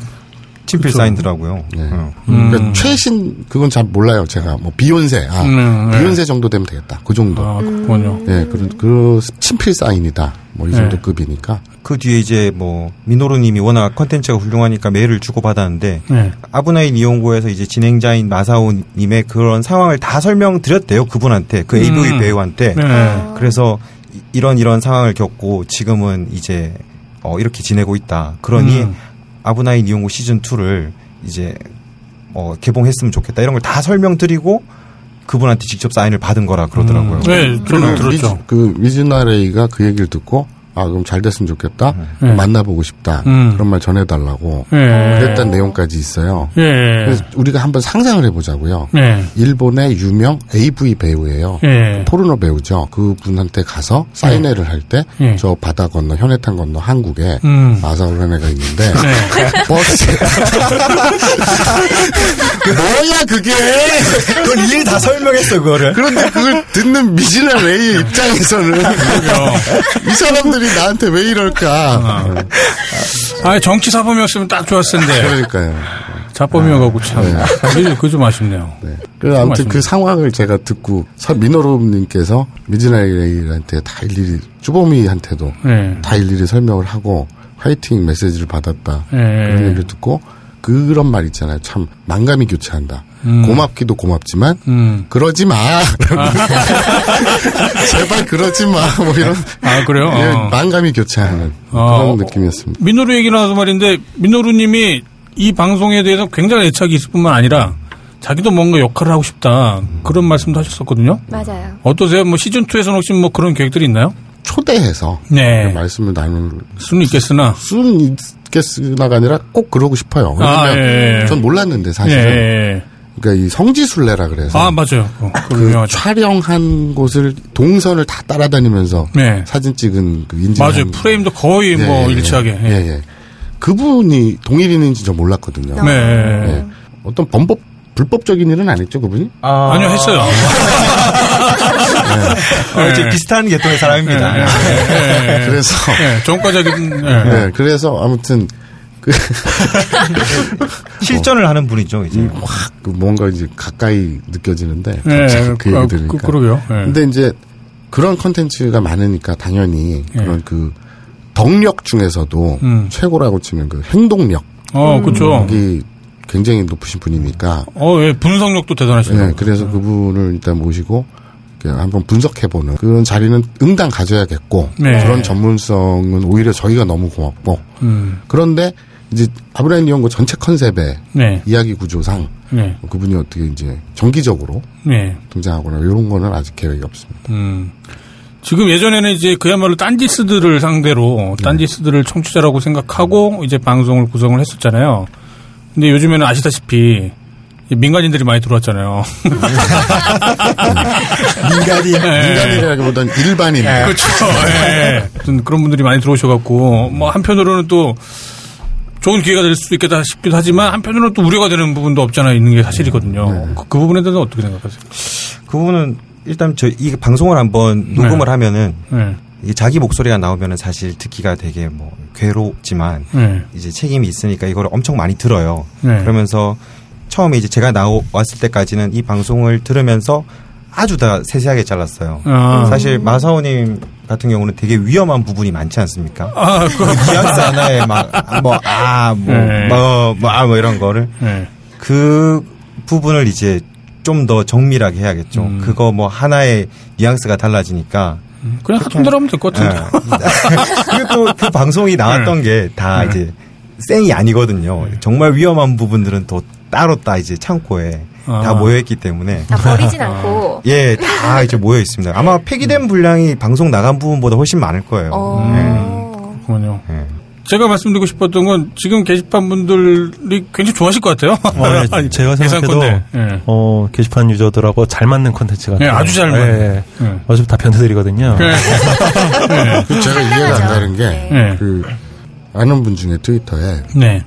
H: 친필 사인더라고요.
F: 네.
H: 어.
F: 그러니까
A: 음.
F: 최신 그건 잘 몰라요. 제가 뭐 비욘세, 아
A: 음, 네.
F: 비욘세 정도 되면 되겠다. 그 정도.
A: 아, 그렇군요.
F: 예, 그런 그 친필 사인이다. 뭐이
A: 네.
F: 정도 급이니까.
H: 그 뒤에 이제 뭐 민호루님이 워낙 컨텐츠가 훌륭하니까 메일을 주고 받았는데
A: 네.
H: 아브나인 이용고에서 이제 진행자인 마사오님의 그런 상황을 다 설명드렸대요 그분한테 그 AV
A: 음.
H: 배우한테
A: 네.
H: 그래서 이- 이런 이런 상황을 겪고 지금은 이제 어 이렇게 지내고 있다 그러니
A: 음.
H: 아브나인 이용고 시즌 2를 이제 어 개봉했으면 좋겠다 이런 걸 다 설명드리고 그분한테 직접 사인을 받은 거라 그러더라고요.
A: 네, 저는
F: 그
A: 들었죠.
F: 그 미즈나레이가 그 얘기를 듣고 아 그럼 잘 됐으면 좋겠다.
A: 네.
F: 만나보고 싶다.
A: 음.
F: 그런 말 전해달라고.
A: 예.
F: 그랬던 내용까지 있어요.
A: 예.
F: 그래서 우리가 한번 상상을 해보자고요.
A: 예.
F: 일본의 유명 AV 배우예요.
A: 예.
F: 포르노 배우죠. 그분한테 가서 사인회를 할 때저
A: 예.
F: 바다 건너 현해탄 건너 한국에
A: 음.
F: 마사오레네가 있는데
A: 네.
F: 버스 *laughs* 뭐야 그게
H: 그건 이미 다 설명했어 그거를.
F: 그런데 그걸 듣는 미즈나 레이의 입장에서는 이 사람들이 나한테 왜 이럴까
A: 아, 정치 사범이었으면 딱 좋았을 텐데.
F: 그러니까요
A: 자범이어가고 참. 그게 그좀 아쉽네요.
F: 네. 그 아무튼 그 상황을 제가 듣고 서- 민호로님께서 미즈나이한테 다 일일이 쭈범이한테도
A: 네.
F: 다 일일이 설명을 하고 화이팅 메시지를 받았다
A: 네.
F: 그런 얘기를 듣고 그런 말 있잖아요. 참 만감이 교차한다.
A: 음.
F: 고맙기도 고맙지만
A: 음.
F: 그러지 마. *laughs* 제발 그러지 마. 뭐 이런
A: 아, 그래요?
F: 예,
A: 어.
F: 만감이 교차하는
A: 어.
F: 그런 느낌이었습니다.
A: 민노루 얘기 나와서 말인데, 민노루님이 이 방송에 대해서 굉장히 애착이 있을 뿐만 아니라, 자기도 뭔가 역할을 하고 싶다. 그런 말씀도 하셨었거든요.
C: 맞아요.
A: 어떠세요? 뭐 시즌 2에서는 혹시 뭐 그런 계획들이 있나요?
F: 초대해서
A: 네.
F: 말씀을 나눌
A: 수는 있겠으나.
F: 수는 있겠으나가 아니라 꼭 그러고 싶어요.
A: 아,
F: 왜냐면
A: 예, 예.
F: 전 몰랐는데
A: 예,
F: 사실은
A: 예, 예.
F: 그러니까 이 성지순례라 그래서
A: 아, 맞아요. 어, 그 유명하죠.
F: 촬영한 곳을 동선을 다 따라다니면서
A: 네.
F: 사진 찍은 그 인증
A: 맞아요. 프레임도 거의 뭐 일치하게.
F: 예, 예. 그분이 동일인인지 저 몰랐거든요.
A: 네.
F: 예. 어떤 범법 불법적인 일은 안 했죠, 그분이?
A: 아 니요, 했어요. *laughs*
H: 어, 이제 비슷한 계통의 사람입니다.
A: 네.
F: 그래서
A: 네, 정과적인. 네.
F: 네, 그래서 아무튼 그 *laughs*
H: 실전을 하는 분이죠, 이제.
F: 확그 뭔가 이제 가까이 느껴지는데
A: 네,
F: 그
A: 그,
F: 얘기
A: 그,
F: 들으니까.
A: 그 러게요. 네.
F: 근데 이제 그런 컨텐츠가 많으니까 당연히 그런 그 덕력 중에서도
A: 음.
F: 최고라고 치면 그 행동력
A: 어, 그쵸.
F: 여기 굉장히 높으신 분이니까
A: 어, 예, 분석력도 대단하시네요.
F: 네, 그래서 그분을 일단 모시고 한번 분석해보는 그런 자리는 응당 가져야겠고
A: 네.
F: 그런 전문성은 오히려 저희가 너무 고맙고
A: 음,
F: 그런데 이제 아브라함 이용고 전체 컨셉의
A: 네.
F: 이야기 구조상
A: 네.
F: 그분이 어떻게 이제 정기적으로
A: 네.
F: 등장하거나 이런 거는 아직 계획이 없습니다.
A: 음. 지금 예전에는 이제 그야말로 딴지스들을 상대로
F: 네.
A: 딴지스들을 청취자라고 생각하고 이제 방송을 구성을 했었잖아요. 근데 요즘에는 아시다시피 민간인들이 많이 들어왔잖아요. *laughs*
F: 민간인 민간인이라기보다는 일반인.
A: 그렇죠. 예. 그런 분들이 많이 들어오셔갖고 뭐 한편으로는 또 좋은 기회가 될 수도 있겠다 싶기도 하지만 한편으로는 또 우려가 되는 부분도 없잖아 있는 게 사실이거든요. 그, 그 부분에 대해서 어떻게 생각하세요?
H: 그 부분은 일단 저 이 방송을 한번 녹음을 하면은
A: 네.
H: 자기 목소리가 나오면은 사실 듣기가 되게 뭐 괴롭지만
A: 네.
H: 이제 책임이 있으니까 이걸 엄청 많이 들어요.
A: 네.
H: 그러면서 처음에 이제 제가 나왔을 때까지는 이 방송을 들으면서 아주 다 세세하게 잘랐어요.
A: 아.
H: 사실 마사오님 같은 경우는 되게 위험한 부분이 많지 않습니까?
A: 아, 그,
H: 뉘앙스 하나에 막, 뭐, 아, 뭐,
A: 네.
H: 뭐, 뭐, 아, 뭐 이런 거를.
A: 네.
H: 그 부분을 이제 좀 더 정밀하게 해야겠죠.
A: 음.
H: 그거 뭐 하나의 뉘앙스가 달라지니까.
A: 그냥 하던대로 하면 될 것 같은데.
H: 그리고 또 그 방송이 나왔던 게다
A: 네.
H: 이제 생이 아니거든요. 정말 위험한 부분들은 또 따로 다 이제 창고에
A: 아.
H: 다 모여 있기 때문에.
C: 다 버리진 않고.
H: 예, 다 이제 모여 있습니다. 아마 폐기된 분량이 방송 나간 부분보다 훨씬 많을 거예요.
C: 어.
A: 그렇군요.
H: 예.
A: 제가 말씀드리고 싶었던 건 지금 게시판 분들이 굉장히 좋아하실 것 같아요.
B: 어, 네, *laughs* 제가 생각해도.
A: 예.
B: 어, 게시판 유저들하고 잘 맞는 콘텐츠 같아요.
A: 네, 아주 잘 맞는.
B: 예, 예.
A: 네.
B: 어차피 다 변태들이거든요.
A: 네. *laughs*
F: 그 제가 이해가 안 가는 게
A: 네.
F: 그 아는 분 중에 트위터에
A: 네.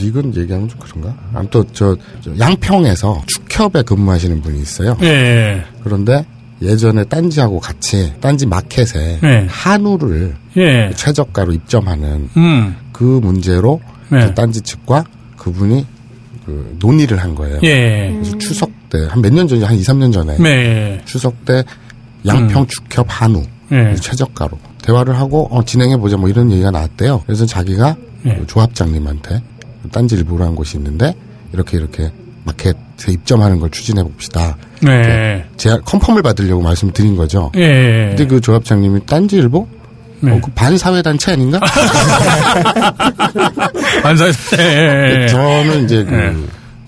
F: 그 닉은 얘기하면 좀 그런가? 아무튼 저, 저 양평에서 축협에 근무하시는 분이 있어요.
A: 예, 예.
F: 그런데 예전에 딴지하고 같이 딴지 마켓에
A: 네.
F: 한우를
A: 예.
F: 최저가로 입점하는
A: 음.
F: 그 문제로
A: 네.
F: 그 딴지 측과 그분이 그 논의를 한 거예요.
A: 예.
F: 그래서 추석 때 한 몇 년 전이 한 2, 3년 전에
A: 네.
F: 추석 때 양평 축협 한우
A: 예.
F: 최저가로 대화를 하고 어, 진행해 보자 뭐 이런 얘기가 나왔대요. 그래서 자기가
A: 예.
F: 그 조합장님한테 딴지 일부러 한 곳이 있는데 이렇게 이렇게 마켓에 입점하는 걸 추진해 봅시다.
A: 네.
F: 제가 컨펌을 받으려고 말씀을 드린 거죠.
A: 예.
F: 근데 그 조합장님이 딴지일보?
A: 네.
F: 어, 그 반사회단체 아닌가? *laughs*
A: 반사, 예, 예, 예.
F: 저는 이제 그
A: 네.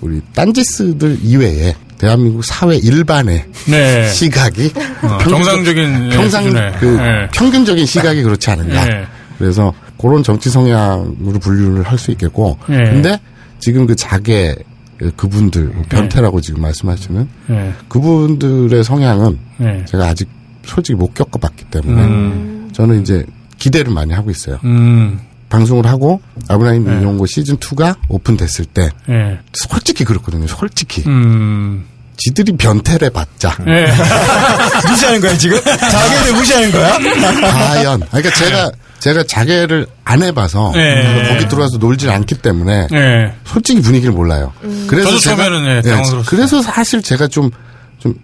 F: 우리 딴지스들 이외에 대한민국 사회 일반의
A: 네.
F: 시각이
A: 어,
F: 평균적-
A: 정상적인 예,
F: 평상
A: 수준의,
F: 그
A: 예.
F: 평균적인 시각이 그렇지 않은가.
A: 예.
F: 그래서 그런 정치 성향으로 분류를 할 수 있겠고.
A: 예.
F: 근데 지금 그 자계 그분들 변태라고 지금 말씀하시는
A: 예.
F: 그분들의 성향은
A: 예.
F: 제가 아직 솔직히 못 겪어봤기 때문에
A: 음.
F: 저는 이제 기대를 많이 하고 있어요.
A: 음.
F: 방송을 하고 아브라임 이용고 시즌 2가 오픈됐을 때
A: 예.
F: 솔직히 그렇거든요. 솔직히
A: 음.
F: 지들이 변태를 봤자
A: 예. *laughs*
H: 무시하는 거야, 지금? 자기들 무시하는 거야?
F: 과연 그러니까 제가 제가 자개를 안 해봐서
A: 네.
F: 거기 들어와서 놀질 않기 때문에
A: 예.
F: 솔직히 분위기를 몰라요. 그래서
A: 저도
F: 제가
A: 처음에는, 예,
F: 예,
A: 당황스러웠어요.
F: 그래서 사실 제가 좀좀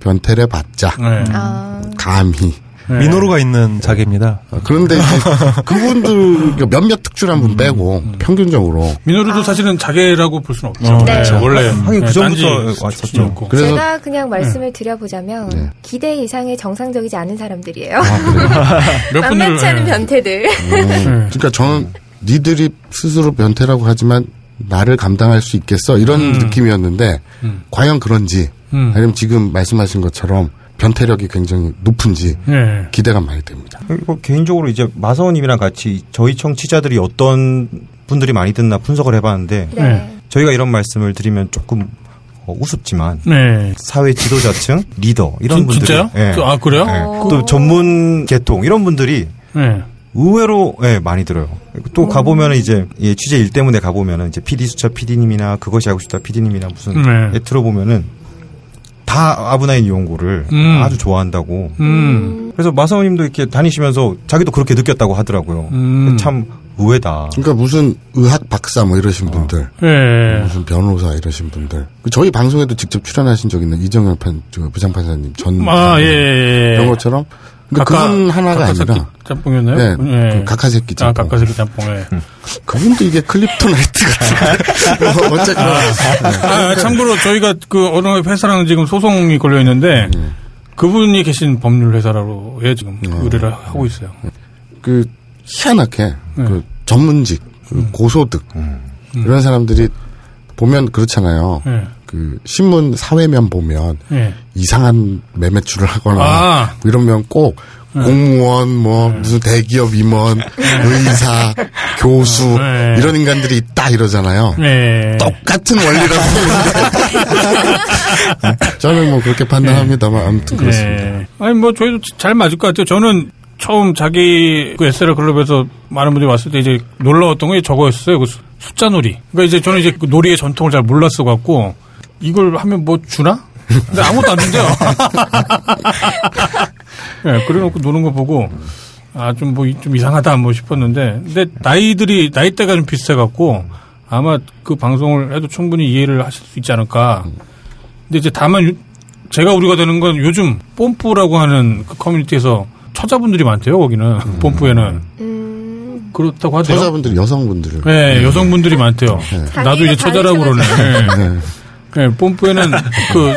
F: 변태를 봤자
A: 예.
C: 아,
F: 감히
A: 예.
B: 민호루가 있는 자개입니다.
F: 어, 그런데 이제 *laughs* 그분들 몇몇 특출한 분 빼고 평균적으로
A: 민호루도 사실은 자개라고 볼 수는 없죠.
C: 네.
A: 예, 원래
H: 하긴 그
A: 예,
H: 전부터 왔었죠.
F: 그래서
C: 제가 그냥 말씀을 드려보자면
F: 네.
C: 기대 이상의 정상적이지 않은 사람들이에요. *laughs*
A: 몇 분들
C: 만만치 않은
A: 예.
C: 변태들.
F: 그러니까 저는 니들이 스스로 변태라고 하지만 나를 감당할 수 있겠어 이런 느낌이었는데 과연 그런지
A: 음.
F: 아니면 지금 말씀하신 것처럼 변태력이 굉장히 높은지
A: 예.
F: 기대가 많이 됩니다.
H: 그리고 개인적으로 이제 마사오님이랑 같이 저희 청취자들이 어떤 분들이 많이 듣나 분석을 해봤는데
C: 네.
H: 저희가 이런 말씀을 드리면 조금 어, 우습지만
A: 네.
H: 사회 지도자층, 리더 이런
A: 진-
H: 분들이
A: 진짜요?
H: 예.
A: 아 그래요?
H: 예. 또 전문 계통 이런 분들이
A: 예.
H: 의외로 예, 많이 들어요. 또 가보면은 이제 예, 취재 일 때문에 가보면은 이제 PD 수첩 PD님이나 그것이 알고 싶다 PD님이나 무슨
A: 네.
H: 예, 들어보면은 다 아브나인 이용고를
A: 음.
H: 아주 좋아한다고.
A: 음.
H: 그래서 마사오님도 이렇게 다니시면서 자기도 그렇게 느꼈다고 하더라고요.
A: 음.
H: 참 의외다.
F: 그러니까 무슨 의학 박사 뭐 이러신 분들,
A: 예.
F: 무슨 변호사 이러신 분들, 그 저희 방송에도 직접 출연하신 적 있는 이정현 판, 저 부장판사님 전
A: 아, 예, 예, 예.
F: 이런 것처럼 그러니까
A: 각하-
F: 그분 하나가 아니라
A: 짬뽕이었나요?
F: 네,
A: 예.
F: 그 각하새끼
A: 아,
F: 짬뽕.
A: 각하새끼 짬뽕. 예.
F: 그분도 이게 클립토나이트 같은 거. *laughs* 어쨌든
A: 아, 참고로 저희가 그 어느 회사랑 지금 소송이 걸려 있는데
F: 음.
A: 그분이 계신 법률 회사로 예 지금 의뢰를 하고 있어요.
F: 그 희한하게
A: 네.
F: 그 전문직, 그 고소득 이런 사람들이 보면 그렇잖아요.
A: 예.
F: 그 신문 사회면 보면
A: 예.
F: 이상한 매매출을 하거나
A: 아.
F: 뭐 이러면 꼭 공무원 뭐 무슨 대기업 임원 의사 교수
A: 네.
F: 이런 인간들이 있다 이러잖아요.
A: 예.
F: 똑같은 원리라고 보는데 *laughs* 저는 뭐 그렇게 판단합니다만 아무튼 그렇습니다.
A: 예. 아니 뭐 저희도 잘 맞을 것 같아요. 저는 처음 자기 그 에세라 클럽에서 많은 분들이 왔을 때 이제 놀라웠던 게 저거였어요. 그 수- 숫자 놀이. 그러니까 이제 저는 이제 그 놀이의 전통을 잘 몰랐어 갖고 이걸 하면 뭐 주나? 근데 아무것도 안 준대요. *laughs* 예, 그래놓고 노는 거 보고 아 좀 뭐 좀 이상하다 뭐 싶었는데 근데 나이들이 나이대가 좀 비슷해 갖고 아마 그 방송을 해도 충분히 이해를 하실 수 있지 않을까. 근데 이제 다만 유- 제가 우려가 되는 건 요즘 뽐뿌라고 하는 그 커뮤니티에서 처자분들이 많대요 거기는 뽐뿌에는
C: 음,
A: 그렇다고 하대요.
F: 처자분들 여성분들
A: 네, 여성분들이 많대요. 나도 이제 처자라고 그러네.
F: 네.
A: 네, 뽐뿌에는 *laughs* 그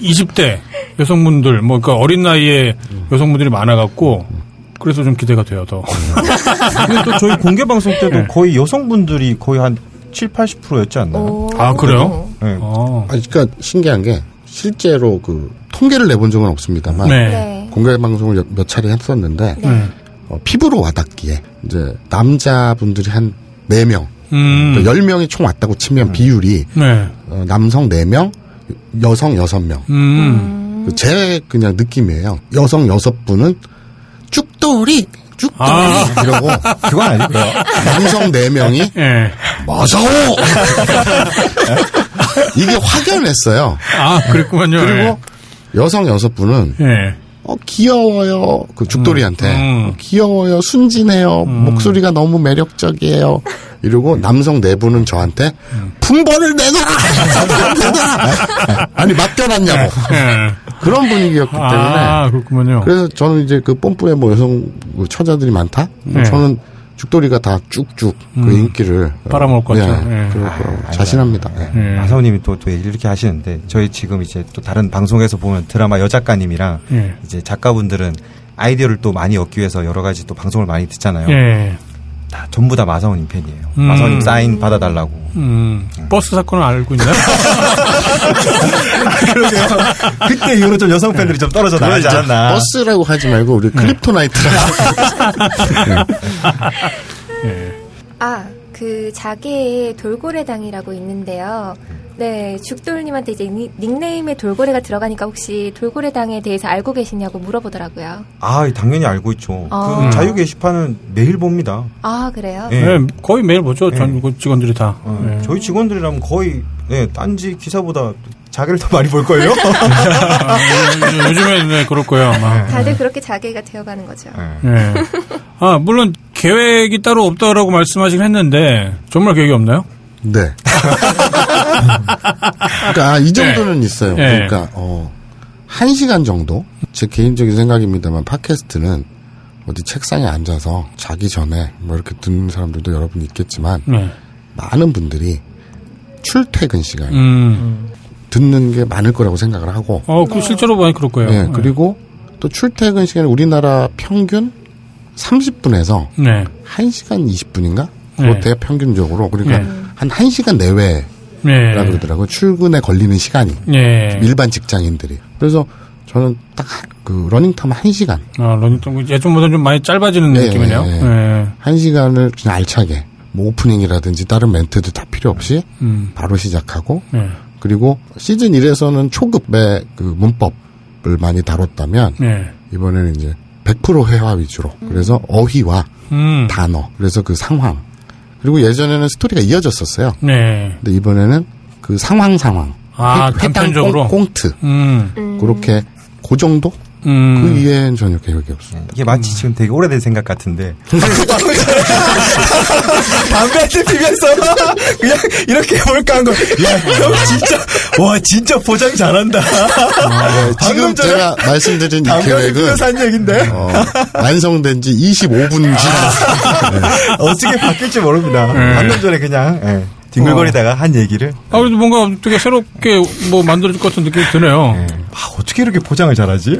A: 20대 여성분들, 뭐, 그 어린 나이에 여성분들이 많아갖고, 그래서 좀 기대가 돼요, 더. *laughs*
H: 근데 또 저희 공개 방송 때도 거의 여성분들이 거의 한 7, 80%였지 않나요?
C: 오.
A: 아, 그래요?
H: 네.
A: 어.
F: 아니, 그러니까 신기한 게 실제로 그 통계를 내본 적은 없습니다만
A: 네.
C: 네.
F: 공개 방송을 몇- 몇 차례 했었는데
A: 네.
F: 어, 피부로 와닿기에 이제 남자분들이 한 4명,
A: 음.
F: 10명이 총 왔다고 치면 비율이
A: 네.
F: 어, 남성 4명, 여성 6명.
A: 음.
F: 제 그냥 느낌이에요. 여성 6분은 쭉돌이, 쭉돌이
A: 아.
F: 이러고 *laughs*
H: 그건 아니고요.
F: 남성 4명이 *laughs*
A: 예.
F: 마사오! *laughs* 이게 확연했어요.
A: 아, 그랬구만요.
F: 그리고 여성 6분은
A: 예.
F: 어, 귀여워요. 그 죽돌이한테.
A: 음, 음.
F: 어, 귀여워요. 순진해요. 목소리가 너무 매력적이에요. 이러고 남성 네 분은 저한테 품번을 내놔라! 내놔라! 아니, 맡겨놨냐고.
A: 예.
F: 그런 분위기였기 때문에.
A: 아, 그렇구만요.
F: 그래서 저는 이제 그 뽐뿌에 뭐 여성 그 처자들이 많다?
A: 네.
F: 저는 죽돌이가 다 쭉쭉 그 인기를.
A: 빨아먹을 것 같아요.
F: 예,
A: 예.
F: 그럴 거라고 자신합니다. 예.
A: 예.
H: 마사오님이 또, 또 이렇게 하시는데 저희 지금 이제 또 다른 방송에서 보면 드라마 여작가님이랑
A: 예.
H: 이제 작가분들은 아이디어를 또 많이 얻기 위해서 여러 가지 또 방송을 많이 듣잖아요.
A: 예.
H: 다 전부 다 마사오님 팬이에요.
A: 음.
H: 마사오님 사인 받아달라고.
A: 음. 버스 사건을 알고 있나요? *laughs*
H: 그때 이후로 좀 여성 팬들이 좀 떨어져 나가지 않았나.
F: 버스라고 하지 말고 우리 Kryptonite라고. *laughs*
C: 아, 그 자게에 돌고래당이라고 있는데요. 네, 죽돌님한테 이제 닉- 닉네임에 돌고래가 들어가니까 혹시 돌고래당에 대해서 알고 계시냐고 물어보더라고요.
H: 아, 당연히 알고 있죠.
C: 아.
H: 그 자유 게시판은 매일 봅니다.
C: 아, 그래요?
H: 예.
A: 네, 거의 매일 보죠. 전 직원들이 다.
H: 어,
A: 예.
H: 저희 직원들이라면 거의 예, 딴지 기사보다
G: 자기를 더 많이 볼 거예요. *laughs*
A: 아, 요즘에 네, 그럴 거예요 아마.
C: 다들 그렇게 자기가 되어가는 거죠.
A: 네. 아 물론 계획이 따로 없다라고 말씀하시긴 했는데 정말 계획이 없나요?
F: 네. *laughs* 그러니까 아, 이 정도는 있어요.
A: 네.
F: 그러니까 어, 한 시간 정도 제 개인적인 생각입니다만 팟캐스트는 어디 책상에 앉아서 자기 전에 뭐 이렇게 듣는 사람들도 여러분 있겠지만
A: 네.
F: 많은 분들이 출퇴근 시간 에
A: 음.
F: 듣는 게 많을 거라고 생각을 하고
A: 어, 그 실제로 많이 그럴 거예요.
F: 예, 그리고 또 출퇴근 시간에 우리나라 평균 30분에서
A: 네.
F: 1시간 20분인가?
A: 네.
F: 그렇대요, 평균적으로. 그러니까
A: 네.
F: 한 1시간 내외라
A: 네.
F: 그러더라고요. 출근에 걸리는 시간이.
A: 네.
F: 일반 직장인들이. 그래서 저는 딱 그 러닝타임 1시간.
A: 아, 러닝 예전보다 좀 많이 짧아지는
F: 예,
A: 느낌이네요.
F: 예, 예.
A: 네.
F: 1시간을 그냥 알차게 뭐 오프닝이라든지 다른 멘트도 다 필요 없이
A: 음.
F: 바로 시작하고
A: 네.
F: 그리고 시즌 1에서는 초급의 그 문법을 많이 다뤘다면
A: 네.
F: 이번에는 이제 100% 회화 위주로. 그래서 어휘와
A: 음.
F: 단어. 그래서 그 상황. 그리고 예전에는 스토리가 이어졌었어요.
A: 네.
F: 근데 이번에는 그 상황 상황.
A: 아,
F: 회- 회당
A: 단편적으로?
F: 꽁, 꽁트.
A: 음.
F: 그렇게 그 정도?
A: 음.
F: 그 이외엔 전혀 계획이 없습니다.
H: 이게 마치 지금 되게 오래된 생각 같은데 *laughs*
G: 담배 한대 피면서 *laughs* 그냥 이렇게 해볼까 한 거. 야, 형 진짜, 와, 진짜 포장 잘한다.
F: 네, 지금 제가 말씀드린 이 계획은
G: 한 얘긴데.
F: 어, 완성된 지 25분 지났습니다. *laughs*
G: 어떻게 바뀔지 모릅니다.
A: 네.
G: 방금 전에 그냥 예, 뒹굴거리다가 한 얘기를
A: 아, 그래도 뭔가 되게 새롭게 뭐 만들어질 것 같은 느낌이 드네요.
G: 아, 어떻게 이렇게 포장을 잘하지?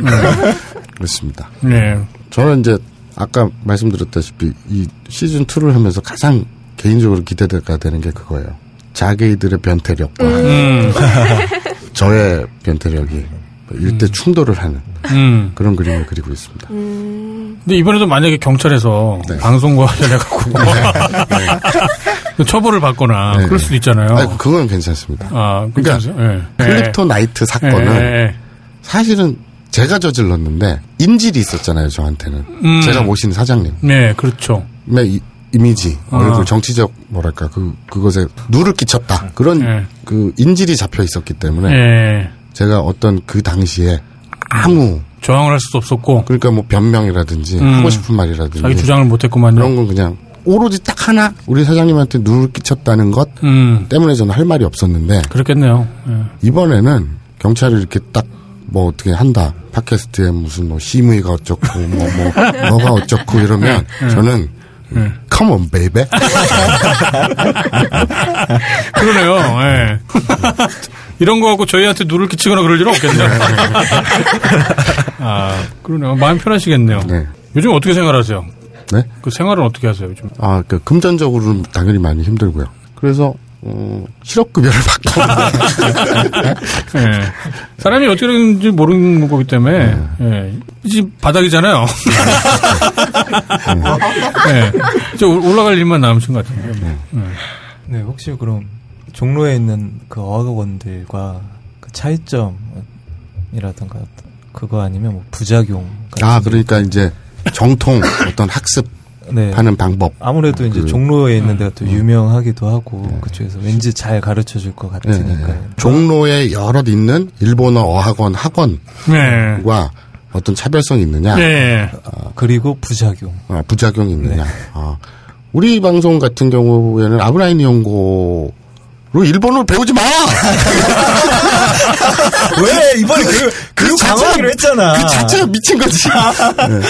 F: 그렇습니다.
A: 네.
F: 저는 이제 아까 말씀드렸다시피 이 시즌 2를 하면서 가장 개인적으로 기대가 되는 게 그거예요. 자기들의 변태력과
A: 음. *laughs*
F: 저의 변태력이 일대 충돌을 하는
A: 음.
F: 그런 그림을 그리고 있습니다.
A: 근데 이번에도 만약에 경찰에서
F: 네.
A: 방송과 관련해갖고 *laughs* *laughs* 처벌을 받거나
F: 네.
A: 그럴 수도 있잖아요.
F: 아니, 그건 괜찮습니다.
A: 아,
F: 그러니까
A: 괜찮으세요? 예.
F: 클립토 나이트
A: 예,
F: 사건은
A: 예, 예.
F: 사실은 제가 저질렀는데 인질이 있었잖아요, 저한테는.
A: 음.
F: 제가 모신 사장님.
A: 네, 그렇죠.
F: 이, 이미지,
A: 아.
F: 얼굴, 정치적, 뭐랄까, 그, 그것에 누를 끼쳤다. 그런,
A: 네.
F: 그, 인질이 잡혀 있었기 때문에,
A: 예.
F: 제가 어떤 그 당시에 아무,
A: 저항을 할 수도 없었고
F: 그러니까 뭐 변명이라든지,
A: 음.
F: 하고 싶은 말이라든지,
A: 자기 주장을 못했구만요.
F: 그런 건 그냥, 오로지 딱 하나, 우리 사장님한테 누를 끼쳤다는 것
A: 음,
F: 때문에 저는 할 말이 없었는데,
A: 그렇겠네요. 예.
F: 이번에는 경찰이 이렇게 딱 뭐 어떻게 한다. 팟캐스트에 무슨 뭐 심의가 어쩌고 뭐뭐 *laughs* 뭐가 어쩌고 이러면 저는 come on baby. *laughs*
A: 그러네요. 예. *laughs* 이런 거 하고 저희한테 누를 끼치거나 그럴 일은 없겠네요. 아, 그러네요. 마음 편하시겠네요.
F: 네.
A: 요즘 어떻게 생활하세요?
F: 네.
A: 그 생활은 어떻게 하세요, 요즘?
F: 아, 그 금전적으로는 당연히 많이 힘들고요. 그래서 어, 실업급여를 받고
A: 예. *laughs* 사람이 어떻게 되는지 모르는 거기 때문에, 예. 이집 바닥이잖아요. 예. 이제 올라갈 일만 남으신 것 같은데요.
E: 네, 혹시 그럼 종로에 있는 그 어학원들과 그 차이점이라든가 그거 아니면 뭐 부작용 같은
F: 아, 그러니까 이제 정통 어떤 학습하는 *laughs*
E: 네.
F: 방법.
E: 아무래도 이제
F: 그-
E: 종로에 있는 데가 또 유명하기도 하고 그쪽에서 왠지 잘 가르쳐 줄것
F: 예,
E: 같으니까
F: 예. 종로에 여럿 있는 일본어 어학원 학원과
A: 네.
F: 어떤 차별성이 있느냐,
A: 네.
E: 그리고 부작용
F: 아, 부작용이 있느냐.
A: 네.
F: 아, 우리 방송 같은 경우에는 아브라인 연고로 일본어를 배우지 마! *laughs* *laughs*
G: 왜 이번에 그, 그 강화하기로 했잖아.
F: 그 자체가 미친 거지. 네.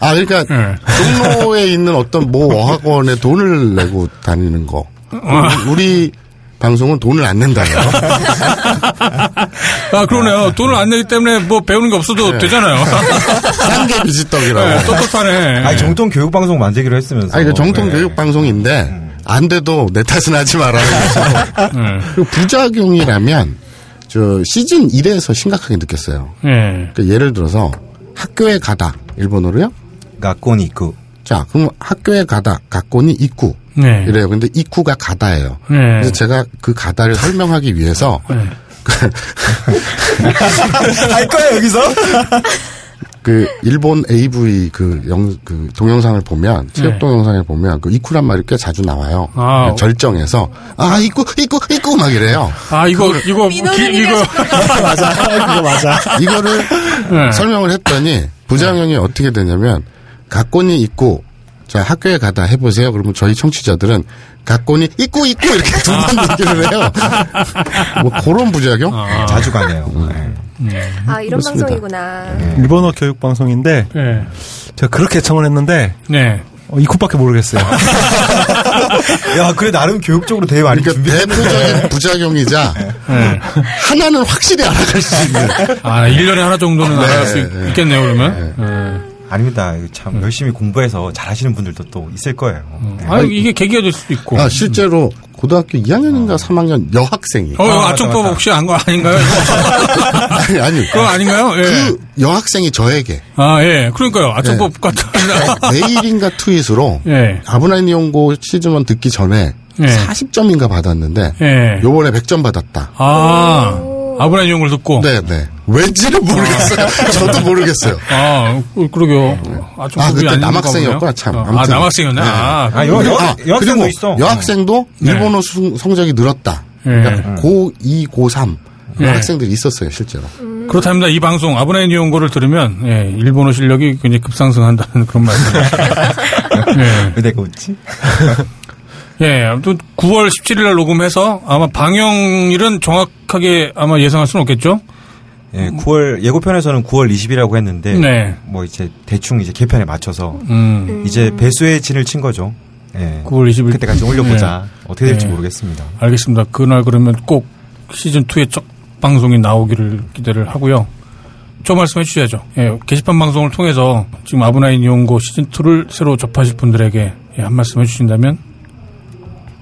F: 아, 그러니까
A: 네.
F: 종로에 있는 어떤 모 어학원에 돈을 내고 다니는 거. 우리 방송은 돈을 안 낸다요. *laughs*
A: 아, 그러네요. 돈을 안 내기 때문에 뭐 배우는 게 없어도 되잖아요. *laughs*
F: 싼게 비지떡이라고.
A: 네, 떳떳하네.
G: 아니 정통 교육 방송 만들기로 했으면서.
F: 아니, 그 정통
G: 네.
F: 교육 방송인데, 안 돼도 내 탓은 하지 말아야 돼.
A: 네.
F: 부작용이라면, 저, 시즌 1에서 심각하게 느꼈어요.
A: 네.
F: 그러니까 예를 들어서, 학교에 가다. 일본어로요?
H: 가꼬니 있고
F: 자, 그럼 학교에 가다. 가꼬니 입구.
A: 네.
F: 이래요. 근데 입구가 가다예요.
A: 네.
F: 그래서 제가 그 가다를 설명하기 위해서
A: 네. *laughs*
G: 할 거야 여기서? *laughs*
F: 그 일본 AV 그 영 그 동영상을 보면 체육
A: 네.
F: 동영상을 보면 그 이쿠란 말이 꽤 자주 나와요.
A: 아.
F: 절정에서 아 이쿠 이쿠 이쿠 막 이래요.
A: 아 이거 이거 기, 이거 *laughs*
B: 맞아. 그거 맞아.
F: 이거를
A: 네.
F: 설명을 했더니 부장형이 어떻게 되냐면 각본이 있고 자 학교에 가다 해보세요. 그러면 저희 청취자들은 각본이 있고 있고 이렇게 두번 얘기를 해요. 뭐 그런 부작용?
H: 자주 가네요. 네.
C: 아 이런
F: 그렇습니다.
C: 방송이구나.
B: 일본어 교육 방송인데
A: 네.
B: 제가 그렇게 청을 했는데
A: 네.
B: 어, 이코밖에 모르겠어요. *laughs*
H: 야, 그래 나름 교육적으로 되게 많이
F: 그러니까 대표적인 *laughs* 부작용이자
A: 네.
F: 하나는 확실히 알아갈 수 있는
A: 아 1년에 하나 정도는 알아갈 수 있, 겠네요 그러면. 네.
H: 아닙니다. 참 열심히 공부해서 잘하시는 분들도 또 있을 거예요. 네.
A: 아 이게 계기가 될 수도 있고.
F: 아, 실제로 고등학교 2학년인가 3학년 여학생이
A: 어,
H: 아, 맞다.
A: 혹시 안 거 아닌가요? *laughs*
F: 아니 아니
A: 그거 아닌가요? 예.
F: 그 여학생이 저에게
A: 아, 예. 그러니까요. 아청법 같은.
F: 메일인가 트윗으로
A: 예.
F: 아브라인 이용고 시즌 1 듣기 전에
A: 예.
F: 40점인가 받았는데
A: 예.
F: 요번에 100점 받았다.
A: 아, 아브라인 용을 듣고.
F: 네, 네. 왠지는 모르겠어요. *laughs* 저도 모르겠어요.
A: 아, 그- 그러게요. 아청법이
F: 아, 그때 남학생이었구나. 참.
A: 어, 아,
F: 아무튼.
A: 남학생이었나?
F: 네.
A: 아,
H: 아, 여, 여,
F: 아,
H: 여학생도 있어.
F: 여학생도
A: 네.
F: 일본어 수- 성적이 늘었다.
A: 예.
F: 그러니까 고2, 고3
A: 네.
F: 학생들이 있었어요, 실제로.
A: 그렇답니다. 이 방송 아브라인 용고를 들으면 예, 일본어 실력이 굉장히 급상승한다는 그런 말씀. 예. *laughs*
H: 왜 내가 웃지?
A: 예, 아무튼 9월 17일 날 녹음해서 아마 방영일은 정확 하게 아마 예상할 수는 없겠죠?
H: 예, 9월 예고편에서는 9월 20일이라고 했는데
A: 네.
H: 뭐 이제 대충 이제 개편에 맞춰서
A: 음,
H: 이제 배수의 진을 친 거죠. 예.
A: 9월 20일.
H: 그때까지 올려보자. 어떻게 될지
A: 네.
H: 모르겠습니다.
A: 알겠습니다. 그날 그러면 꼭 시즌 2의 첫 방송이 나오기를 기대를 하고요. 저 말씀해 주셔야죠. 예, 게시판 방송을 통해서 지금 아브나인 이용고 시즌 2를 새로 접하실 분들에게 예, 한 말씀 해주신다면?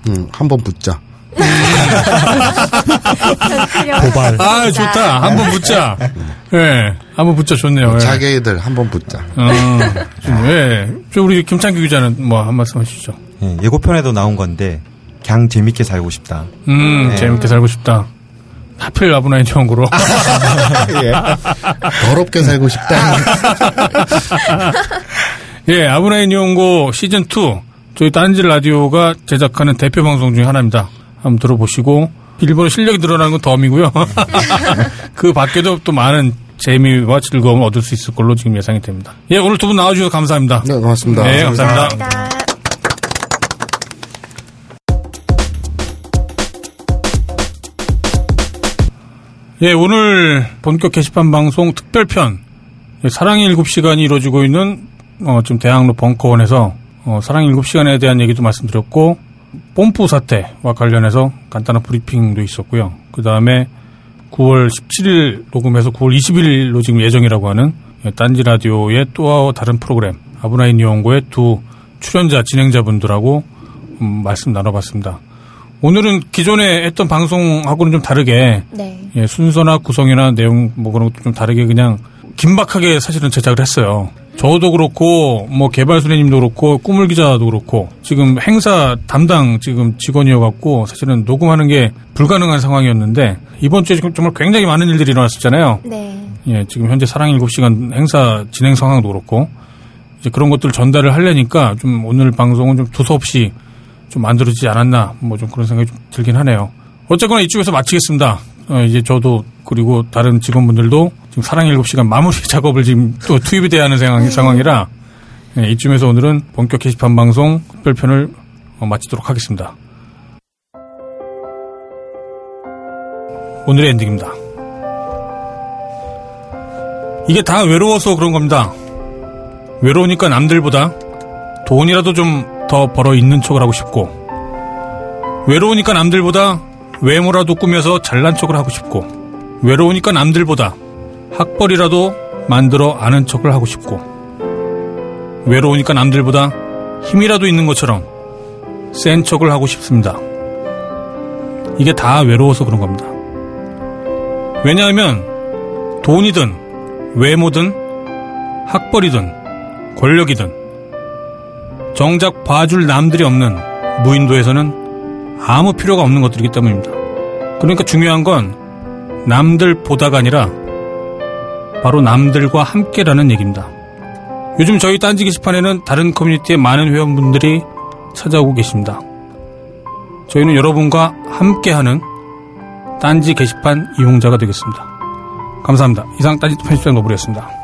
F: 음, 한번 붙자. *laughs*
B: 도발.
A: 아, 좋다. 한번 붙자. *laughs* 예, 한번 붙자. 좋네요. 예.
F: 자기들 한번 붙자.
A: 어, 좀, 예. 저 우리 김창규 기자는 뭐 한 말씀 하시죠.
H: 예, 예고편에도 나온 건데 그냥 재밌게 살고 싶다.
A: 음,
H: 네.
A: 재밌게 살고 싶다. 하필 아브나인 이용고로. *laughs*
F: 더럽게 살고 싶다.
A: 예, 아브라인 이용고 시즌2 저희 딴지 라디오가 제작하는 대표 방송 중에 하나입니다. 한번 들어보시고 일본어 실력이 늘어나는 건 덤이고요. *laughs* 그 밖에도 또 많은 재미와 즐거움을 얻을 수 있을 걸로 지금 예상이 됩니다. 예, 오늘 두 분 나와주셔서 감사합니다.
F: 네, 고맙습니다.
A: 네, 감사합니다.
C: 감사합니다.
A: 예, 오늘 본격 게시판 방송 특별편 예, 사랑의 7시간이 이루어지고 있는 어, 지금 대학로 벙커원에서 어, 사랑의 7시간에 대한 얘기도 말씀드렸고 뽐뿌 사태와 관련해서 간단한 브리핑도 있었고요. 그 다음에 9월 17일 녹음해서 9월 20일로 지금 예정이라고 하는 예, 딴지 라디오의 또 다른 프로그램 아브나인 이용고의 두 출연자 진행자분들하고 음, 말씀 나눠봤습니다. 오늘은 기존에 했던 방송하고는 좀 다르게
C: 네.
A: 예, 순서나 구성이나 내용 뭐 그런 것도 좀 다르게 그냥 긴박하게 사실은 제작을 했어요. 저도 그렇고 뭐 개발순애님도 그렇고 꾸물 기자도 그렇고 지금 행사 담당 지금 직원이어갖고 사실은 녹음하는 게 불가능한 상황이었는데 이번 주에 지금 정말 굉장히 많은 일들이 일어났었잖아요.
C: 네.
A: 예, 지금 현재 사랑 7시간 행사 진행 상황도 그렇고 이제 그런 것들 전달을 하려니까 좀 오늘 방송은 좀 두서없이 좀 만들어지지 않았나 뭐 좀 그런 생각이 좀 들긴 하네요. 어쨌거나 이쯤에서 마치겠습니다. 어, 이제 저도 그리고 다른 직원분들도 지금 사랑 7시간 마무리 *laughs* 작업을 지금 또 투입이 돼야 하는 상황, 상황이라 예, 이쯤에서 오늘은 본격 게시판 방송 특별편을 어, 마치도록 하겠습니다. 오늘의 엔딩입니다. 이게 다 외로워서 그런 겁니다. 외로우니까 남들보다 돈이라도 좀 더 벌어 있는 척을 하고 싶고, 외로우니까 남들보다 외모라도 꾸며서 잘난 척을 하고 싶고, 외로우니까 남들보다 학벌이라도 만들어 아는 척을 하고 싶고, 외로우니까 남들보다 힘이라도 있는 것처럼 센 척을 하고 싶습니다. 이게 다 외로워서 그런 겁니다. 왜냐하면 돈이든 외모든 학벌이든 권력이든 정작 봐줄 남들이 없는 무인도에서는 아무 필요가 없는 것들이기 때문입니다. 그러니까 중요한 건 남들 보다가 아니라 바로 남들과 함께라는 얘기입니다. 요즘 저희 딴지 게시판에는 다른 커뮤니티의 많은 회원분들이 찾아오고 계십니다. 저희는 여러분과 함께하는 딴지 게시판 이용자가 되겠습니다. 감사합니다. 이상 딴지 편집장 노블이었습니다.